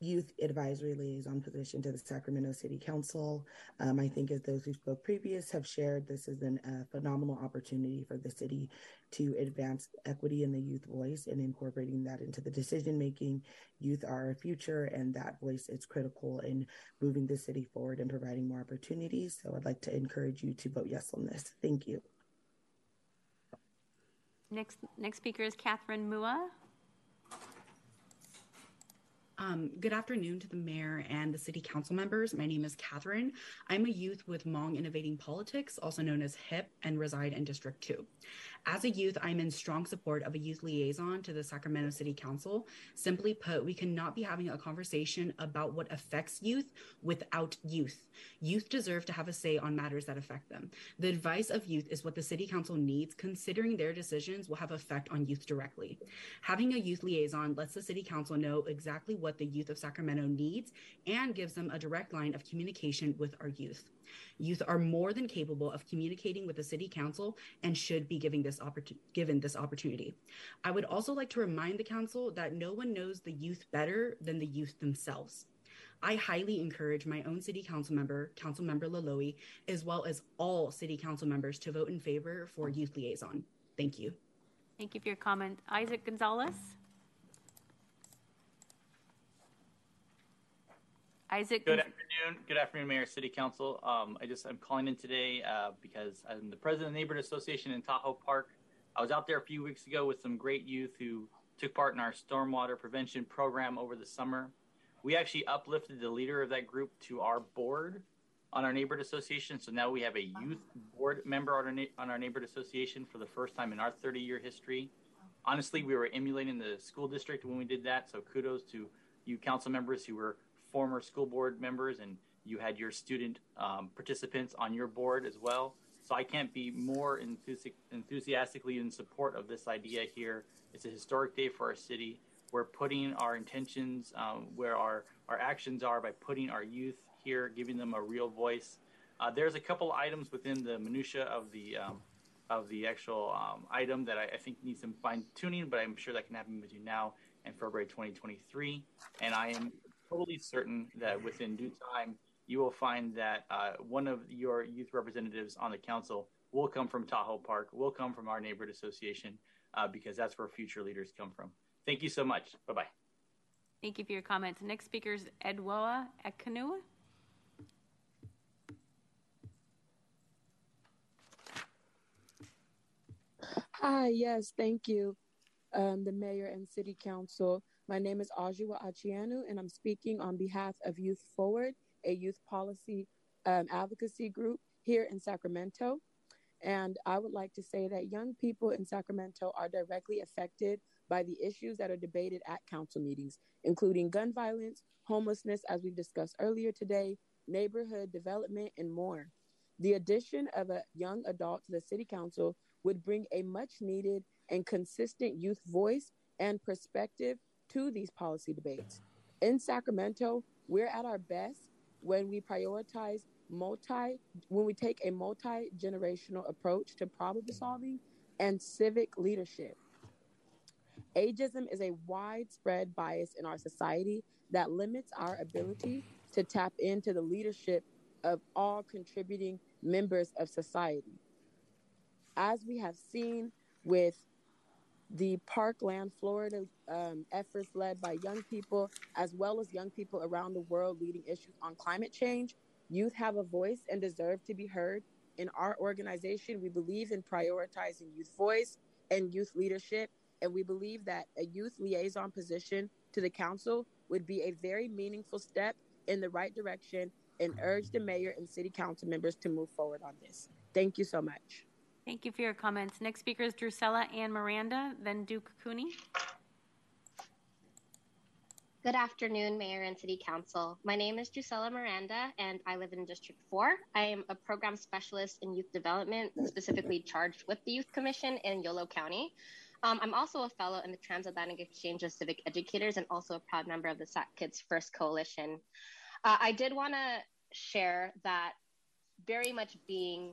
Speaker 39: youth advisory liaison position to the Sacramento City Council. Um, I think, as those who spoke previous have shared, this is a phenomenal opportunity for the city to advance equity in the youth voice and incorporating that into the decision making. Youth are our future, and that voice is critical in moving the city forward and providing more opportunities. So, I'd like to encourage you to vote yes on this. Thank you.
Speaker 17: Next, next speaker is Catherine Mua.
Speaker 36: Um, good afternoon to the mayor and the city council members. My name is Catherine. I'm a youth with Hmong Innovating Politics, also known as HIP, and reside in District 2. As a youth, I'm in strong support of a youth liaison to the Sacramento City Council. Simply put, we cannot be having a conversation about what affects youth without youth. Youth deserve to have a say on matters that affect them. The advice of youth is what the City Council needs, considering their decisions will have effect on youth directly. Having a youth liaison lets the City Council know exactly what the youth of Sacramento needs and gives them a direct line of communication with our youth. Youth are more than capable of communicating with the city council and should be giving this given this opportunity. I would also like to remind the council that no one knows the youth better than the youth themselves. I highly encourage my own city council member, Council Member Loloee, as well as all city council members to vote in favor for youth liaison. Thank you.
Speaker 17: Thank you for your comment. Isaac Gonzalez. Isaac.
Speaker 40: Good afternoon. Good afternoon, Mayor, City Council. Um, I just I'm calling in today uh, because I'm the president of the Neighborhood Association in Tahoe Park. I was out there a few weeks ago with some great youth who took part in our stormwater prevention program over the summer. We actually uplifted the leader of that group to our board on our neighborhood association. So now we have a youth board member on our, on our neighborhood association for the first time in our 30 year history. Honestly, we were emulating the school district when we did that. So kudos to you council members who were former school board members and you had your student um, participants on your board as well. So I can't be more enthusi- enthusiastically in support of this idea here. It's a historic day for our city. We're putting our intentions um, where our, our actions are by putting our youth here, giving them a real voice. Uh, there's a couple items within the minutia of the um, of the actual um, item that I, I, think needs some fine tuning, but I'm sure that can happen between now and February 2023. And I am totally certain that within due time, you will find that uh, one of your youth representatives on the council will come from Tahoe Park, will come from our neighborhood association, uh, because that's where future leaders come from. Thank you so much. Bye bye.
Speaker 17: Thank you for your comments. Next speaker is Edwoa Ekanua.
Speaker 41: Hi, yes, thank you, um, the mayor and city council. My name is Ajua Achianu, and I'm speaking on behalf of Youth Forward, a youth policy um, advocacy group here in Sacramento. And I would like to say that young people in Sacramento are directly affected by the issues that are debated at council meetings, including gun violence, homelessness, as we've discussed earlier today, neighborhood development, and more. The addition of a young adult to the city council would bring a much needed and consistent youth voice and perspective to these policy debates. In Sacramento, we're at our best when we prioritize multi when we take a multi-generational approach to problem solving and civic leadership. Ageism is a widespread bias in our society that limits our ability to tap into the leadership of all contributing members of society. As we have seen with the Parkland, Florida um, efforts led by young people, as well as young people around the world leading issues on climate change, youth have a voice and deserve to be heard. In our organization, we believe in prioritizing youth voice and youth leadership, and we believe that a youth liaison position to the council would be a very meaningful step in the right direction and urge the mayor and city council members to move forward on this. Thank you so much.
Speaker 17: Thank you for your comments. Next speaker is Drusella Ann Miranda, then Duke Cooney.
Speaker 42: Good afternoon, Mayor and City Council. My name is Drusella Miranda, and I live in District 4. I am a program specialist in youth development, specifically charged with the Youth Commission in Yolo County. Um, I'm also a fellow in the Transatlantic Exchange of Civic Educators and also a proud member of the SAC Kids First Coalition. Uh, I did want to share that very much being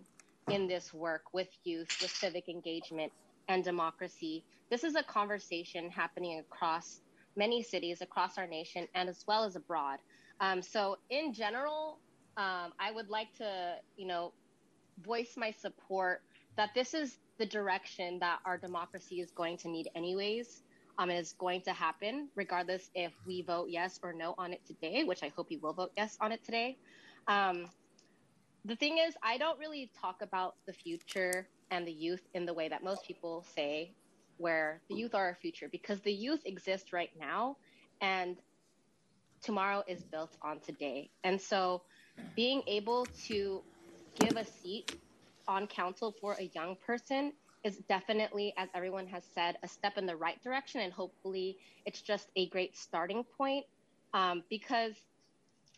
Speaker 42: in this work with youth, with civic engagement and democracy, this is a conversation happening across many cities across our nation and as well as abroad. Um, so, in general, um, I would like to, you know, voice my support that this is the direction that our democracy is going to need, anyways. Um, is going to happen regardless if we vote yes or no on it today, which I hope you will vote yes on it today. Um, the thing is, I don't really talk about the future and the youth in the way that most people say, where the youth are our future, because the youth exist right now and tomorrow is built on today. And so being able to give a seat on council for a young person is definitely, as everyone has said, a step in the right direction. And hopefully it's just a great starting point um, because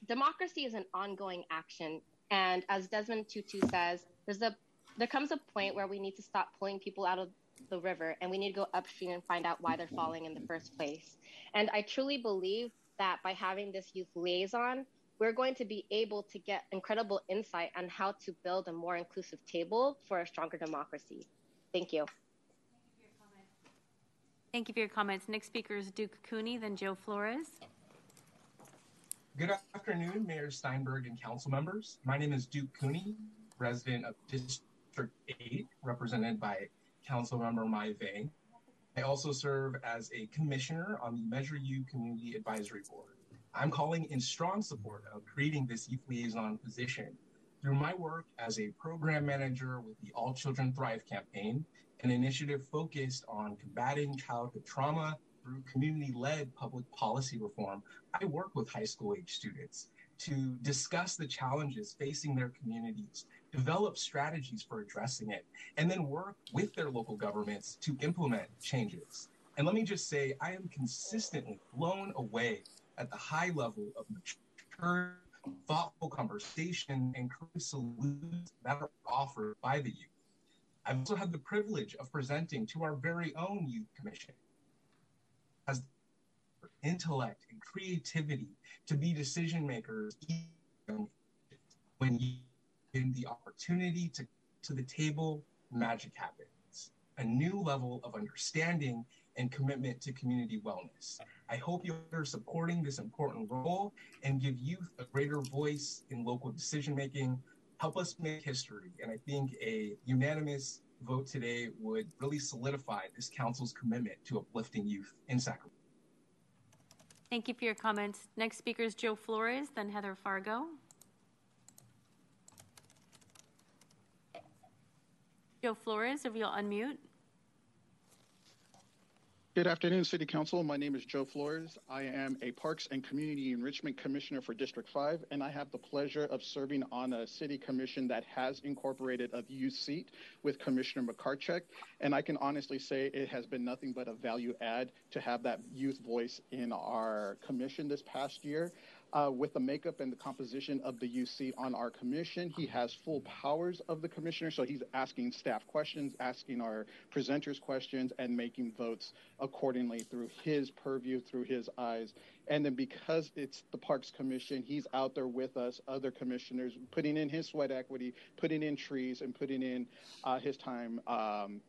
Speaker 42: democracy is an ongoing action. And as Desmond Tutu says, there's a there comes a point where we need to stop pulling people out of the river and we need to go upstream and find out why they're falling in the first place. And I truly believe that by having this youth liaison, we're going to be able to get incredible insight on how to build a more inclusive table for a stronger democracy. Thank you.
Speaker 17: Thank you for your comments. Next speaker is Duke Cooney, then Joe Flores.
Speaker 38: Good afternoon, Mayor Steinberg and council members. My name is Duke Cooney, resident of District 8, represented by Councilmember Mai Vang. I also serve as a commissioner on the Measure U Community Advisory Board. I'm calling in strong support of creating this youth liaison position through my work as a program manager with the All Children Thrive campaign, an initiative focused on combating childhood trauma through community led public policy reform. I work with high school age students to discuss the challenges facing their communities, develop strategies for addressing it, and then work with their local governments to implement changes. And let me just say, I am consistently blown away at the high level of mature, thoughtful conversation and creative solutions that are offered by the youth. I've also had the privilege of presenting to our very own Youth Commission intellect and creativity to be decision makers when you in the opportunity to to the table magic happens a new level of understanding
Speaker 43: and commitment to community wellness. I hope you're supporting this important role and give youth a greater voice in local decision making. Help us make history. And I think a unanimous vote today would really solidify this council's commitment to uplifting youth in Sacramento.
Speaker 17: Thank you for your comments. Next speaker is Joe Flores, then Heather Fargo. Joe Flores, if you'll unmute.
Speaker 38: Good afternoon, City Council. My name is Joe Flores. I am a Parks and Community Enrichment Commissioner for District 5, and I have the pleasure of serving on a city commission that has incorporated a youth seat with Commissioner McCarcheck. And I can honestly say it has been nothing but a value add to have that youth voice in our commission this past year. Uh, with the makeup and the composition of the UC on our commission. He has full powers of the commissioner, so he's asking staff questions, asking our presenters questions, and making votes accordingly through his purview, through his eyes. And then because it's the Parks Commission, he's out there with us, other commissioners, putting in his sweat equity, putting in trees, and putting in uh, his time um,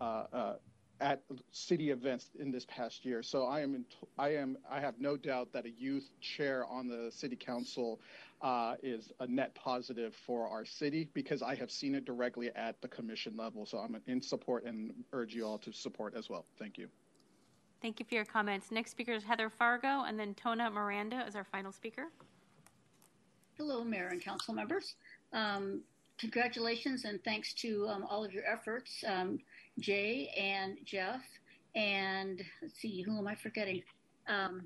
Speaker 38: uh, uh at city events in this past year. So I am, in, I am, I have no doubt that a youth chair on the city council uh, is a net positive for our city because I have seen it directly at the commission level. So I'm in support and urge you all to support as well. Thank you.
Speaker 17: Thank you for your comments. Next speaker is Heather Fargo, and then Tona Miranda is our final speaker.
Speaker 44: Hello, Mayor and Council members. Um, congratulations and thanks to um, all of your efforts. Um, Jay and Jeff, and let's see, who am I forgetting? Um,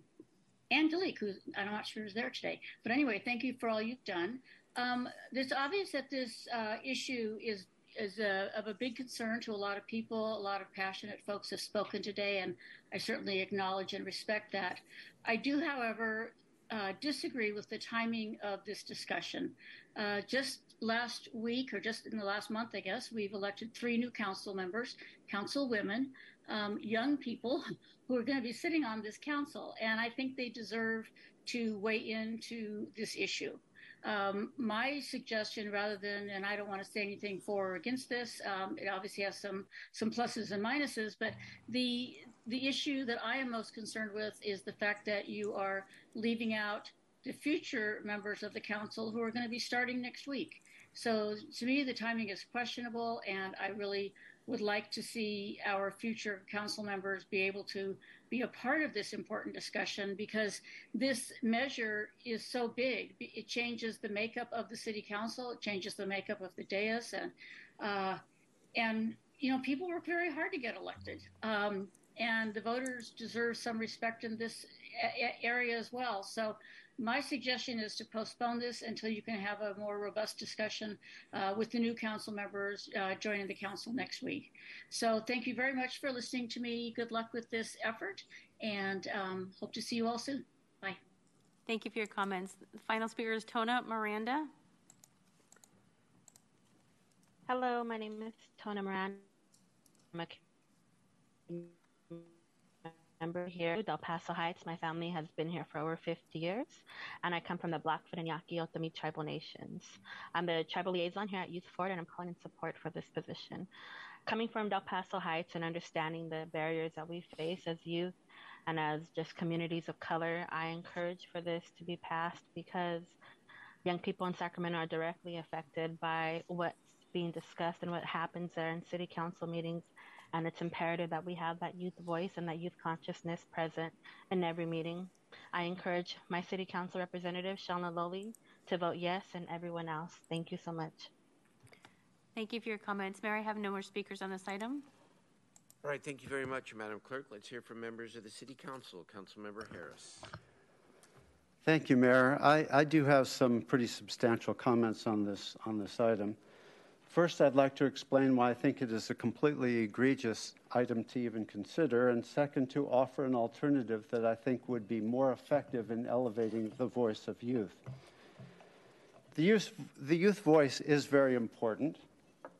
Speaker 44: Angelique, who I'm not sure is there today. But anyway, thank you for all you've done. Um, it's obvious that this uh, issue is is a, of a big concern to a lot of people. A lot of passionate folks have spoken today, and I certainly acknowledge and respect that. I do, however, uh, disagree with the timing of this discussion. Uh, just last week, or just in the last month, I guess, we've elected three new council members, council women, um, young people who are going to be sitting on this council. And I think they deserve to weigh into this issue. Um, my suggestion, rather than, and I don't want to say anything for or against this, um, it obviously has some some pluses and minuses, but the the issue that I am most concerned with is the fact that you are leaving out the future members of the council who are going to be starting next week. So to me, the timing is questionable, and I really would like to see our future council members be able to be a part of this important discussion because this measure is so big. It changes the makeup of the city council, it changes the makeup of the dais, and uh, and you know people work very hard to get elected, um, and the voters deserve some respect in this area as well. So my suggestion is to postpone this until you can have a more robust discussion uh, with the new council members uh, joining the council next week. So thank you very much for listening to me. Good luck with this effort and um, hope to see you all soon. Bye.
Speaker 17: Thank you for your comments. The final speaker is Tona Miranda.
Speaker 45: Hello, my name is Tona Miranda. I'm a member here, Del Paso Heights. My family has been here for over 50 years, and I come from the Blackfoot and Yaqui Otomi tribal nations. I'm the tribal liaison here at Youth Forward, and I'm calling in support for this position. Coming from Del Paso Heights and understanding the barriers that we face as youth and as just communities of color, I encourage for this to be passed because young people in Sacramento are directly affected by what's being discussed and what happens there in city council meetings and it's imperative that we have that youth voice and that youth consciousness present in every meeting. I encourage my City Council representative, Sean Loloee, to vote yes and everyone else. Thank you so much.
Speaker 17: Thank you for your comments. Mayor, I have no more speakers on this item.
Speaker 1: All right, thank you very much, Madam Clerk. Let's hear from members of the City Council. Councilmember Harris.
Speaker 4: Thank you, Mayor. I, I do have some pretty substantial comments on this on this item. First, I'd like to explain why I think it is a completely egregious item to even consider, and second, to offer an alternative that I think would be more effective in elevating the voice of youth. The youth, the youth voice is very important,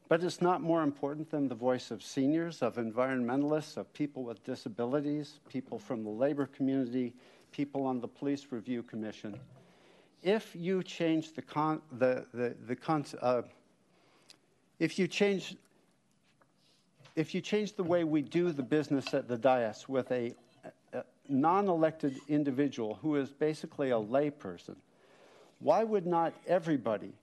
Speaker 4: but it's not more important than the voice of seniors, of environmentalists, of people with disabilities, people from the labor community, people on the Police Review Commission. If you change the, con, the, the, the con, uh, if you change if you change the way we do the business at the dais with a, a non elected individual who is basically a layperson, why would not everybody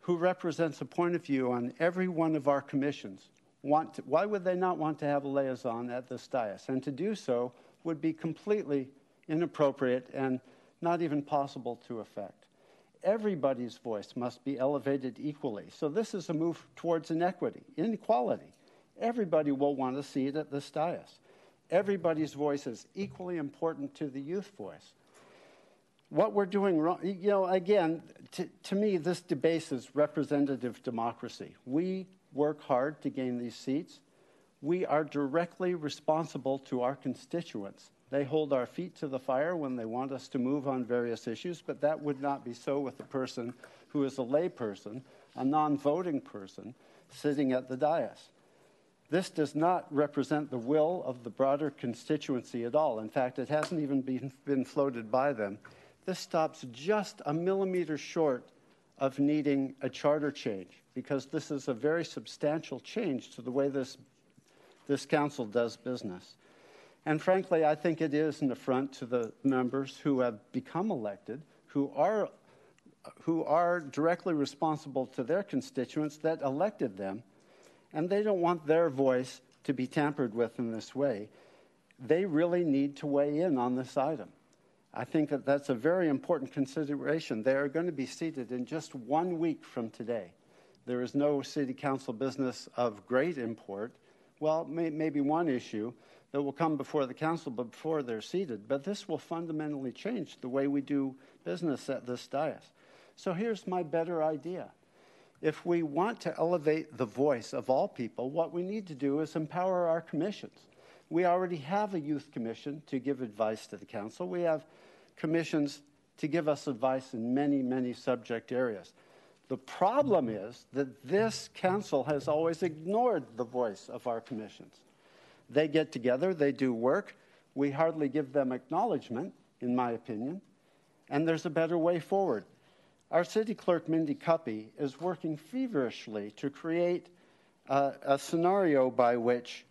Speaker 4: who represents a point of view on every one of our commissions want to, why would they not want to have a liaison at this dais? And to do so would be completely inappropriate and not even possible to effect. Everybody's voice must be elevated equally. So this is a move towards inequity, inequality. Everybody will want to see it at this dais. Everybody's voice is equally important to the youth voice. What we're doing wrong, you know, again, to, to me, this debases representative democracy. We work hard to gain these seats. We are directly responsible to our constituents. They hold our feet to the fire when they want us to move on various issues, but that would not be so with a person who is a layperson, a non voting person, sitting at the dais. This does not represent the will of the broader constituency at all. In fact, it hasn't even been, been floated by them. This stops just a millimeter short of needing a charter change because this is a very substantial change to the way this, this council does business. And frankly, I think it is an affront to the members who have become elected, who are, who are directly responsible to their constituents that elected them and they don't want their voice to be tampered with in this way. They really need to weigh in on this item. I think that that's a very important consideration. They are going to be seated in just one week from today. There is no city council business of great import. Well, may, maybe one issue that will come before the council before they're seated, but this will fundamentally change the way we do business at this dais. So here's my better idea if we want to elevate the voice of all people, what we need to do is empower our commissions. We already have a youth commission to give advice to the council. We have commissions to give us advice in many, many subject areas. The problem is that this council has always ignored the voice of our commissions. They get together, they do work. We hardly give them acknowledgement, in my opinion, and there's a better way forward. Our city clerk, Mindy Cuppy, is working feverishly to create a, scenario by which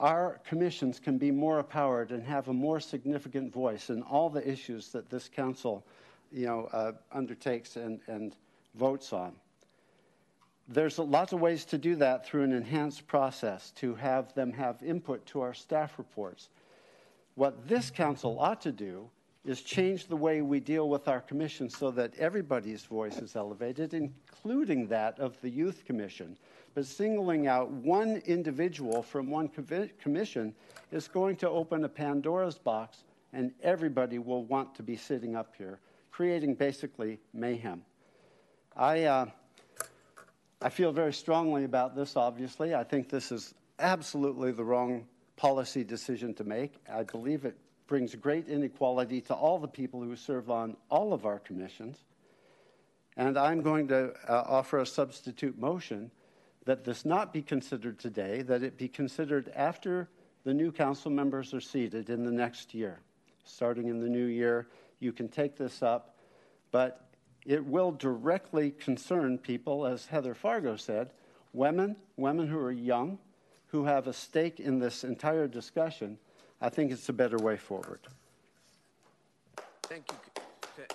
Speaker 4: our commissions can be more empowered and have a more significant voice in all the issues that this council you know, uh, undertakes and, and votes on. There's lots of ways to do that through an enhanced process to have them have input to our staff reports. What this council ought to do is change the way we deal with our commission so that everybody's voice is elevated, including that of the Youth Commission. But singling out one individual from one commission is going to open a Pandora's box, and everybody will want to be sitting up here, creating basically mayhem. I, uh, I feel very strongly about this, obviously. I think this is absolutely the wrong policy decision to make. I believe it brings great inequality to all the people who serve on all of our commissions. And I'm going to uh, offer a substitute motion that this not be considered today, that it be considered after the new council members are seated in the next year. Starting in the new year, you can take this up, but it will directly concern people, as Heather Fargo said, women, women who are young, who have a stake in this entire discussion, I think it's a better way forward.
Speaker 1: Thank you.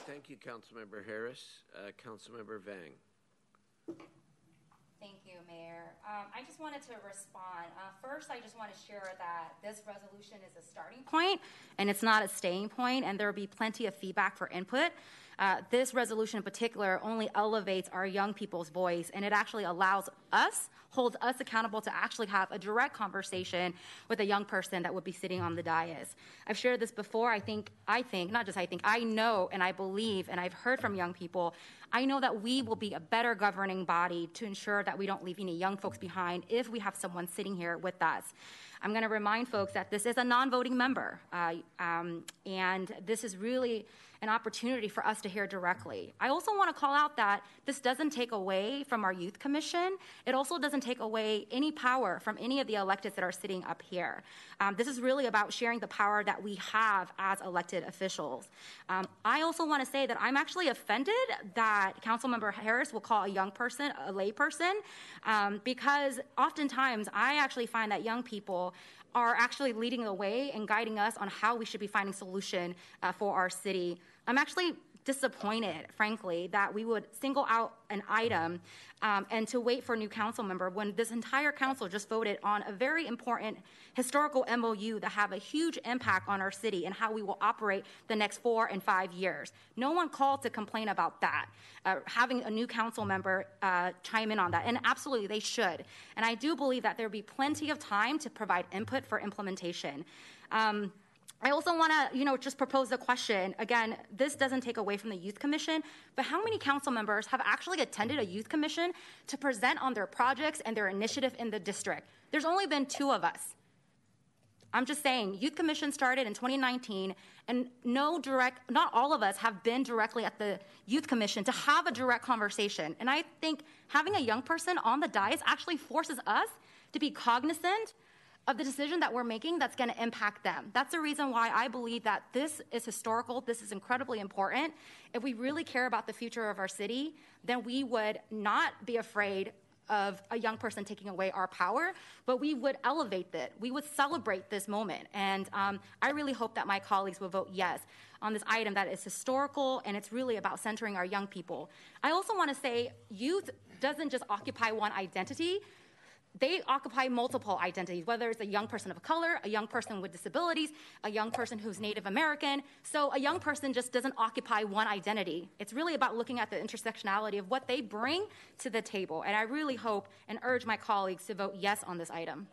Speaker 1: Thank you, Councilmember Harris. Uh, Councilmember Vang.
Speaker 35: Thank you, Mayor. Um, I just wanted to respond. Uh, first, I just want to share that this resolution is a starting point and it's not a staying point, and there will be plenty of feedback for input. Uh, this resolution in particular only elevates our young people's voice and it actually allows us, holds us accountable to actually have a direct conversation with a young person that would be sitting on the dais. I've shared this before. I think, I think, not just I think, I know and I believe, and I've heard from young people, I know that we will be a better governing body to ensure that we don't leave any young folks behind if we have someone sitting here with us. I'm going to remind folks that this is a non voting member, uh, um, and this is really an opportunity for us to hear directly. I also want to call out that this doesn't take away from our youth commission. It also doesn't take away any power from any of the electeds that are sitting up here. Um, this is really about sharing the power that we have as elected officials. Um, I also want to say that I'm actually offended that Councilmember Harris will call a young person a lay person, um, because oftentimes I actually find that young people are actually leading the way and guiding us on how we should be finding solution uh, for our city. I'm actually disappointed, frankly, that we would single out an item um, and to wait for a new council member when this entire council just voted on a very important historical MOU that have a huge impact on our city and how we will operate the next four and five years. No one called to complain about that. Uh, having a new council member uh, chime in on that, and absolutely they should. And I do believe that there will be plenty of time to provide input for implementation. Um, I also want to, you know, just propose the question. Again, this doesn't take away from the youth commission, but how many council members have actually attended a youth commission to present on their projects and their initiative in the district? There's only been two of us. I'm just saying, youth commission started in 2019, and no direct, not all of us have been directly at the youth commission to have a direct conversation. And I think having a young person on the dais actually forces us to be cognizant of the decision that we're making that's going to impact them. That's the reason why I believe that this is historical, this is incredibly important. If we really care about the future of our city, then we would not be afraid of a young person taking away our power, but we would elevate it. We would celebrate this moment. And um, I really hope that my colleagues will vote yes on this item that is historical and it's really about centering our young people. I also want to say youth doesn't just occupy one identity, they occupy multiple identities, whether it's a young person of color, a young person with disabilities, a young person who's Native American. So a young person just doesn't occupy one identity. It's really about looking at the intersectionality of what they bring to the table. And I really hope and urge my colleagues to vote yes on this item.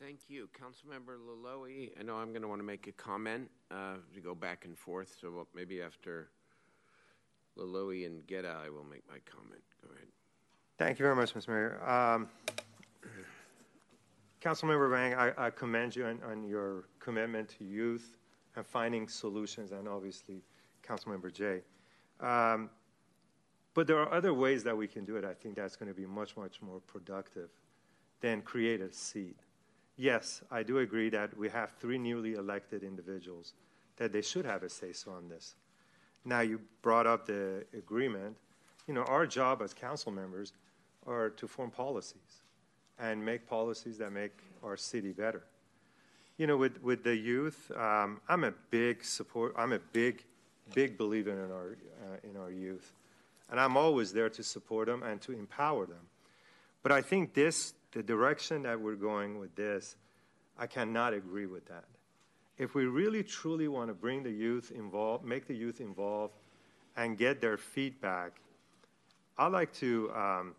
Speaker 1: Thank you. Councilmember Loloee, I know I'm going to want to make a comment uh, to go back and forth, so maybe after Loloee and Guerra, I will make my comment. Go ahead.
Speaker 16: Thank you very much, Mr. Mayor. Um, Councilmember Vang, I, I commend you on, on, your commitment to youth and finding solutions, and obviously, Councilmember Jay. Um, but there are other ways that we can do it. I think that's going to be much, much more productive than create a seat. Yes, I do agree that we have three newly elected individuals, that they should have a say so on this. Now, you brought up the agreement. You know, our job as council members are to form policies and make policies that make our city better. You know, with, with the youth, um, I'm a big support. I'm a big, big believer in our uh, in our youth, and I'm always there to support them and to empower them. But I think this, the direction that we're going with this, I cannot agree with that. If we really truly want to bring the youth involved, make the youth involved, and get their feedback, I like to. Um,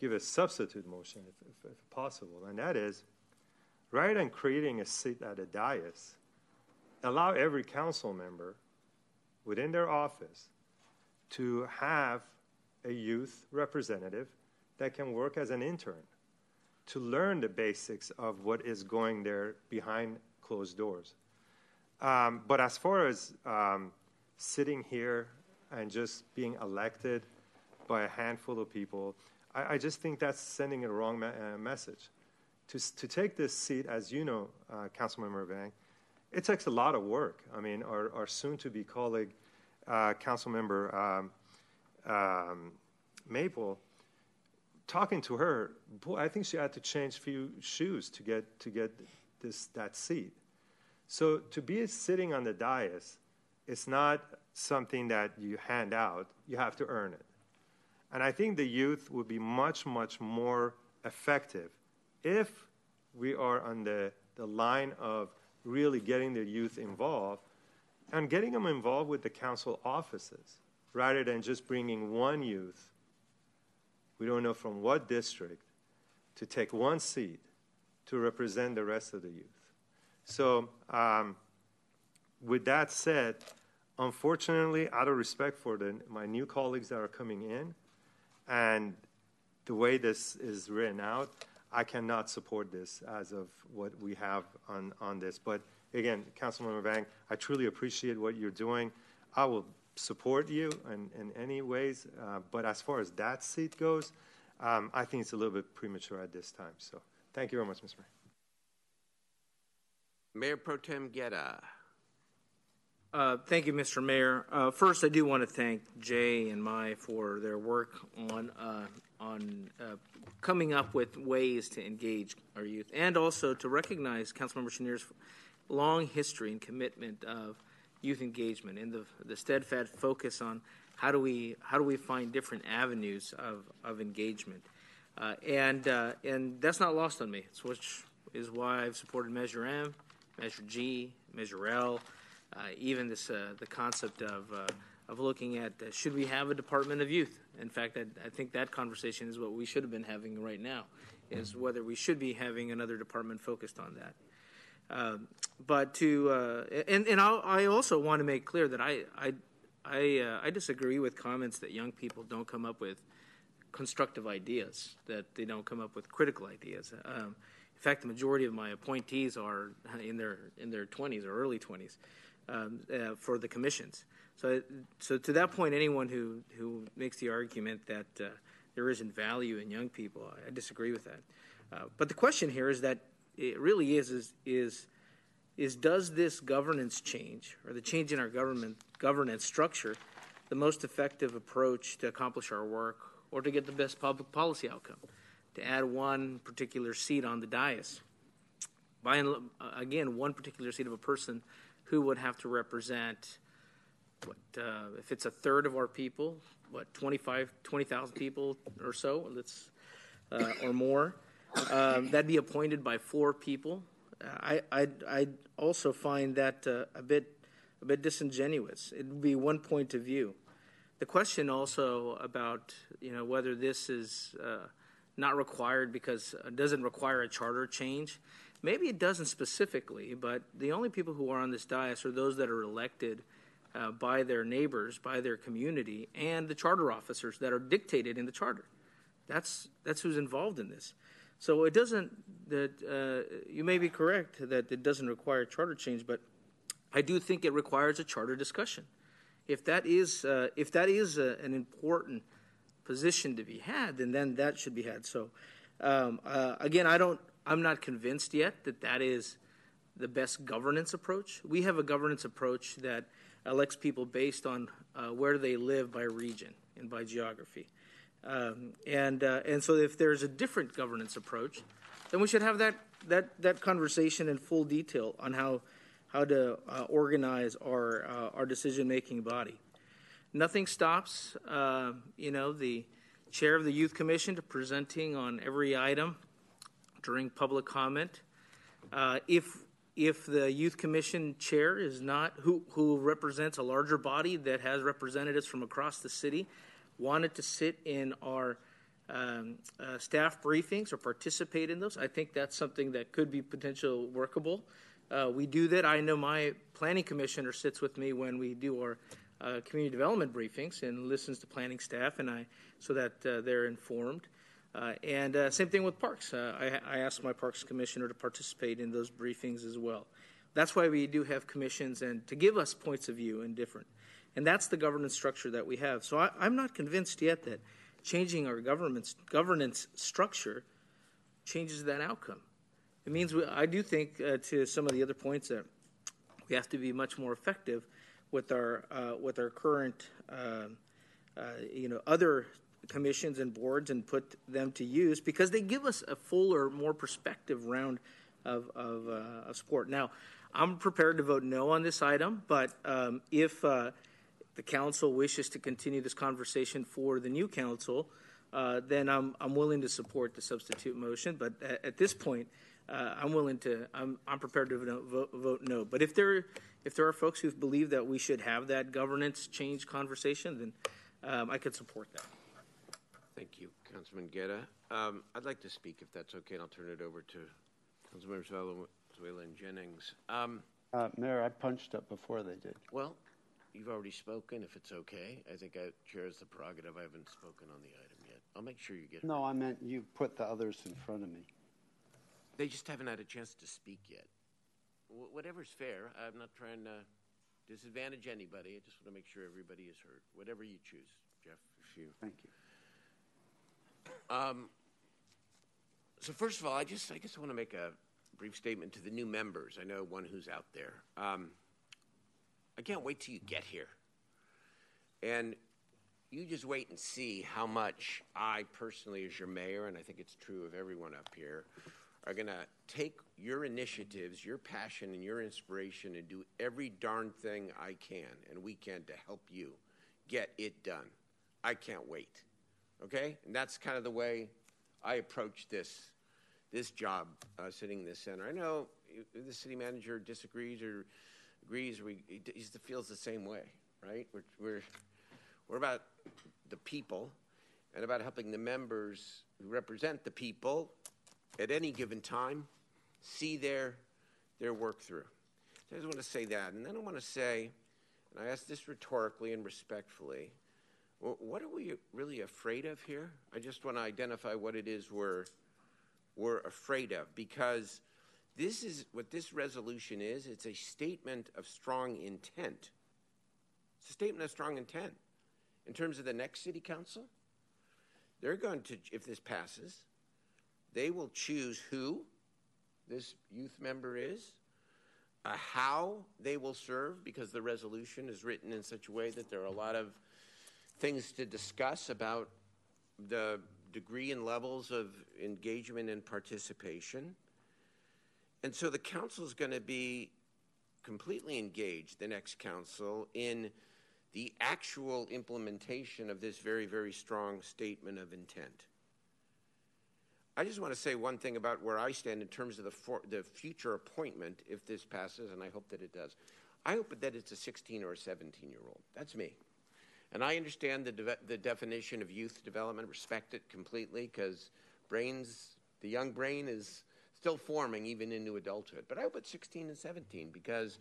Speaker 16: give a substitute motion if, if, if possible, and that is rather than creating a seat at a dais, allow every council member within their office to have a youth representative that can work as an intern to learn the basics of what is going there behind closed doors. Um, but as far as um, sitting here and just being elected by a handful of people, I, I just think that's sending a wrong me- uh, message. To, to take this seat, as you know, uh, Councilmember Vang, it takes a lot of work. I mean, our, our soon to be colleague, uh, Councilmember um, um, Maple, talking to her, boy, I think she had to change a few shoes to get, to get this, that seat. So to be sitting on the dais, it's not something that you hand out, you have to earn it. And I think the youth would be much, much more effective if we are on the, the line of really getting the youth involved and getting them involved with the council offices rather than just bringing one youth, we don't know from what district, to take one seat to represent the rest of the youth. So, um, with that said, unfortunately, out of respect for the, my new colleagues that are coming in, and the way this is written out, I cannot support this as of what we have on, on this. But again, Councilmember Vang, I truly appreciate what you're doing. I will support you in, in any ways. Uh, but as far as that seat goes, um, I think it's a little bit premature at this time. So thank you very much, Mr. Mayor.
Speaker 1: Mayor Pro Tem Guerra.
Speaker 14: Uh, thank you, Mr. Mayor. Uh, first, I do want to thank Jay and Mai for their work on uh, on uh, coming up with ways to engage our youth, and also to recognize Councilmember Schenirer's long history and commitment of youth engagement and the the steadfast focus on how do we how do we find different avenues of of engagement, uh, and and that's not lost on me. It's which is why I've supported Measure M, Measure G, Measure L. Uh, even this uh, the concept of uh, of looking at should we have a Department of Youth? In fact, I, I, think that conversation is what we should have been having right now, is whether we should be having another department focused on that. Um, but to and and I'll, i also want to make clear that I I I, I disagree with comments that young people don't come up with constructive ideas, that they don't come up with critical ideas. Um, in fact, the majority of my appointees are in their in their 20s or early 20s um, uh, for the commissions. So, so to that point, anyone who, who makes the argument that uh, there isn't value in young people, I, I disagree with that. Uh, but the question here is that it really is, is is is does this governance change or the change in our government governance structure the most effective approach to accomplish our work or to get the best public policy outcome? To add one particular seat on the dais, by again one particular seat of a person who would have to represent what uh, if it's a third of our people what 25 20,000 people or so let's uh, or more um, that'd be appointed by four people. I I I also find that uh, a bit a bit disingenuous. It would be one point of view. The question also about you know whether this is uh, not required because it doesn't require a charter change Maybe it doesn't specifically, but the only people who are on this dais are those that are elected uh, by their neighbors, by their community, and the charter officers that are dictated in the charter. That's that's who's involved in this. So it doesn't. That uh, you may be correct that it doesn't require charter change, but I do think it requires a charter discussion. If that is uh, if that is a, an important position to be had, then then that should be had. So um, uh, again, I don't I'm not convinced yet that that is the best governance approach. We have a governance approach that elects people based on uh, where they live by region and by geography. Um, and, uh, and so if there's a different governance approach, then we should have that, that, that conversation in full detail on how, how to uh, organize our, uh, our decision-making body. Nothing stops, uh, you know, the chair of the youth commission to presenting on every item during public comment. Uh, if if the youth commission chair is not who who represents a larger body that has representatives from across the city wanted to sit in our um, uh, staff briefings or participate in those, I think that's something that could be potential workable. Uh, we do that. I know my planning commissioner sits with me when we do our uh, community development briefings and listens to planning staff, and I so that uh, they're informed. Uh, and uh, same thing with parks. Uh, I, I, asked my parks commissioner to participate in those briefings as well. That's why we do have commissions and to give us points of view and different. And that's the governance structure that we have. So I, am not convinced yet that changing our government's governance structure changes that outcome. It means we, I do think uh, to some of the other points that we have to be much more effective with our uh, with our current uh, you know other commissions and boards and put them to use because they give us a fuller, more perspective round of, of, uh, of support. Now, I'm prepared to vote no on this item, but um, if uh, the council wishes to continue this conversation for the new council, uh, then I'm, I'm willing to support the substitute motion. But at, at this point, uh, I'm willing to, I'm, I'm prepared to vote, vote, no. But if there, if there are folks who believe that we should have that governance change conversation, then um, I could support that.
Speaker 1: Thank you, Councilman Guerra. Um, I'd like to speak, if that's okay, and I'll turn it over to Councilmembers Valenzuela and Jennings. Um,
Speaker 4: uh, Mayor, I punched up before they did.
Speaker 1: Well, you've already spoken. If it's okay, I think I chair the prerogative. I haven't spoken on the item yet. I'll make sure you get.
Speaker 4: No, I meant you put the others in front of me.
Speaker 1: They just haven't had a chance to speak yet. W- whatever's fair. I'm not trying to disadvantage anybody. I just want to make sure everybody is heard. Whatever you choose, Jeff. If you.
Speaker 4: Thank you.
Speaker 1: Um, so first of all, I just I I want to make a brief statement to the new members. I know one who's out there. Um, I can't wait till you get here. And you just wait and see how much I personally, as your mayor, and I think it's true of everyone up here, are going to take your initiatives, your passion, and your inspiration and do every darn thing I can and we can to help you get it done. I can't wait. Okay? And that's kind of the way I approach this this job uh, sitting in this center. I know the city manager disagrees or agrees, or he, he feels the same way, right? We're, we're, we're about the people and about helping the members who represent the people at any given time see their, their work through. So I just want to say that. And then I want to say, and I ask this rhetorically and respectfully, what are we really afraid of here? I just want to identify what it is we're, we're afraid of because this is what this resolution is. It's a statement of strong intent. It's a statement of strong intent. In terms of the next city council, they're going to, if this passes, they will choose who this youth member is, uh, how they will serve, because the resolution is written in such a way that there are a lot of things to discuss about the degree and levels of engagement and participation. And so the council is going to be completely engaged, the next council, in the actual implementation of this very, very strong statement of intent. I just want to say one thing about where I stand in terms of the, for, the future appointment if this passes, and I hope that it does. I hope that it's a 16 or a 17 year old. That's me. And I understand the, de- the definition of youth development, respect it completely, because brains, the young brain is still forming even into adulthood. But I hope it's 16 and 17 because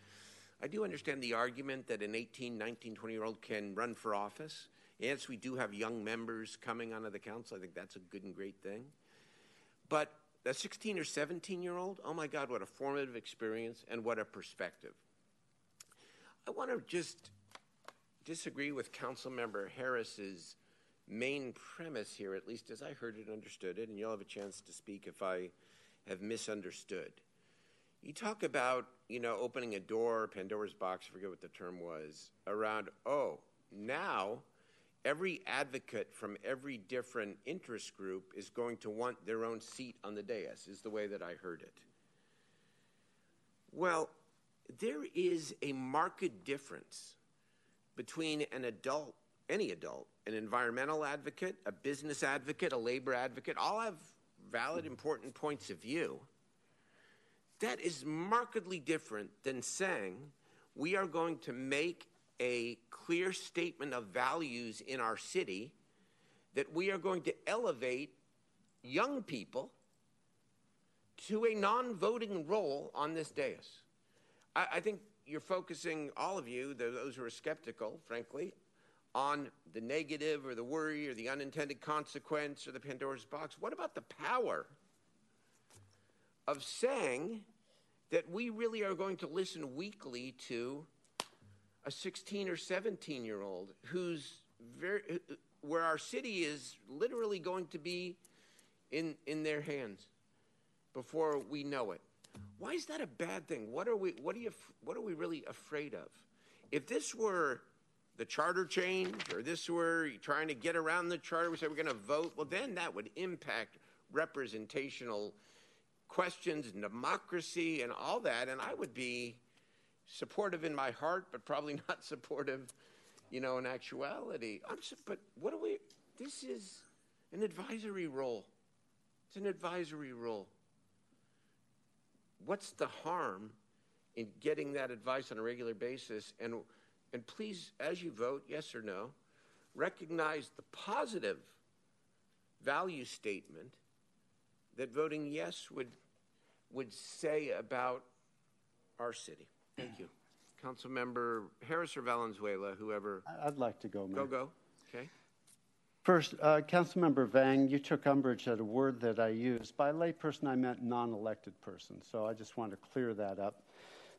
Speaker 1: I do understand the argument that an 18, 19, 20 year old can run for office. Yes, we do have young members coming onto the council. I think that's a good and great thing. But a 16 or 17 year old, oh my God, what a formative experience and what a perspective. I want to just disagree with Councilmember Harris's main premise here, at least as I heard it, and understood it, and you'll have a chance to speak if I have misunderstood. You talk about, you know, opening a door, Pandora's box, I forget what the term was, around, oh, now every advocate from every different interest group is going to want their own seat on the dais, is the way that I heard it. Well, there is a marked difference between an adult, any adult, an environmental advocate, a business advocate, a labor advocate, all have valid, important points of view. That is markedly different than saying we are going to make a clear statement of values in our city that we are going to elevate young people to a non voting role on this dais. I, I, think you're focusing, all of you, those who are skeptical, frankly, on the negative or the worry or the unintended consequence or the Pandora's box. What about the power of saying that we really are going to listen weekly to a 16 or 17 year old who's very, where our city is literally going to be in, in their hands before we know it. Why is that a bad thing? What are we, what are you, what are we really afraid of? If this were the charter change or this were trying to get around the charter, we say we're going to vote, well, then that would impact representational questions democracy and all that. And I would be supportive in my heart, but probably not supportive, you know, in actuality. But what do we, this is an advisory role. It's an advisory role. What's the harm in getting that advice on a regular basis? And, and please, as you vote, yes or no, recognize the positive value statement that voting yes would, would say about our city. Thank you. Councilmember Harris or Valenzuela, whoever.
Speaker 4: I'd like to go, Mayor.
Speaker 1: Go, go. Okay.
Speaker 4: First, uh, Councilmember Vang, you took umbrage at a word that I used. By layperson, I meant non elected person, so I just want to clear that up.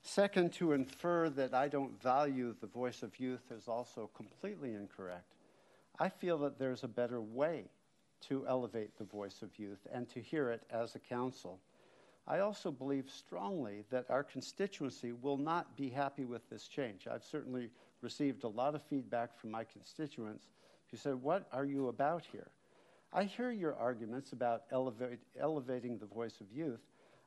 Speaker 4: Second, to infer that I don't value the voice of youth is also completely incorrect. I feel that there's a better way to elevate the voice of youth and to hear it as a council. I also believe strongly that our constituency will not be happy with this change. I've certainly received a lot of feedback from my constituents who said, What are you about here? I hear your arguments about elevate, elevating the voice of youth.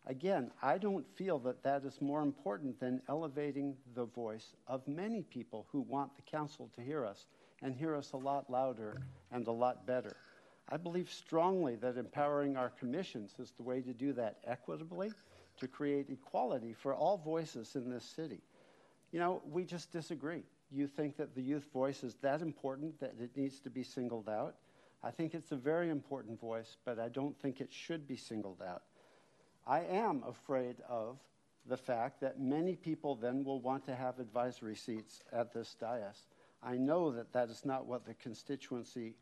Speaker 4: Again, I don't feel that that is more important than elevating the voice of many people who want the council to hear us and hear us a lot louder and a lot better. I believe strongly that empowering our commissions is the way to do that equitably, to create equality for all voices in this city. You know, we just disagree. You think that the youth voice is that important that it needs to be singled out. I think it's a very important voice, but I don't think it should be singled out. I am afraid of the fact that many people then will want to have advisory seats at this dais. I know that that is not what the constituency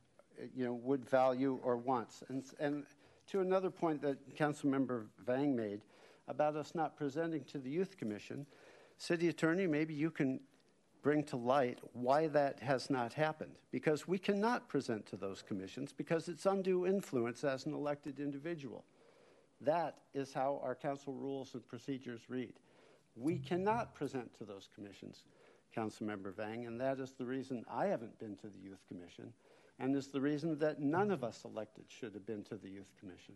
Speaker 4: you know, would value or wants. And, and to another point that Councilmember Vang made about us not presenting to the Youth Commission, City Attorney, maybe you can bring to light why that has not happened. Because we cannot present to those commissions because it's undue influence as an elected individual. That is how our council rules and procedures read. We cannot present to those commissions, Councilmember Vang, and that is the reason I haven't been to the Youth Commission and is the reason that none of us elected should have been to the Youth Commission.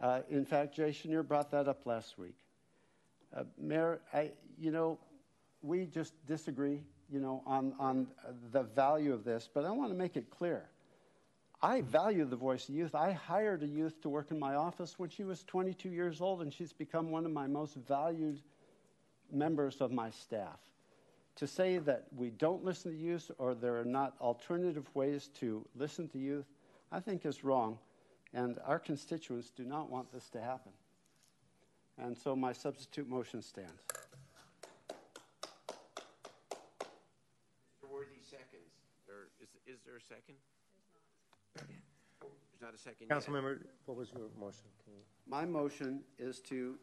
Speaker 4: Uh, in fact, Jay Schenirer brought that up last week. Uh, Mayor, I, you know, we just disagree, you know, on, on the value of this, but I want to make it clear. I value the voice of youth. I hired a youth to work in my office when she was 22 years old, and she's become one of my most valued members of my staff to say that we don't listen to youth or there are not alternative ways to listen to youth, I think is wrong. And our constituents do not want this to happen. And so my substitute motion stands.
Speaker 1: Mr. Worthy seconds. Or is, is there a second? There's not a second
Speaker 16: Councilmember, what was your motion?
Speaker 4: My motion is to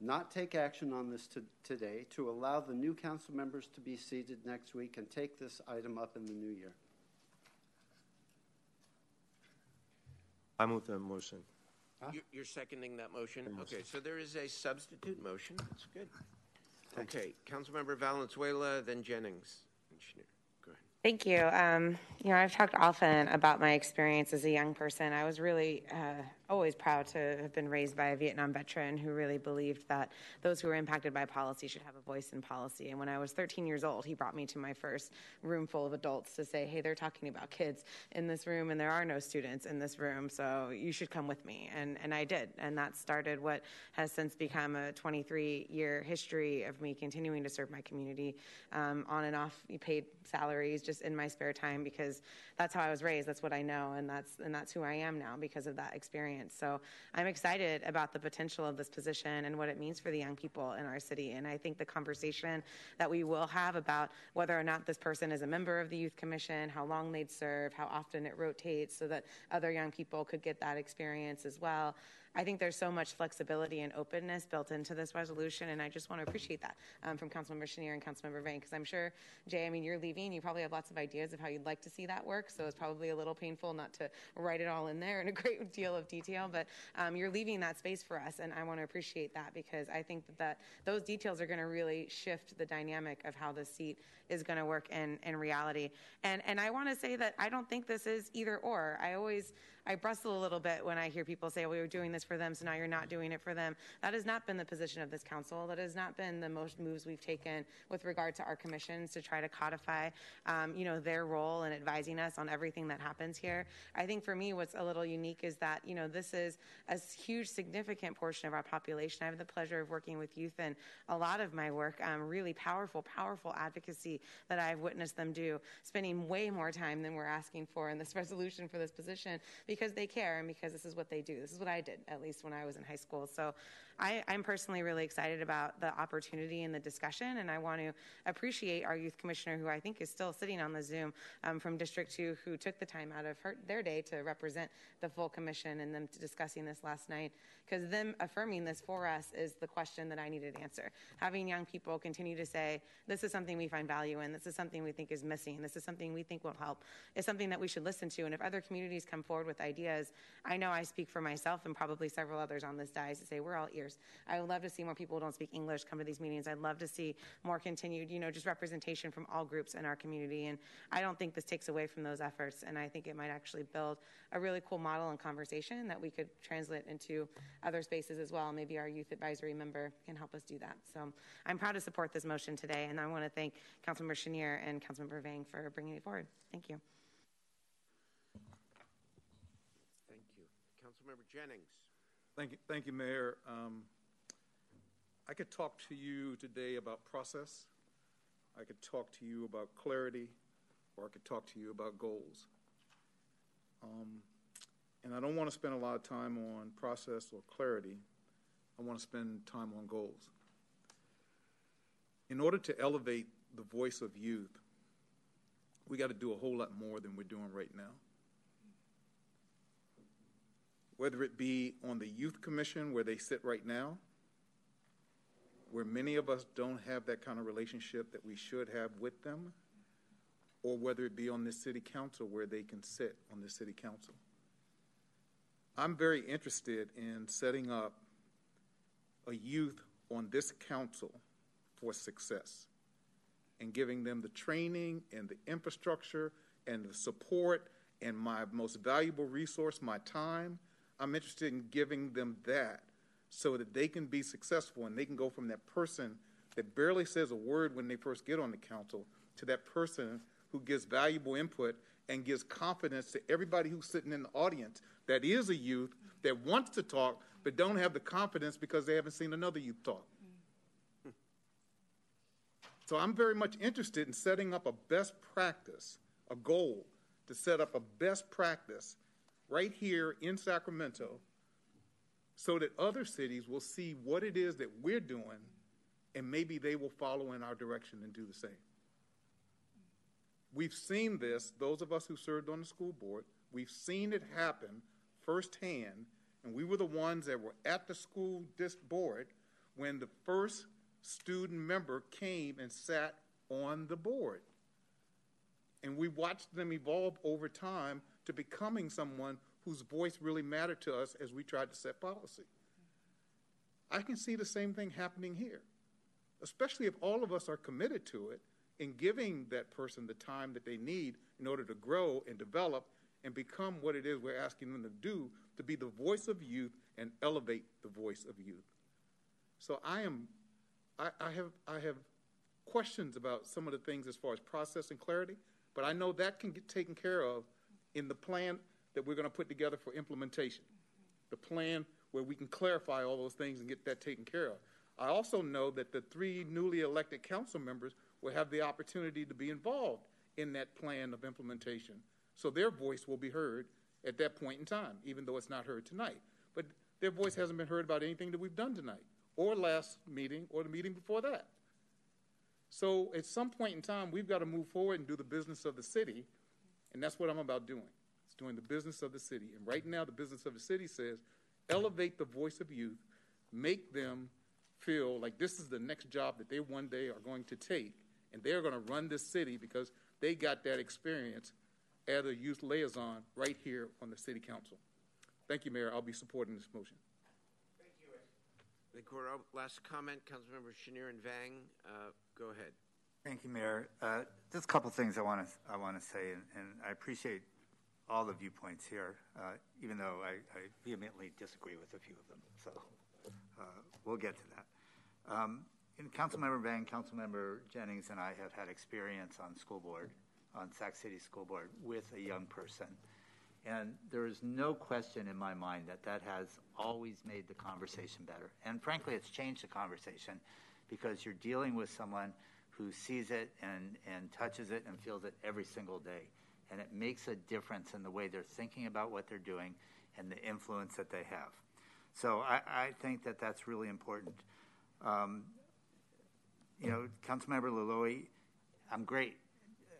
Speaker 4: not take action on this to, today, to allow the new council members to be seated next week and take this item up in the new year.
Speaker 16: I move the motion.
Speaker 1: Huh? You're seconding that motion? Okay, so there is a substitute motion. That's good. Okay, Councilmember Valenzuela, then Jennings. Engineer.
Speaker 33: Thank you. Um, you know, I've talked often about my experience as a young person. I was really uh, always proud to have been raised by a Vietnam veteran who really believed that those who were impacted by policy should have a voice in policy. And when I was 13 years old, he brought me to my first room full of adults to say, hey, they're talking about kids in this room, and there are no students in this room, so you should come with me. And, and I did. And that started what has since become a 23 year history of me continuing to serve my community um, on and off paid salaries just in my spare time because that's how I was raised. That's what I know, and that's, and that's who I am now because of that experience experience. So I'm excited about the potential of this position and what it means for the young people in our city. And I think the conversation that we will have about whether or not this person is a member of the Youth Commission, how long they'd serve, how often it rotates, so that other young people could get that experience as well. I think there's so much flexibility and openness built into this resolution, and I just want to appreciate that um, from Councilmember Schenirer and Councilmember Vang, because I'm sure, Jay, I mean, you're leaving. You probably have lots of ideas of how you'd like to see that work, so it's probably a little painful not to write it all in there in a great deal of detail, but um, you're leaving that space for us, and I want to appreciate that because I think that, that those details are going to really shift the dynamic of how the seat is going to work in, in reality. And, and I want to say that I don't think this is either or. I always I bristle a little bit when I hear people say, we were doing this for them, so now you're not doing it for them. That has not been the position of this council. That has not been the most moves we've taken with regard to our commissions to try to codify, um, you know, their role in advising us on everything that happens here. I think for me, what's a little unique is that, you know, this is a huge, significant portion of our population. I have the pleasure of working with youth and a lot of my work, um, really powerful, powerful advocacy that I've witnessed them do, spending way more time than we're asking for in this resolution for this position because they care and because this is what they do. This is what I did, at least when I was in high school. So I, am personally really excited about the opportunity and the discussion, and I want to appreciate our youth commissioner, who I think is still sitting on the Zoom um, from District 2, who took the time out of her, their day to represent the full commission and them discussing this last night. Because them affirming this for us is the question that I needed to answer. Having young people continue to say, this is something we find value in, this is something we think is missing, this is something we think will help, is something that we should listen to. And if other communities come forward with
Speaker 46: ideas. I know I speak for myself and probably several others on this dais to say we're all ears. I would love to see more people who don't speak English come to these meetings. I'd love to see more continued, you know, just representation from all groups in our community. And I don't think this takes away from those efforts. And I think it might actually build a really cool model and conversation that we could translate into other spaces as well. Maybe our youth advisory member can help us do that. So I'm proud to support this motion today. And I want to thank Councilmember Schenirer and Councilmember Vang for bringing it forward. Thank you.
Speaker 1: Thank you. Councilmember Jennings.
Speaker 47: Thank you, thank you, Mayor. Um, I could talk to you today about process. I could talk to you about clarity, or I could talk to you about goals. Um, and I don't want to spend a lot of time on process or clarity. I want to spend time on goals. In order to elevate the voice of youth, we got to do a whole lot more than we're doing right now. Whether it be on the Youth Commission where they sit right now, where many of us don't have that kind of relationship that we should have with them, or whether it be on the city council where they can sit on the city council. I'm very interested in setting up a youth on this council for success and giving them the training and the infrastructure and the support and my most valuable resource, my time. I'm interested in giving them that so that they can be successful and they can go from that person that barely says a word when they first get on the council to that person who gives valuable input and gives confidence to everybody who's sitting in the audience that is a youth that wants to talk but don't have the confidence because they haven't seen another youth talk. So I'm very much interested in setting up a best practice, a goal to set up a best practice right here in Sacramento so that other cities will see what it is that we're doing and maybe they will follow in our direction and do the same. We've seen this, those of us who served on the school board, we've seen it happen firsthand, and we were the ones that were at the school board when the first student member came and sat on the board. And we watched them evolve over time to becoming someone whose voice really mattered to us as we tried to set policy. I can see the same thing happening here, especially if all of us are committed to it in giving that person the time that they need in order to grow and develop and become what it is we're asking them to do to be the voice of youth and elevate the voice of youth. So I am I, I, have I have questions about some of the things as far as process and clarity, but I know that can get taken care of in the plan that we're going to put together for implementation. The plan where we can clarify all those things and get that taken care of. I also know that the three newly elected council members will have the opportunity to be involved in that plan of implementation. So their voice will be heard at that point in time, even though it's not heard tonight. But their voice hasn't been heard about anything that we've done tonight or last meeting or the meeting before that. So at some point in time, we've got to move forward and do the business of the city, and that's what I'm about doing. It's doing the business of the city. And right now, the business of the city says elevate the voice of youth, make them feel like this is the next job that they one day are going to take, and they're going to run this city because they got that experience as a youth liaison right here on the city council. Thank you, Mayor. I'll be supporting this motion. Thank you, it.
Speaker 1: The court, last comment, Councilmember Schenirer and Vang, uh, go ahead.
Speaker 13: Thank you, Mayor. Uh, just a couple things I want to I want to say, and, and, I appreciate all the viewpoints here, uh, even though I, I, vehemently disagree with a few of them. So uh, we'll get to that. Um, and Councilmember Vang, Councilmember Jennings, and I have had experience on school board, on Sac City School Board, with a young person and there is no question in my mind that that has always made the conversation better. And frankly, it's changed the conversation because you're dealing with someone who sees it and, and touches it and feels it every single day. And it makes a difference in the way they're thinking about what they're doing and the influence that they have. So I, I think that that's really important. Um, you know, Councilmember Loloee, I'm great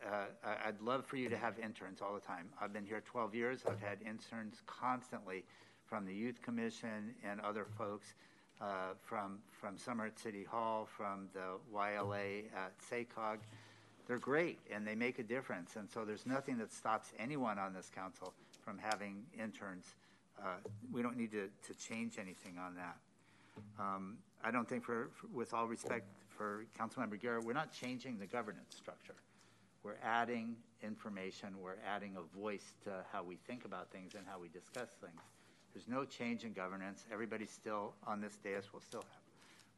Speaker 13: uh, I'd love for you to have interns all the time. I've been here 12 years. I've had interns constantly from the Youth Commission and other folks uh, from from Summer at City Hall, from the YLA at SACOG. They're great and they make a difference. And so there's nothing that stops anyone on this council from having interns. Uh, we don't need to, to change anything on that. Um, I don't think, for, for, with all respect for Councilmember Guerra, we're not changing the governance structure. We're adding information, we're adding a voice to how we think about things and how we discuss things. There's no change in governance. Everybody still on this dais will still have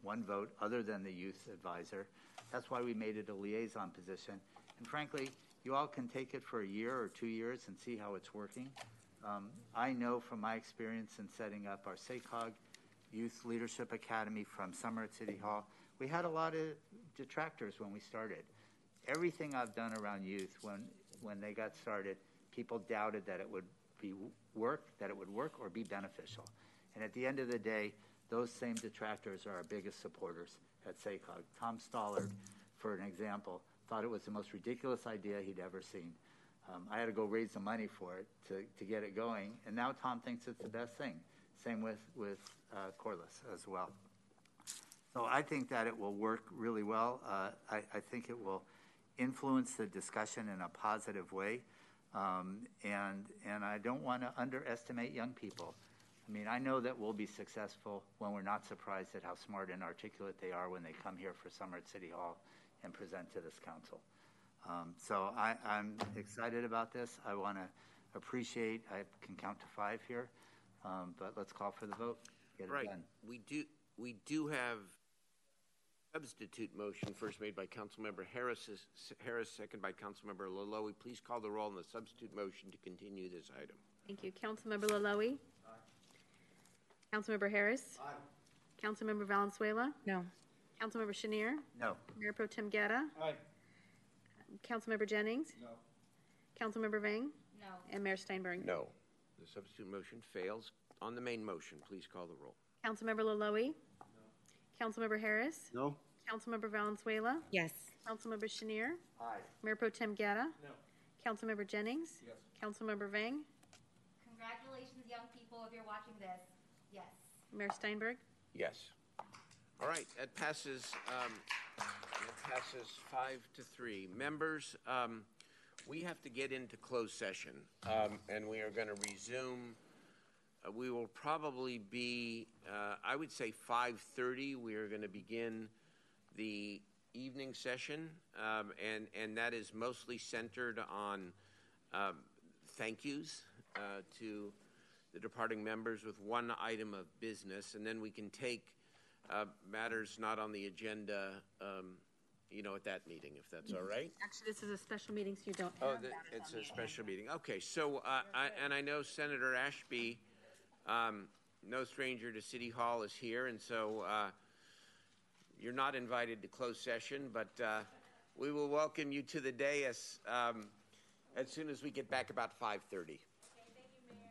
Speaker 13: one vote other than the youth advisor. That's why we made it a liaison position. And frankly, you all can take it for a year or two years and see how it's working. Um, I know from my experience in setting up our SACOG Youth Leadership Academy from summer at City Hall, we had a lot of detractors when we started. Everything I've done around youth, when when they got started, people doubted that it would be work, that it would work or be beneficial. And at the end of the day, those same detractors are our biggest supporters at SACOG. Tom Stallard, for an example, thought it was the most ridiculous idea he'd ever seen. Um, I had to go raise the money for it to, to get it going, and now Tom thinks it's the best thing. Same with, with uh, Corliss as well. So I think that it will work really well. Uh, I, I, think it will influence the discussion in a positive way. Um, and, and I don't want to underestimate young people. I mean, I know that we'll be successful when we're not surprised at how smart and articulate they are when they come here for summer at City Hall and present to this council. Um, so I, am excited about this. I want to appreciate, I can count to five here, um, but let's call for the vote. Get
Speaker 1: right.
Speaker 13: it done.
Speaker 1: We do, we do have substitute motion first made by Councilmember Harris, Harris, second by Councilmember Loloee. Please call the roll on the substitute motion to continue this item.
Speaker 17: Thank you. Councilmember Loloee? Aye. Councilmember Harris? Aye. Councilmember Valenzuela?
Speaker 46: No.
Speaker 17: Councilmember Schenirer?
Speaker 13: No.
Speaker 17: Mayor Pro Tem Guerra?
Speaker 47: Aye.
Speaker 17: Councilmember Jennings?
Speaker 47: No.
Speaker 17: Councilmember Vang?
Speaker 35: No.
Speaker 17: And Mayor Steinberg?
Speaker 1: No. The substitute motion fails. On the main motion, please call the roll.
Speaker 17: Councilmember Loloee? Councilmember Harris?
Speaker 4: No.
Speaker 17: Councilmember Valenzuela?
Speaker 46: Yes.
Speaker 17: Councilmember Schenirer?
Speaker 13: Aye.
Speaker 17: Mayor Pro Tem Guerra?
Speaker 47: No.
Speaker 17: Councilmember Jennings?
Speaker 47: Yes.
Speaker 17: Councilmember Vang?
Speaker 35: Congratulations, young people, if you're watching this. Yes.
Speaker 17: Mayor Steinberg?
Speaker 1: Yes. All right, it passes. Um, that passes five to three. Members, um, we have to get into closed session, um, and we are going to resume. Uh, we will probably be, uh, I would say, 5:30. We are going to begin the evening session, um, and and that is mostly centered on um, thank yous uh, to the departing members with one item of business, and then we can take uh, matters not on the agenda. Um, you know, at that meeting, if that's all right.
Speaker 17: Actually, this is a special meeting, so you don't
Speaker 1: Oh,
Speaker 17: have
Speaker 1: the,
Speaker 17: that
Speaker 1: it's a special meeting. Okay, so, uh, I, and I know Senator Ashby, um, no stranger to City Hall, is here, and so uh, you're not invited to close session, but uh, we will welcome you to the dais um, as soon as we get back about 5:30.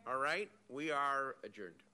Speaker 1: All right, we are adjourned.